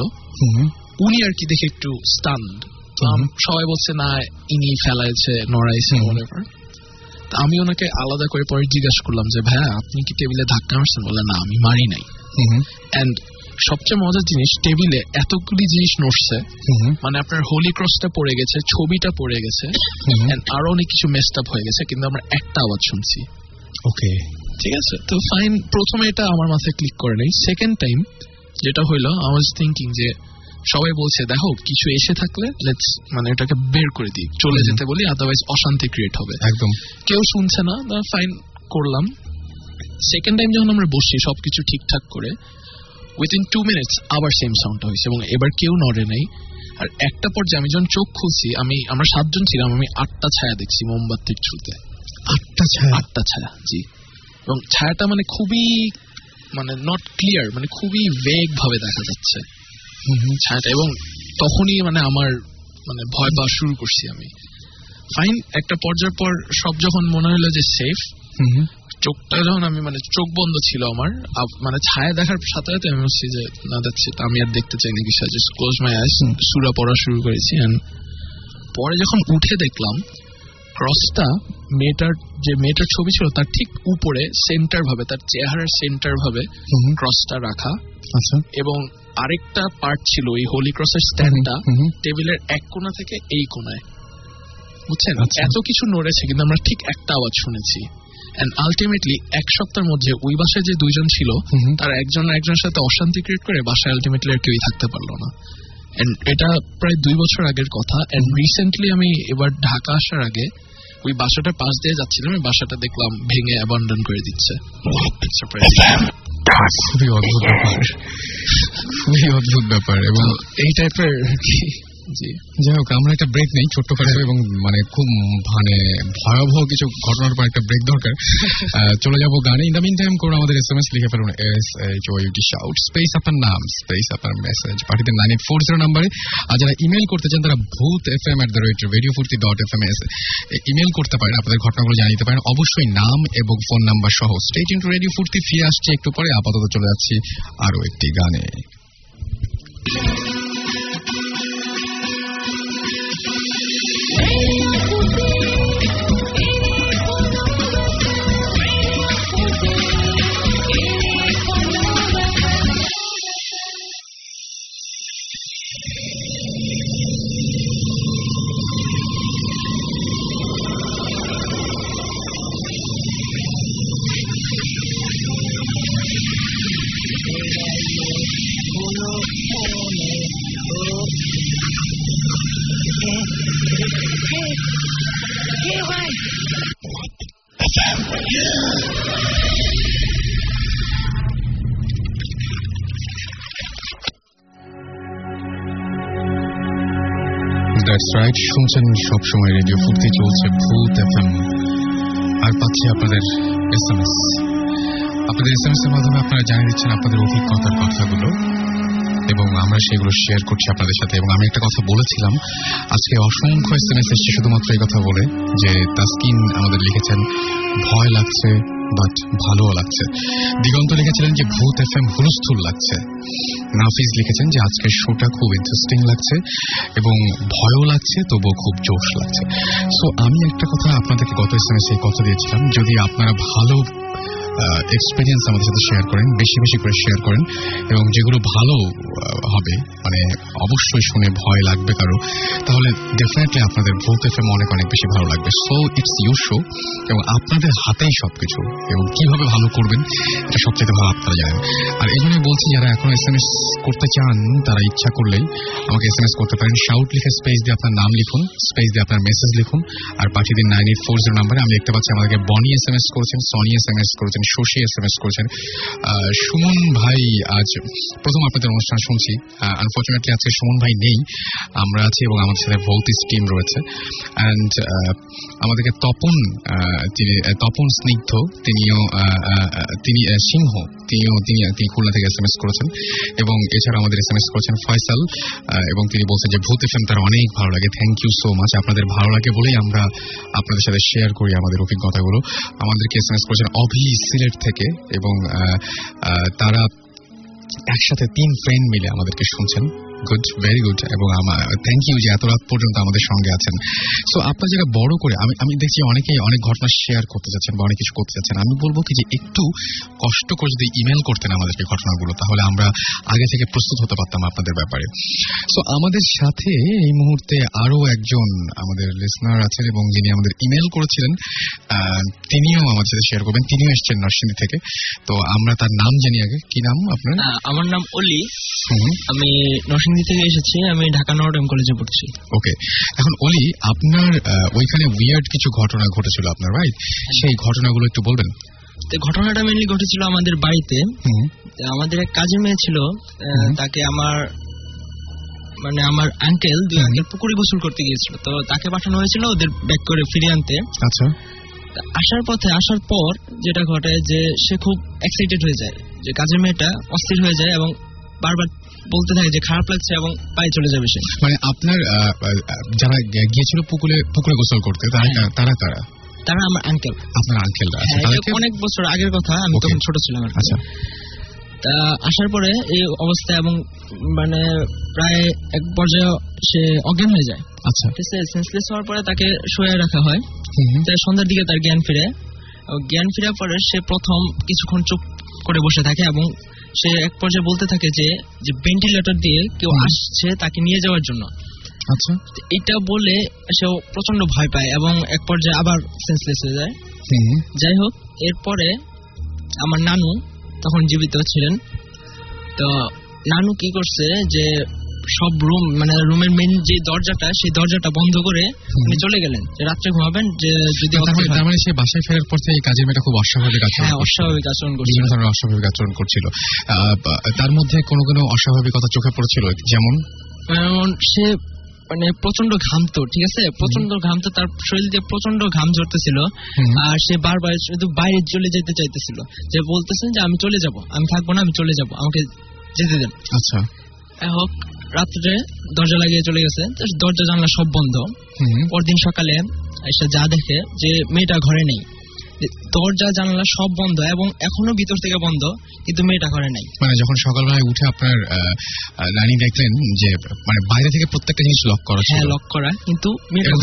উনি আর কি দেখে একটু স্টান্ড সবাই বলছে না ইনি ফেলাইছে নড়াইছে আমি ওনাকে আলাদা করে পরে জিজ্ঞাসা করলাম যে ভাইয়া আপনি কি টেবিলে ধাক্কা মারছেন? বলে না আমি মারি নাই। হুম এন্ড সবচেয়ে মজার জিনিস টেবিলে এতগুলি জিনিস নড়ছে মানে আপনার হোলি ক্রসটা পড়ে গেছে ছবিটা পড়ে গেছে আরও অনেক কিছু আপ হয়ে গেছে কিন্তু আমরা একটা আওয়াজ শুনছি। ওকে ঠিক আছে? তো ফাইন প্রথমে এটা আমার মাথায় ক্লিক করে নেই। সেকেন্ড টাইম যেটা হইল আই ওয়াজ থিঙ্কিং যে সবাই বলছে দেখো কিছু এসে থাকলে লেটস মানে এটাকে বের করে দিই। চলে যেতে বলি আদারওয়াইজ অশান্তি ক্রিয়েট হবে। একদম। কেউ শুনছে না ফাইন করলাম। সেকেন্ড টাইম যখন আমরা বসি সবকিছু ঠিকঠাক করে উইথিন টু মিনিটস আবার সেম সাউন্ডটা হয়েছে এবং এবার কেউ নড়ে নাই। আর একটা পর্যায়ে আমি যখন চোখ খুলছি আমি আমরা সাতজন ছিলাম আমি আটটা ছায়া দেখছি মোমবাতির থ্রুতে। আটটা ছায়া? আটটা ছায়া জি। এবং ছায়াটা মানে খুবই মানে নট ক্লিয়ার মানে খুবই ভেগ ভাবে দেখা যাচ্ছে। ছায়াটা এবং তখনই মানে আমার মানে ভয় পাওয়া শুরু করছি আমি। ফাইন একটা পর্যায়ের পর সব যখন মনে হলো যে সেফ চোখটা যখন আমি মানে চোখ বন্ধ ছিল আমার মানে ছায়া দেখার সাথে সাথে আমি বলছি যে না দেখছি আমি আর দেখতে চাই না কিছু জাস্ট ক্লোজ মাই আইস সুরা পড়া শুরু করেছি. পরে যখন উঠে দেখলাম ক্রসটা মেয়েটার যে মেয়েটার ছবি ছিল তার ঠিক উপরে সেন্টার ভাবে তার চেহারার সেন্টার ভাবে ক্রসটা রাখা। আচ্ছা। এবং আরেকটা পার্ট ছিল এই হোলি ক্রসের স্ট্যান্ডটা। টেবিলের এক কোণা থেকে এই কোণায়। বুঝছেন? আচ্ছা। এত কিছু নড়েছে কিন্তু আমরা ঠিক একটা আওয়াজ শুনেছি। এন্ড আলটিমেটলি এক সপ্তাহের মধ্যে ওই বাসায় যে দুইজন ছিল। তারা একজন একজনের সাথে অশান্তি ক্রিয়েট করে বাসায় আলটিমেটলি আর কেউই থাকতে পারল না। এটা প্রায় দুই বছর আগের কথা। অ্যান্ড রিসেন্টলি আমি এবার ঢাকা আসার আগে ওই বাসাটা পাশ দিয়ে যাচ্ছিলাম আমি বাসাটা দেখলাম ভেঙে অ্যাবান্ডন করে দিচ্ছে। খুবই অদ্ভুত ব্যাপার। খুবই অদ্ভুত ব্যাপার। এবং এই টাইপের জি। যাই হোক আমরা একটা ব্রেক নেই ছোট্টখাটো এবং মানে খুব মানে ভয়াবহ কিছু ঘটনার পর একটা ব্রেক দরকার। চলে যাব গানে। ইন দ্য মিন টাইম করে আমাদের এস এম এস লিখে ফেলুন S H O U T shout space আপনার নাম স্পেস আপনার মেসেজ পাঠিয়ে নাইন এইট ফোর জিরো নাম্বারে আর যারা ইমেল করতে চান তারা Bhoot F M at the right radio Foorti dot F M S email করতে পারেন আপনাদের ঘটনাগুলো জানিয়ে পারেন। অবশ্যই নাম এবং ফোন নাম্বার সহ। Stay tuned to radio Foorti ফিরে আসছে একটু পরে। আপাতত চলে যাচ্ছি আরও একটি গানে। Hey! দ্যাটস রাইট শুনছেন সবসময় রেডিও ফুর্তি চলছে ভূত এফএম আর পাচ্ছি আপনাদের এস এম এস আপনাদের এস এম এস এর মাধ্যমে আপনারা জানিয়ে দিচ্ছেন আপনাদের অভিজ্ঞতার কথাগুলো। এবং আমরা সেগুলো শেয়ার করছি আপনাদের সাথে। এবং আমি একটা কথা বলেছিলাম, আজকে অসংখ্য এস এম এস এসছে শুধুমাত্র এই কথা বলে, যে তাস্কিন আমাদের লিখেছেন, ভয় লাগছে বাট ভালোও লাগছে। দিগন্ত লিখেছিলেন যে, ভূত এফ এম হুলস্থুল লাগছে। নাফিজ লিখেছেন যে, আজকের শোটা খুব ইন্টারেস্টিং লাগছে এবং ভয়ও লাগছে, তবুও খুব জোশ লাগছে। সো আমি একটা কথা আপনাদেরকে গত এস এম এস কথা দিয়েছিলাম, যদি আপনারা ভালো এক্সপিরিয়েন্স আমাদের সাথে শেয়ার করেন, বেশি বেশি করে শেয়ার করেন, এবং যেগুলো ভালো হবে মানে অবশ্যই শুনে ভয় লাগবে কারও। তাহলে ডেফিনেটলি আপনাদের ভোক এফ এম অনেক অনেক বেশি ভালো লাগবে। সো ইটস ইউর শো এবং আপনাদের হাতেই সবকিছু, এবং কীভাবে ভালো করবেন, এটা সবচেয়ে ভালো আপনারা জানেন। আর এই জন্যই বলছি, যারা এখনও এস এম এস করতে চান, তারা ইচ্ছা করলেই আমাকে এস এম এস করতে পারেন। শাউট লিখে স্পেস দিয়ে আপনার নাম লিখুন স্পেস দিয়ে আপনার মেসেজ লিখুন, আর পাঠিয়ে দিন নাইন এইট ফোর জিরো নাম্বারে আমি দেখতে পাচ্ছি, আমাদেরকে বনি এস এম এস করেছেন সনি এস এম এস করেছেন শশী এস এম এস করেছেন সুমন ভাই আজ প্রথম আপনাদের অনুষ্ঠান শুনছি। আনফর্চুনেটলি আজকে সুমন ভাই নেই। আমরা আছি এবং আমাদের সাথে ভৌতিস টিম রয়েছে। অ্যান্ড আমাদেরকে তপন তিনি তপন স্নিগ্ধ, তিনিও তিনি সিংহ, তিনিও, তিনি তিনি খুলনা থেকে এস এম এস করেছেন। এবং এছাড়া আমাদের এস এম এস করেছেন ফয়সাল এবং তিনি বলছেন যে ভূত এফএম তার অনেক ভালো লাগে। থ্যাংক ইউ সো মাচ আপনাদের ভালো লাগে বলেই আমরা আপনাদের সাথে শেয়ার করি আমাদের অভিজ্ঞতাগুলো। আমাদেরকে এস এম এস করেছেন অভি সিলেট থেকে এবং তারা একসাথে তিন ফ্রেন্ড মিলে আমাদেরকে শুনছেন। গুড ভেরি গুড এবং আমার থ্যাংক ইউ যে এত রাত পর্যন্ত আমাদের সঙ্গে আছেন। সো আপনার যারা বড় করে আমি আমি দেখছি অনেকেই অনেক ঘটনা শেয়ার করতে যাচ্ছেন বা অনেক কিছু করতে যাচ্ছেন। আমি বলব কি যে একটু কষ্ট করে যদি ইমেল করতেন আমাদেরকে ঘটনাগুলো তাহলে আমরা আগে থেকে প্রস্তুত হতে পারতাম আপনাদের ব্যাপারে। সো আমাদের সাথে এই মুহূর্তে আরও একজন আমাদের লিসনার আছেন এবং যিনি আমাদের ইমেল করেছিলেন আহ, তিনিও আমাদের সাথে শেয়ার করবেন। তিনিও এসছেন নরসিংদী থেকে। তো আমরা তার নাম জানি আগে। কি নাম আপনার? আমার নাম অলি। আমি নরসিংদী থেকে এসেছি আমি ঢাকা নর্ডেম কলেজে পড়ছি। ওকে এখন অলি আপনার ওইখানে উইয়ার্ড কিছু ঘটনা ঘটেছিল আপনার রাইট সেই ঘটনাগুলো একটু বলবেন। তো ঘটনাটা মেনলি ঘটেছিল আমাদের বাড়িতে। আমাদের এক কাজের মেয়ে ছিল তাকে আমার মানে আমার আঙ্কেল দুই আঙ্কেল পুকুরে গোসল করতে গিয়েছিল। তো তাকে পাঠানো হয়েছিল ওদের ব্যাক করে ফিরিয়ে আনতে। আচ্ছা। আসার পথে আসার পর যেটা ঘটে যে সে খুব এক্সাইটেড হয়ে যায়। যে কাজের মেয়েটা অস্থির হয়ে যায় এবং বারবার বলতে থাকে যে খারাপ লাগছে এবং পায়ে চলে যাবে সে। মানে আপনার যারা গিয়েছিল পুকুরে পুকুরে গোসল করতে তারা হ্যাঁ। তারা তারা আমার আঙ্কেল আপনার আঙ্কেলরা আছে হ্যাঁ, অনেক বছর আগের কথা আমি তখন ছোট ছিলাম আচ্ছা। তা আসার পরে এই অবস্থা এবং মানে প্রায় এক পর্যায়ে সে অজ্ঞান হয়ে যায়। আচ্ছা। সেন্সলেস হওয়ার পরে তাকে শুয়ে রাখা হয়। সন্ধ্যার দিকে তার জ্ঞান ফিরে। জ্ঞান ফিরার পরে সে প্রথম কিছুক্ষণ চুপ করে বসে থাকে এবং সে এক পর্যায়ে বলতে থাকে যে যে ভেন্টিলেটর দিয়ে কেউ। আসছে তাকে নিয়ে যাওয়ার জন্য আচ্ছা এটা বলে সে প্রচণ্ড ভয় পায় এবং এক পর্যায়ে আবার সেন্সলেস হয়ে যায়। যাই হোক এরপরে আমার নানু তখন জীবিত ছিলেন তো নানু কি করছে যে সব রুম মানে রুমের মেন যে দরজাটা সেই দরজাটা বন্ধ করে উনি চলে গেলেন। যে রাত্রে ঘুমাবেন যে যদি তার মানে অস্থির তার। মানে সে বাসায় ফেরার পর থেকে এই কাজের মেয়েটা খুব অস্বাভাবিক আচরণ হ্যাঁ অস্বাভাবিক আচরণ করছিল। বিভিন্ন ধরনের অস্বাভাবিক আচরণ করছিল। তার মধ্যে কোনো কোনো অস্বাভাবিকতা চোখে পড়েছিল যেমন? সে মানে প্রচণ্ড ঘামতো ঠিক আছে? প্রচণ্ড ঘামতো তার শরীর দিয়ে প্রচণ্ড ঘাম ঝরতেছিল। আর সে বারবার শুধু বাইরে চলে যেতে চাইতেছিল। যে বলতেছেন যে আমি চলে যাব আমি থাকব না আমি চলে যাব আমাকে যেতে দেন। আচ্ছা। হোক রাত্রে দরজা লাগিয়ে চলে গেছে। তো দরজা জানলা সব বন্ধ। পরদিন সকালে এসে যা দেখে যে মেয়েটা ঘরে নেই। দরজা জানলা সব বন্ধ এবং এখনও ভিতর থেকে বন্ধ কিন্তু মেয়েটা করে নাই। মানে যখন সকালবেলায় উঠে আপনার রানী দেখলেন যে মানে বাইরে থেকে প্রত্যেকটা জিনিস লক করা হ্যাঁ লক করা কিন্তু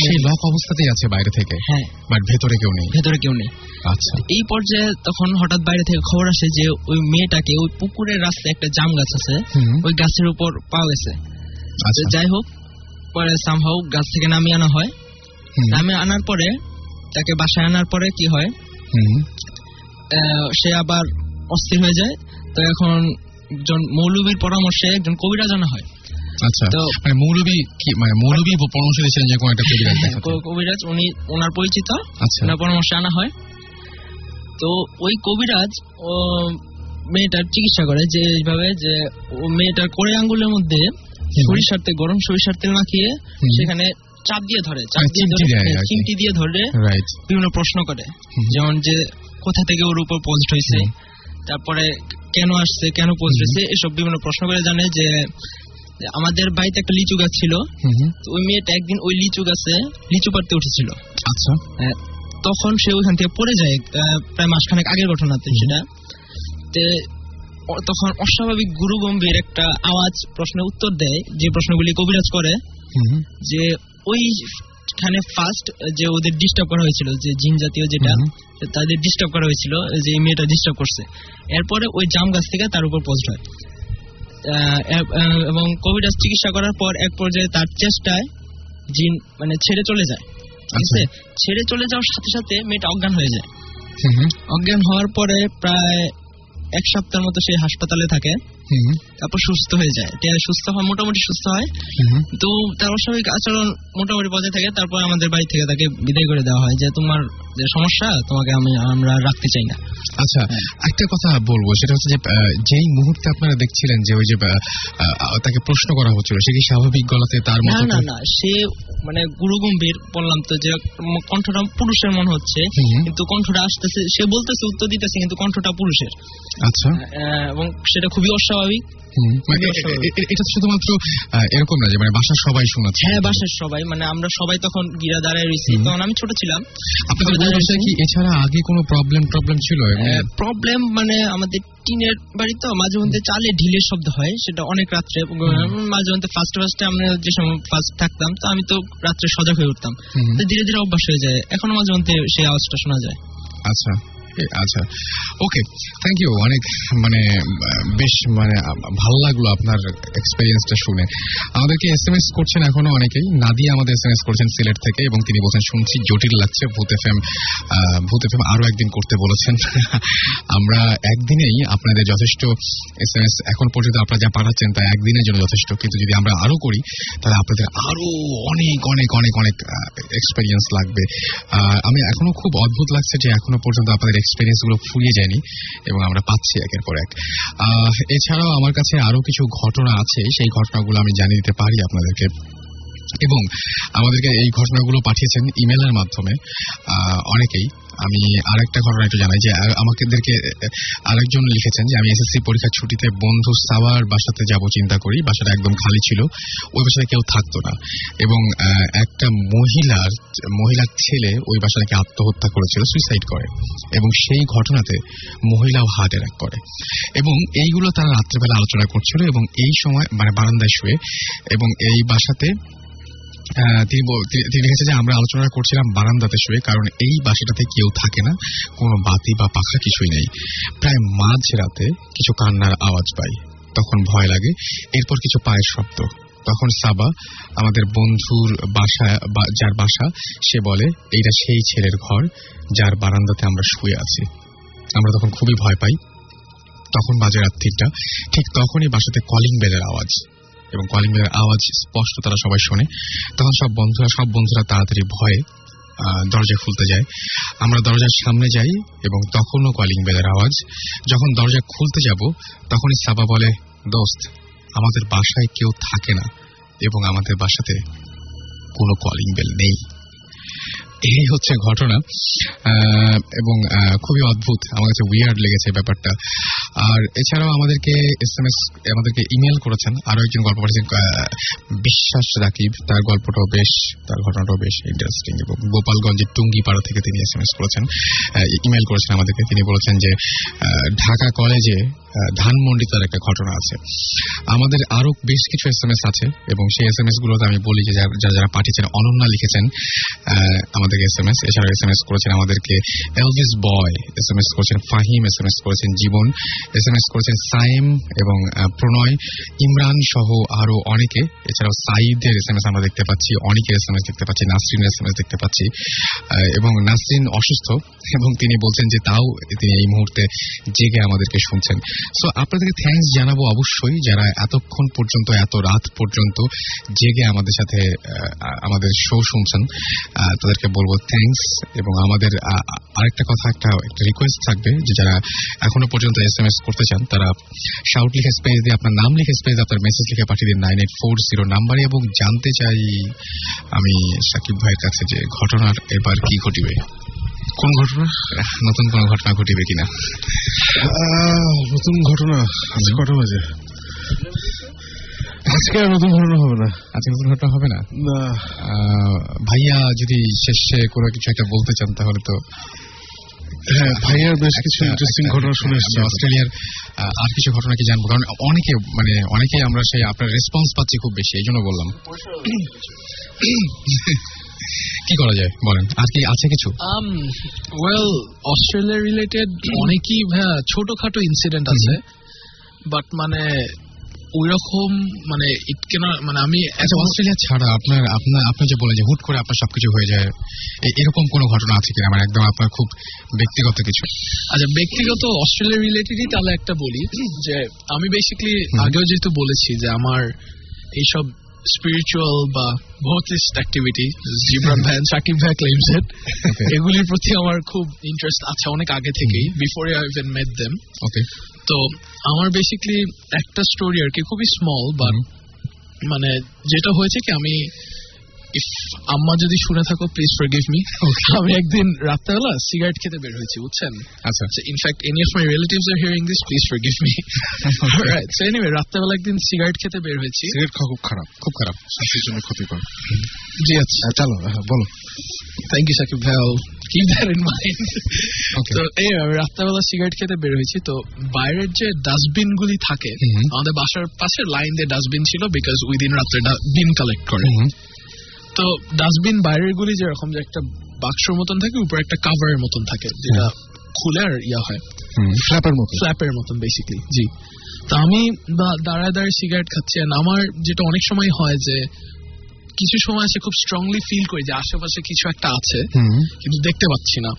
সেই লক অবস্থাতেই আছে বাইরে থেকে। হ্যাঁ। বাট ভেতরে কেউ নেই। ভেতরে কেউ নেই। আচ্ছা। এই পর্যায়ে তখন হঠাৎ বাইরে থেকে খবর আসে যে ওই মেয়েটাকে ওই পুকুরের রাস্তায় একটা জাম গাছ আছে ওই গাছের উপর পাওয়া গেছে। আচ্ছা। যাই হোক পরে সামহাও গাছ থেকে নামিয়ে আনা হয়। নামিয়ে আনার পরে তাকে বাসায় আনার পরে কি হয়? সে আবার অস্থির হয়ে যায়। তো এখন একজন মৌলবীর পরামর্শে একজন কবিরাজ আনা হয়। আচ্ছা। তো- মানে মৌলবী কি মানে মৌলবী পরামর্শ দিয়েছিলেন যে কোনো একটা কবিরাজ হ্যাঁ। ক- কবিরাজ উনি ওনার পরিচিত। আচ্ছা। ওনার পরামর্শে আনা হয়। তো ওই কবিরাজ মেয়েটার চিকিৎসা করে যে এইভাবে যে মেয়েটার আঙ্গুলের মধ্যে সরিষার তেল গরম সরিষার তেল মাখিয়ে সেখানে চাপ দিয়ে ধরে চাপ মানে দিয়ে ধরে হ্যাঁ। চিমটি দিয়ে ধরে বিভিন্ন প্রশ্ন করে। যেমন যে কোথা থেকে ওর উপর পোস্ট হয়েছে তারপরে কেন আসছে কেন পোস্ট হয়েছে এসব বিভিন্ন প্রশ্ন করে জানে যে আমাদের বাড়িতে একটা লিচু গাছ ছিল। ওই মেয়েটা একদিন ওই লিচু গাছে লিচু পাড়তে উঠেছিল। আচ্ছা। তখন সে ওইখান থেকে পড়ে যায় প্রায় মাসখানেক আগের ঘটনাতে। সেটা। তে তখন অস্বাভাবিক গুরু গম্ভীর একটা আওয়াজ প্রশ্নের উত্তর দেয় যে প্রশ্নগুলি কবিরাজ করে। যে ওইখানে ফার্স্ট যে ওদের ডিস্টার্ব করা হয়েছিল যে জিন জাতীয় যেটা তাদের ডিস্টার্ব করা হয়েছিল যে এই মেয়েটা ডিস্টার্ব করছে। এরপরে ওই জাম গাছ থেকে তার উপর পোস্ট হয় এবং কোভিড চিকিৎসা করার পর এক পর্যায়ে তার চেষ্টায় জিন মানে ছেড়ে চলে যায়। ঠিক আছে? ছেড়ে চলে যাওয়ার সাথে সাথে মেয়েটা অজ্ঞান হয়ে যায়। অজ্ঞান হওয়ার পরে প্রায় এক সপ্তাহের মতো সে হাসপাতালে থাকে। তারপর সুস্থ হয়ে যায়। সুস্থ হয় মোটামুটি সুস্থ হয়। তো তার অস্বাভাবিক আচরণ মোটামুটি বজায় থাকে। তারপর আমাদের বাড়ি থেকে তাকে বিদায় করে দেওয়া হয় যে তোমার যে সমস্যা তোমাকে আমি আমরা রাখতে চাই না। আচ্ছা একটা কথা বলব সেটা হচ্ছে যে যেই মুহূর্তে আপনারা দেখছিলেন যে ওই যে তাকে প্রশ্ন করা হচ্ছিল সে কি স্বাভাবিক গলাতে তার না না না সে মানে গুরু গম্ভীর বললাম তো যে কণ্ঠটা পুরুষের মনে হচ্ছে। কিন্তু কণ্ঠটা আসতেছে সে বলতেছে উত্তর দিতেছে কিন্তু কণ্ঠটা পুরুষের। আচ্ছা। আহ, এবং সেটা খুবই অস্বাভাবিক। মানে এটা শুধুমাত্র এরকম না যে মানে বাসার সবাই শোনাচ্ছে। হ্যাঁ বাসার সবাই মানে আমরা সবাই তখন গিরা দাঁড়ায় রয়েছি। তখন আমি ছোট ছিলাম। আপনাদের বাসায় কি? এছাড়া আগে কোনো প্রবলেম প্রবলেম ছিল প্রবলেম মানে আমাদের টিনের বাড়ি তো মাঝে মধ্যে চালে ঢিলের শব্দ হয় সেটা অনেক রাত্রে। মাঝে মধ্যে ফার্স্ট ফার্স্টে আমরা যে সময় ফার্স্ট থাকতাম তো আমি তো রাত্রে সজাগ হয়ে উঠতাম। ধীরে ধীরে অভ্যাস হয়ে যায়। এখনও মাঝে মধ্যে সেই আওয়াজটা শোনা যায়। আচ্ছা। আচ্ছা। ওকে থ্যাংক ইউ অনেক মানে বেশ মানে ভালো লাগল আপনার এক্সপেরিয়েন্সটা শুনে। আমাদেরকে এস এম এস করছেন এখনও অনেকেই। নাদিয়া আমাদের এস এম এস করছেন সিলেট থেকে এবং তিনি বলছেন, শুনছি জটিল লাগছে Bhoot F M Bhoot F M আরও একদিন করতে বলেছেন। আমরা একদিনেই আপনাদের যথেষ্ট এস এম এস এখন পর্যন্ত আপনারা যা পাঠাচ্ছেন তা একদিনের জন্য যথেষ্ট। কিন্তু যদি আমরা আরও করি, তাহলে আপনাদের আরও অনেক অনেক অনেক অনেক এক্সপেরিয়েন্স লাগবে। আমি এখনও খুব অদ্ভুত লাগছে যে এখনও পর্যন্ত আপনাদের এক্সপেরিয়েন্সগুলো ফুরিয়ে যায়নি এবং আমরা পাচ্ছি একের পর এক। এছাড়াও আমার কাছে আরও কিছু ঘটনা আছে, সেই ঘটনাগুলো আমি জানিয়ে দিতে পারি আপনাদেরকে। এবং আমাদেরকে এই ঘটনাগুলো পাঠিয়েছেন ইমেলের মাধ্যমে অনেকেই। আমি আরেকটা ঘটনা একটু জানাই যে, আ- আমাদেরকে আরেকজন লিখেছেন যে, আমি এসএসসি পরীক্ষার ছুটিতে বন্ধু সাওয়ার বাসাতে যাব, চিন্তা করি। বাসাটা একদম খালি ছিল। ওই বাসায় কেউ থাকতো না। এবং একটা মহিলার মহিলার ছেলে ওই বাসা নাকি আত্মহত্যা করেছিল সুইসাইড করে। এবং সেই ঘটনাতে মহিলাও হার্ট অ্যাটাক করে। এবং এইগুলো তারা রাত্রেবেলা আলোচনা করছিল এবং এই সময় মানে বারান্দায় শুয়ে, এবং এই বাসাতে তিনি তিনি- লিখেছে যে আমরা আলোচনা করছিলাম বারান্দাতে শুয়ে, কারণ এই বাসাটাতে কেউ থাকে না, কোনো বাতি বা পাখা কিছুই নেই। প্রায় মাঝ রাতে কিছু কান্নার আওয়াজ পাই, তখন ভয় লাগে। এরপর কিছু পায়ের শব্দ। তখন সাবা, আমাদের বন্ধুর বাসা যার বাসা, সে বলে, এইটা সেই ছেলের ঘর, যার বারান্দাতে আমরা শুয়ে আছি। আমরা তখন খুবই ভয় পাই। তখন বাজে রাত তিনটা। ঠিক তখনই বাসাতে কলিং বেলের আওয়াজ। এবং কলিং বেলের আওয়াজ স্পষ্ট তারা সবাই শোনে। তখন সব বন্ধুরা সব বন্ধুরা তাড়াতাড়ি ভয়ে দরজা খুলতে যায়। আমরা দরজার সামনে যাই এবং তখনও কলিং বেলের আওয়াজ। যখন দরজা খুলতে যাব, তখনই সাবা বলে, দোস্ত, আমাদের বাসায় কেউ থাকে না এবং আমাদের বাসাতে কোনো কলিং বেল নেই। এই হচ্ছে ঘটনা। এবং খুবই অদ্ভুত। আমার কাছে উইয়ার্ড লেগেছে ব্যাপারটা। আর এছাড়াও আমাদেরকে এস এম এস আমাদেরকে ইমেল করেছেন। আরও একজন গল্প পাঠিয়েছেন বিশ্বাস রাকিব। তার গল্পটাও বেশ, তার ঘটনাটাও বেশ ইন্টারেস্টিং এবং গোপালগঞ্জের টুঙ্গিপাড়া থেকে তিনি এস এম এস করেছেন ইমেল করেছেন আমাদেরকে। তিনি বলেছেন যে ঢাকা কলেজে ধানমন্ডি তার একটা ঘটনা আছে। আমাদের আরও বেশ কিছু এস এম এস আছে এবং সেই এস এম এস গুলোতে আমি বলি যে, যারা, যারা- পাঠিয়েছেন, অনন্যা লিখেছেন। আমাদেরকে এস এম এস এছাড়াও এস এম এস করেছেন আমাদেরকে Elvis boy S M S করেছেন ফাহিম এস এম এস করেছেন জীবন এস এম এস করেছেন সাইম এবং প্রণয় ইমরান সহ আরও অনেকে। এছাড়াও সাইদের এস এম এস আমরা দেখতে পাচ্ছি অনেকের এস এম এস দেখতে পাচ্ছি নাসরিনের এস এম এস দেখতে পাচ্ছি এবং নাসরিন অসুস্থ এবং তিনি বলছেন যে তাও তিনি এই মুহূর্তে জেগে আমাদেরকে শুনছেন। সো আপনাদেরকে থ্যাঙ্কস জানাব অবশ্যই, যারা এতক্ষণ পর্যন্ত, এত রাত পর্যন্ত জেগে আমাদের সাথে আমাদের শো শুনছেন তাদেরকে বলব থ্যাঙ্কস এবং আমাদের আরেকটা কথা, একটা একটা রিকোয়েস্ট থাকবে যে যারা এখনও পর্যন্ত এস এম এস করতে চান, তারা শাউট লিখে স্পেস দিয়ে, আপনার নাম লিখে স্পেস আপনার মেসেজ লিখে পাঠিয়ে দিন নাইন এইট ফোর জিরো নাম্বারে এবং জানতে চাই আমি সাকিব ভাইয়ের কাছে যে ঘটনার এবার কি ঘটিবে। কোন ঘটনা? নতুন কোনো ঘটনা ঘটিবে কিনা? নতুন ঘটনা ঘটনা বাজে? আজকে নতুন ঘটনা হবে না। আজকে নতুন ঘটনা হবে না? না। আহ, ভাইয়া যদি শেষে কোনো কিছু একটা বলতে চান তাহলে তো হ্যাঁ ভাইয়ার বেশ কিছু ইন্টারেস্টিং ঘটনা শুনে এসেছি অস্ট্রেলিয়ার আর কিছু ঘটনা কি জানব? কারণ অনেকে মানে অনেকেই আমরা সেই আপনার রেসপন্স পাচ্ছি খুব বেশি এই জন্য বললাম। কি করা যায় বলেন। আর কি আছে কিছু? Um, well, অস্ট্রেলিয়া রিলেটেড অনেকই ভাইয়া ছোটখাটো ইনসিডেন্ট আছে। বাট মানে ওই রকম মানে ইট কেন মানে আমি আচ্ছা অস্ট্রেলিয়া ছাড়া আপনার আপনার আপনি যে বলে যে হুট করে আপনার সবকিছু হয়ে যায় এরকম কোনো ঘটনা আছে কিনা? মানে একদম আপনার খুব ব্যক্তিগত কিছু। আচ্ছা ব্যক্তিগত অস্ট্রেলিয়া রিলেটেডই তাহলে একটা বলি যে আমি বেসিক্যালি আগেও যেহেতু বলেছি যে আমার এইসব স্পিরিচুয়াল বা ভৌতিস্ট অ্যাক্টিভিটি জিব্রান ভাই সাকিব ভাই ক্লেমস এগুলির প্রতি আমার খুব ইন্টারেস্ট আছে অনেক আগে থেকেই before I even met them okay তো আমার বেসিক্যালি একটা স্টোরি আর কি খুবই স্মল বাট মানে যেটা হয়েছে কি আমি আম্মা যদি শুনে থাকো প্লিজ ফরগিভ মি আমি একদিন রাত্রেবেলা সিগারেট খেতে বের হয়েছি বুঝছেন? আচ্ছা। In fact any of my relatives are hearing this please forgive me right so anyway রাত্রেবেলা একদিন সিগারেট খেতে বের হয়েছি। সিগারেট খাওয়া খুব খারাপ খুব খারাপ। স্বাস্থ্যের জন্য ক্ষতিকর। জি আচ্ছা। চলো হ্যাঁ, বলো। থ্যাংক ইউ সাকিব ভাই। কিপ দ্যাট ইন মাইন্ড তো এই রাত্রেবেলা সিগারেট খেতে বের হয়েছি তো বাইরের যে ডাস্টবিন গুলি থাকে আমাদের বাসার পাশে লাইন দিয়ে ডাস্টবিন ছিল বিকজ উই দিন রাত্রে বিন কালেক্ট করে তো ডাস্টবিন বাইরের গুলি যেরকম যে একটা বাক্সর মতন থাকে উপরে একটা কাভারের মতন থাকে যেটা খুলে আর ইয়া হয়। ফ্ল্যাপের মতো ফ্ল্যাপের মতন বেসিক্যালি জি। তো আমি দাঁড়ায় দাঁড়ায় সিগারেট খাচ্ছি আমার যেটা অনেক সময় হয় যে কিছু সময় আছে খুব স্ট্রংলি ফিল করি যে আশেপাশে কিছু একটা আছে কিন্তু দেখতে পাচ্ছি না।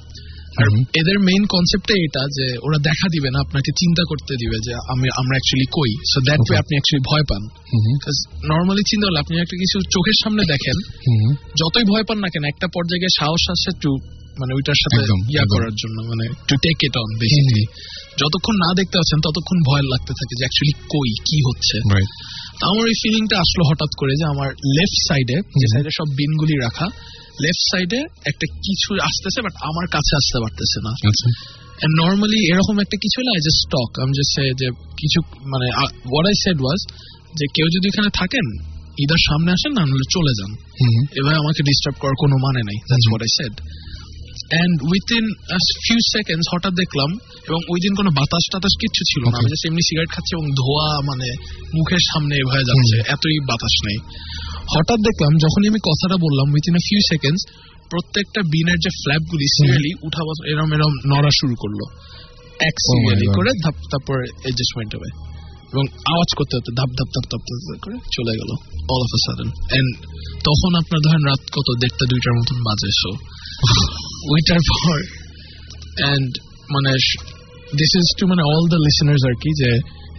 আর এদের মেইন কনসেপ্টে এটা যে ওরা দেখা দিবে না আপনাকে চিন্তা করতে দিবে যে আমি আমরা অ্যাকচুয়ালি কই। সো দ্যাট ওয়ে আপনি অ্যাকচুয়ালি ভয় পান। নর্মালি চিন্তা করলে আপনি একটা কিছু চোখের সামনে দেখেন যতই ভয় পান না কেন একটা পর্যায়ে সাহস আসে টু মানে ওইটার সাথে ইয়া করার জন্য মানে to take it on basically যতক্ষণ না দেখতে পাচ্ছেন ততক্ষণ ভয় লাগতে থাকে যে অ্যাকচুয়ালি কই কি হচ্ছে। আমার ওই ফিলিংটা আসলো হঠাৎ করে যে আমার লেফট সাইডে যে সাইডে সব বিনগুলি রাখা লেফট সাইডে একটা কিছু আসতেছে বাট আমার কাছে আসতে পারতেছে না। আচ্ছা। নর্মালি এরকম একটা কিছু না যে স্টক আমি যে যে কিছু মানে হোয়াট আই সেড ওয়াজ যে কেউ যদি এখানে থাকেন ইদার সামনে আসেন না চলে যান। এবার আমাকে ডিস্টার্ব করার কোনো মানে নাই। That's what I said and within few seconds হঠাৎ দেখলাম এবং ওই দিন কোনো বাতাস টাতাস কিচ্ছু ছিল না. আমি এমনি সিগারেট খাচ্ছি এবং ধোয়া মানে মুখের সামনে এভাবে যাচ্ছে এতই বাতাস নেই। হঠাৎ দেখলাম যখনই আমি কথাটা বললাম উইথিন এ ফিউ সেকেন্ডস প্রত্যেকটা বিনের যে ফ্ল্যাপ গুলি সিরিয়ালি উঠা এরম এরম নড়া শুরু করল। এক Oh সিরিয়ালি God. করে ধাপ তারপর এডজাস্টমেন্ট হবে। এবং আওয়াজ করতে হতে ধাপ ধাপ ধাপ ধাপ ধাপ ধাপ করে চলে গেল all of a sudden and তখন আপনার ধরেন রাত কত দেড়টা দুইটার মতন বাজে সো ওইটার পর এন্ড মানে দিস ইজ টু মানে অল দ্য লিসনার্স আর কি যে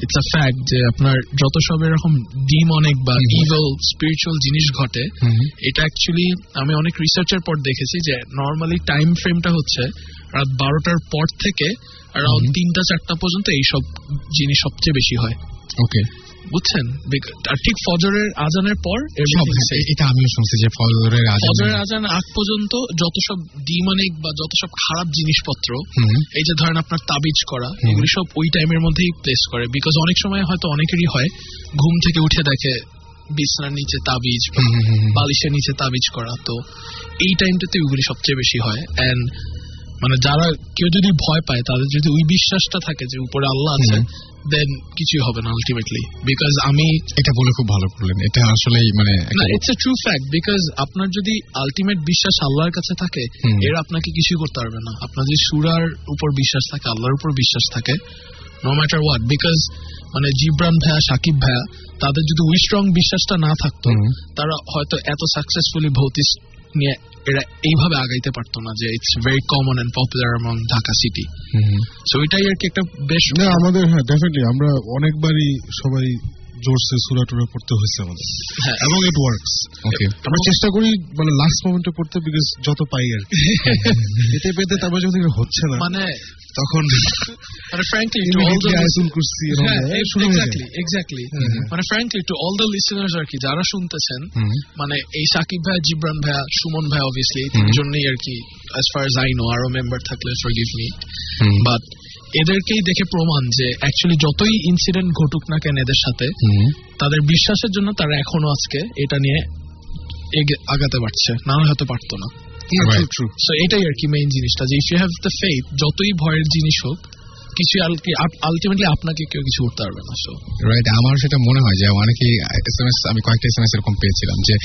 ইটস আ ফ্যাক্ট যে আপনার যত সব এরকম ডিমনিক বা ইভেল স্পিরিচুয়াল জিনিস ঘটে এটা অ্যাকচুয়ালি আমি অনেক রিসার্চের পর দেখেছি যে নর্মালি টাইম ফ্রেমটা হচ্ছে রাত বারোটার পর থেকে অ্যারাউন্ড তিনটা চারটা পর্যন্ত এইসব জিনিস সবচেয়ে বেশি হয়। ওকে বুঝছেন? আর ঠিক ফজরের আজানের পর সব এটা আমিও শুনছি যে ফজরের আজান ফজরের আজান আগ পর্যন্ত যত সব ডিমনিক বা যত সব খারাপ জিনিসপত্র এই যে ধরেন আপনার তাবিজ করা এগুলি সব ওই টাইমের মধ্যেই প্লেস করে। বিকজ অনেক সময় হয়তো অনেকেরই হয় ঘুম থেকে উঠে দেখে বিছনার নিচে তাবিজ। বালিশের নিচে তাবিজ করা। তো এই টাইমটাতে ওইগুলি সবচেয়ে বেশি হয়। এন্ড মানে যারা কেউ যদি ভয় পায় তাদের যদি ওই বিশ্বাসটা থাকে যে উপরে আল্লাহ আছে দেন কিছুই হবে না আলটিমেটলি বিকজ আমি এটা বলে খুব ভালো করলেন। এটা আসলেই মানে না it's a true fact because আপনার যদি আলটিমেট বিশ্বাস আল্লাহর কাছে থাকে। এরা আপনাকে কিছুই করতে পারবে না। আপনার যদি সুরার উপর বিশ্বাস থাকে আল্লাহর উপর বিশ্বাস থাকে নো ম্যাটার হোয়াট বিকজ মানে জিব্রান ভাইয়া সাকিব ভাইয়া তাদের যদি ওই স্ট্রং বিশ্বাসটা না থাকতো তারা হয়তো এত সাকসেসফুলি ভৌতিক নিয়ে এরা এইভাবে আগাইতে পারতো না যে it's very common and popular among Dhaka city তো সো এটাই আর কি একটা বেশ না আমাদের হ্যাঁ ডেফিনেটলি আমরা অনেকবারই সবাই জোরসে সুরা টুরা পড়তে হয়েছে আমাদের। হ্যাঁ। এবং ইট ওয়ার্কস ওকে আমরা চেষ্টা করি মানে লাস্ট মোমেন্টে পড়তে বিকজ যত পাই আর এতে পেতে তারপর যখন হচ্ছে না মানে তখন মানে to all immediately the আয়াতুল কুরসি এরকম হ্যাঁ, হয়ে। মানে frankly to all the listeners আর কি যারা শুনতেছেন মানে এই সাকিব ভাই জিব্রান ভাইয়া সুমন ভাই অবভিয়াসলি এই। তিনজনই আর কি as far as I know আরও মেম্বার থাকলে me হুম। বাট এদেরকেই দেখে প্রমাণ যে অ্যাকচুয়ালি যতই ইনসিডেন্ট ঘটুক না কেন এদের সাথে তাদের বিশ্বাসের জন্য তারা এখনও আজকে এটা নিয়ে এগে- আগাতে পারছে। না হয়তো পারতো না। এটাই আর কি মেইন জিনিসটা যে if you have the faith যতই ভয়ের জিনিস হোক কিছু আলটিমেটলি আপনাকে কেউ কিছু করতে পারবে না সো রাইট আমার সেটা মনে হয় যে অনেকেই এস আমি কয়েকটা এস এম এস এরকম পেয়েছিলাম যে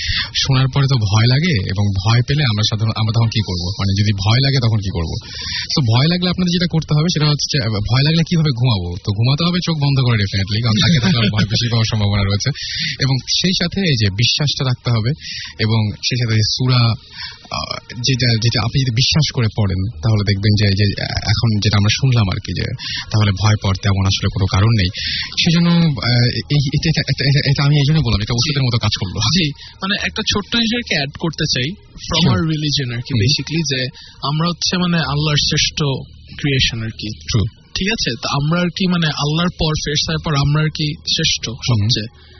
শোনার পরে তো ভয় লাগে এবং ভয় পেলে আমরা সাধারণ আমরা তখন কি করব? মানে যদি ভয় লাগে তখন কি করব? তো ভয় লাগলে আপনাদের যেটা করতে হবে সেটা হচ্ছে ভয় লাগলে কীভাবে ঘুমাবো? তো ঘুমাতে হবে, চোখ বন্ধ করে ডেফিনেটলি কারণ তাকে থাকলে ভয় বেশি পাওয়ার সম্ভাবনা রয়েছে। এবং সেই সাথে এই যে বিশ্বাসটা রাখতে হবে এবং সেই সাথে সুরা যেটা যেটা আপনি যদি বিশ্বাস করে পড়েন তাহলে দেখবেন যে যে এখন যেটা আমরা শুনলাম আর কি যে তাহলে ভয় তেমন আসলে কোনো কারণ নেই। সেজন্য এটা আমি এই জন্য বললাম এটা ওষুধের মতো কাজ করল। জি মানে একটা ছোট্ট জিনিসকে অ্যাড করতে চাই ফ্রম আর রিলিজন আর কি হুম। বেসিক্যালি যে আমরা হচ্ছে মানে আল্লাহর শ্রেষ্ঠ ক্রিয়েশন আর কি। ঠিক আছে? তো আমরা আর কি মানে আল্লাহর পর ফেরসার পর আমরা আর কি শ্রেষ্ঠ সবচেয়ে।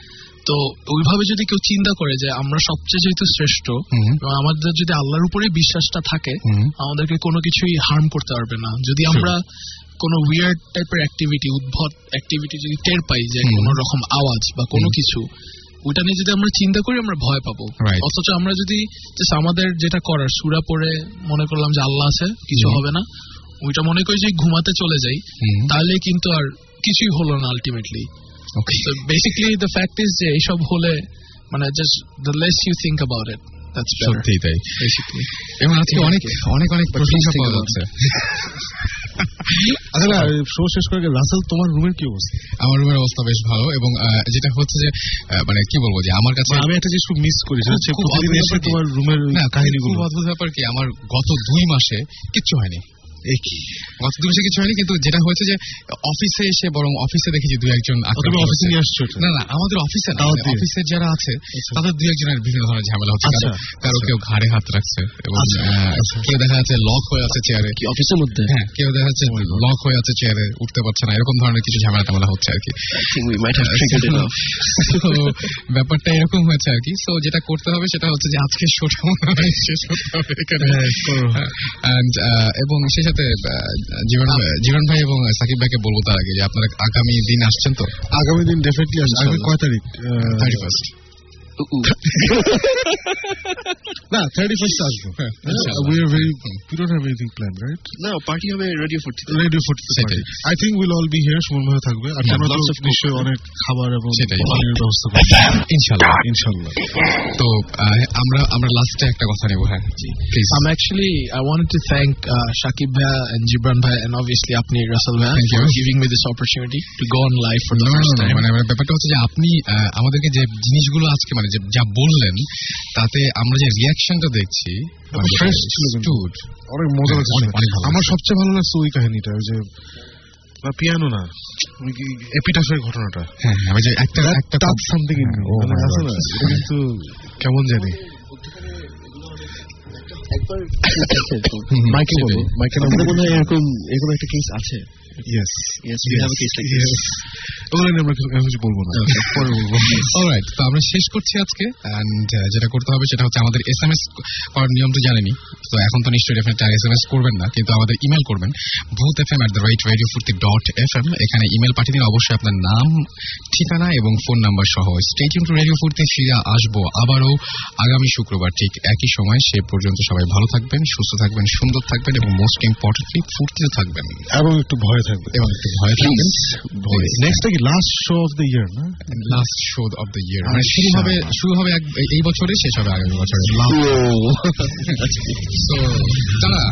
তো ওইভাবে যদি কেউ চিন্তা করে যে আমরা সবচেয়ে যেহেতু শ্রেষ্ঠ আমাদের যদি আল্লাহর উপরেই বিশ্বাসটা থাকে আমাদেরকে কোনো কিছুই হার্ম করতে পারবে না। যদি আমরা কোনো উইয়ার্ড টাইপের অ্যাক্টিভিটি উদ্ভট অ্যাক্টিভিটি যদি টের পাই যে। কোনো রকম আওয়াজ বা কোনো কিছু ওইটা নিয়ে যদি আমরা চিন্তা করি আমরা ভয় পাবো। অথচ আমরা যদি আমাদের যেটা করার সুরা পড়ে মনে করলাম যে আল্লাহ আছে কিছু হবে না ওইটা মনে করি যে ঘুমাতে চলে যাই। তাহলে কিন্তু আর কিছুই হলো না ultimately Okay. So basically the fact is যে এইসব হলে মানে just the less you think about it that's better. সত্যিই তাই। এবং আজকে অনেক অনেক অনেক প্রশংসা পাওয়া যাচ্ছে। আচ্ছা শো শেষ করে রাসেল তোমার রুমের কি অবস্থা? আমার রুমের অবস্থা বেশ ভালো এবং যেটা হচ্ছে যে মানে কি বলব যে আমার কাছে আমি একটা জিনিস খুব মিস করি হচ্ছে? তোমার রুমের কাহিনীগুলো। অদ্ভুত ব্যাপার কি? আমার গত দুই মাসে কিচ্ছু হয়নি। মাসে কিছু হয়নি কিন্তু যেটা হয়েছে যে অফিসে এসে বরং অফিসে দেখেছি দুই একজন অফিসে নিয়ে আসছো না না আমাদের অফিসে না? অফিসের যারা আছে তাদের দুই একজনের বিভিন্ন ধরনের ঝামেলা হচ্ছে। আচ্ছা, কারো- আচ্ছা। কেউ ঘাড়ে হাত রাখছে এবং আচ্ছা, আচ্ছা। কেউ দেখা যাচ্ছে লক হয়ে আছে চেয়ারে। কি অফিসের মধ্যে? হ্যাঁ কেউ দেখা যাচ্ছে লক হয়ে আছে চেয়ারে উঠতে পারছে না। এরকম ধরনের কিছু ঝামেলা টামেলা হচ্ছে আর কি। ব্যাপারটা এরকম হয়েছে আর কি। সো যেটা করতে হবে সেটা হচ্ছে যে আজকে শোটা শেষ করতে হবে এখানে। uh, এবং সেই সাথে জীবন জীবন ভাই এবং সাকিব ভাইকে বলব তার আগে যে আপনারা আগামী দিন আসছেন তো? আগামী দিন ডেফিনেটলি আসবে আগামী কয় তারিখ? থার্টি ফার্স্ট না থার্টি ফার্স্ট আসব ইনশাআল্লাহ। Very we don't have anything plan right না পার্টি হবে রেডিও ফুর্তি রেডিও ফুড সেটাই। I think will all be here Suman ভাই থাকবে আর তো নিশ্চয়ই অনেক খাবার এবং ব্যবস্থা করবে। ইনশাল্লাহ ইনশাল্লাহ তো আমরা আমরা লাস্টে একটা কথা নেব হ্যাঁ please I'm actually I wanted to thank uh, Shakib Bhai and Jibran Bhai and obviously Apni Russell Bhai Thank for you. giving me this opportunity to go on live for the No, no, first no, no, time. মানে মানে ব্যাপারটা হচ্ছে যে আপনি আহ, আমাদেরকে যে জিনিসগুলো আজকে মানে যা বললেন তাতে আমরা যে রিয়াকশনটা দেখছি মানে অনেক মজা আমার সবচেয়ে ভালো লাগছে ওই কাহিনীটা যে পিয়ানো না ঘটনাটা। হ্যাঁ যে একটা একটা টাচ সামথিং কিন্তু কেমন জানি। হুম, মাইকে সেটাই। মাইকে আমাদের মনে হয় এরকম এরকম একটা কেস আছে। Yes Yes, we have a case like this. আমরা কিছু- কিছু বলব না। পরে বলব। অলরাইট তো আমরা শেষ করছি আজকে এন্ড যেটা করতে হবে সেটা হচ্ছে আমাদের এস এম এস করার নিয়ম তো জানেনি তো এখন তো নিশ্চয়ই ডেফিনেটলি আর এস এম এস করবেন না কিন্তু আমাদের ইমেল করবেন Bhoot F M at the radio Foorti dot F M এখানে ইমেল পাঠিয়ে দিন অবশ্যই আপনার নাম ঠিকানা এবং ফোন নাম্বার সহ। Stay tuned to radio Foorti ফিরে আসব আবারও আগামী শুক্রবার ঠিক একই সময়। সে পর্যন্ত সবাই ভালো থাকবেন সুস্থ থাকবেন সুন্দর থাকবেন এবং মোস্ট ইম্পর্টেন্টলি ফুর্তিতে থাকবেন। এবং একটু ভয় থাকবে এবং একটু ভয় থাকবে নেক্সট কি last show of the year না last show of the year মানে শুরু হবে শুরু হবে এই বছরে শেষ হবে আগামী বছরে সো তারা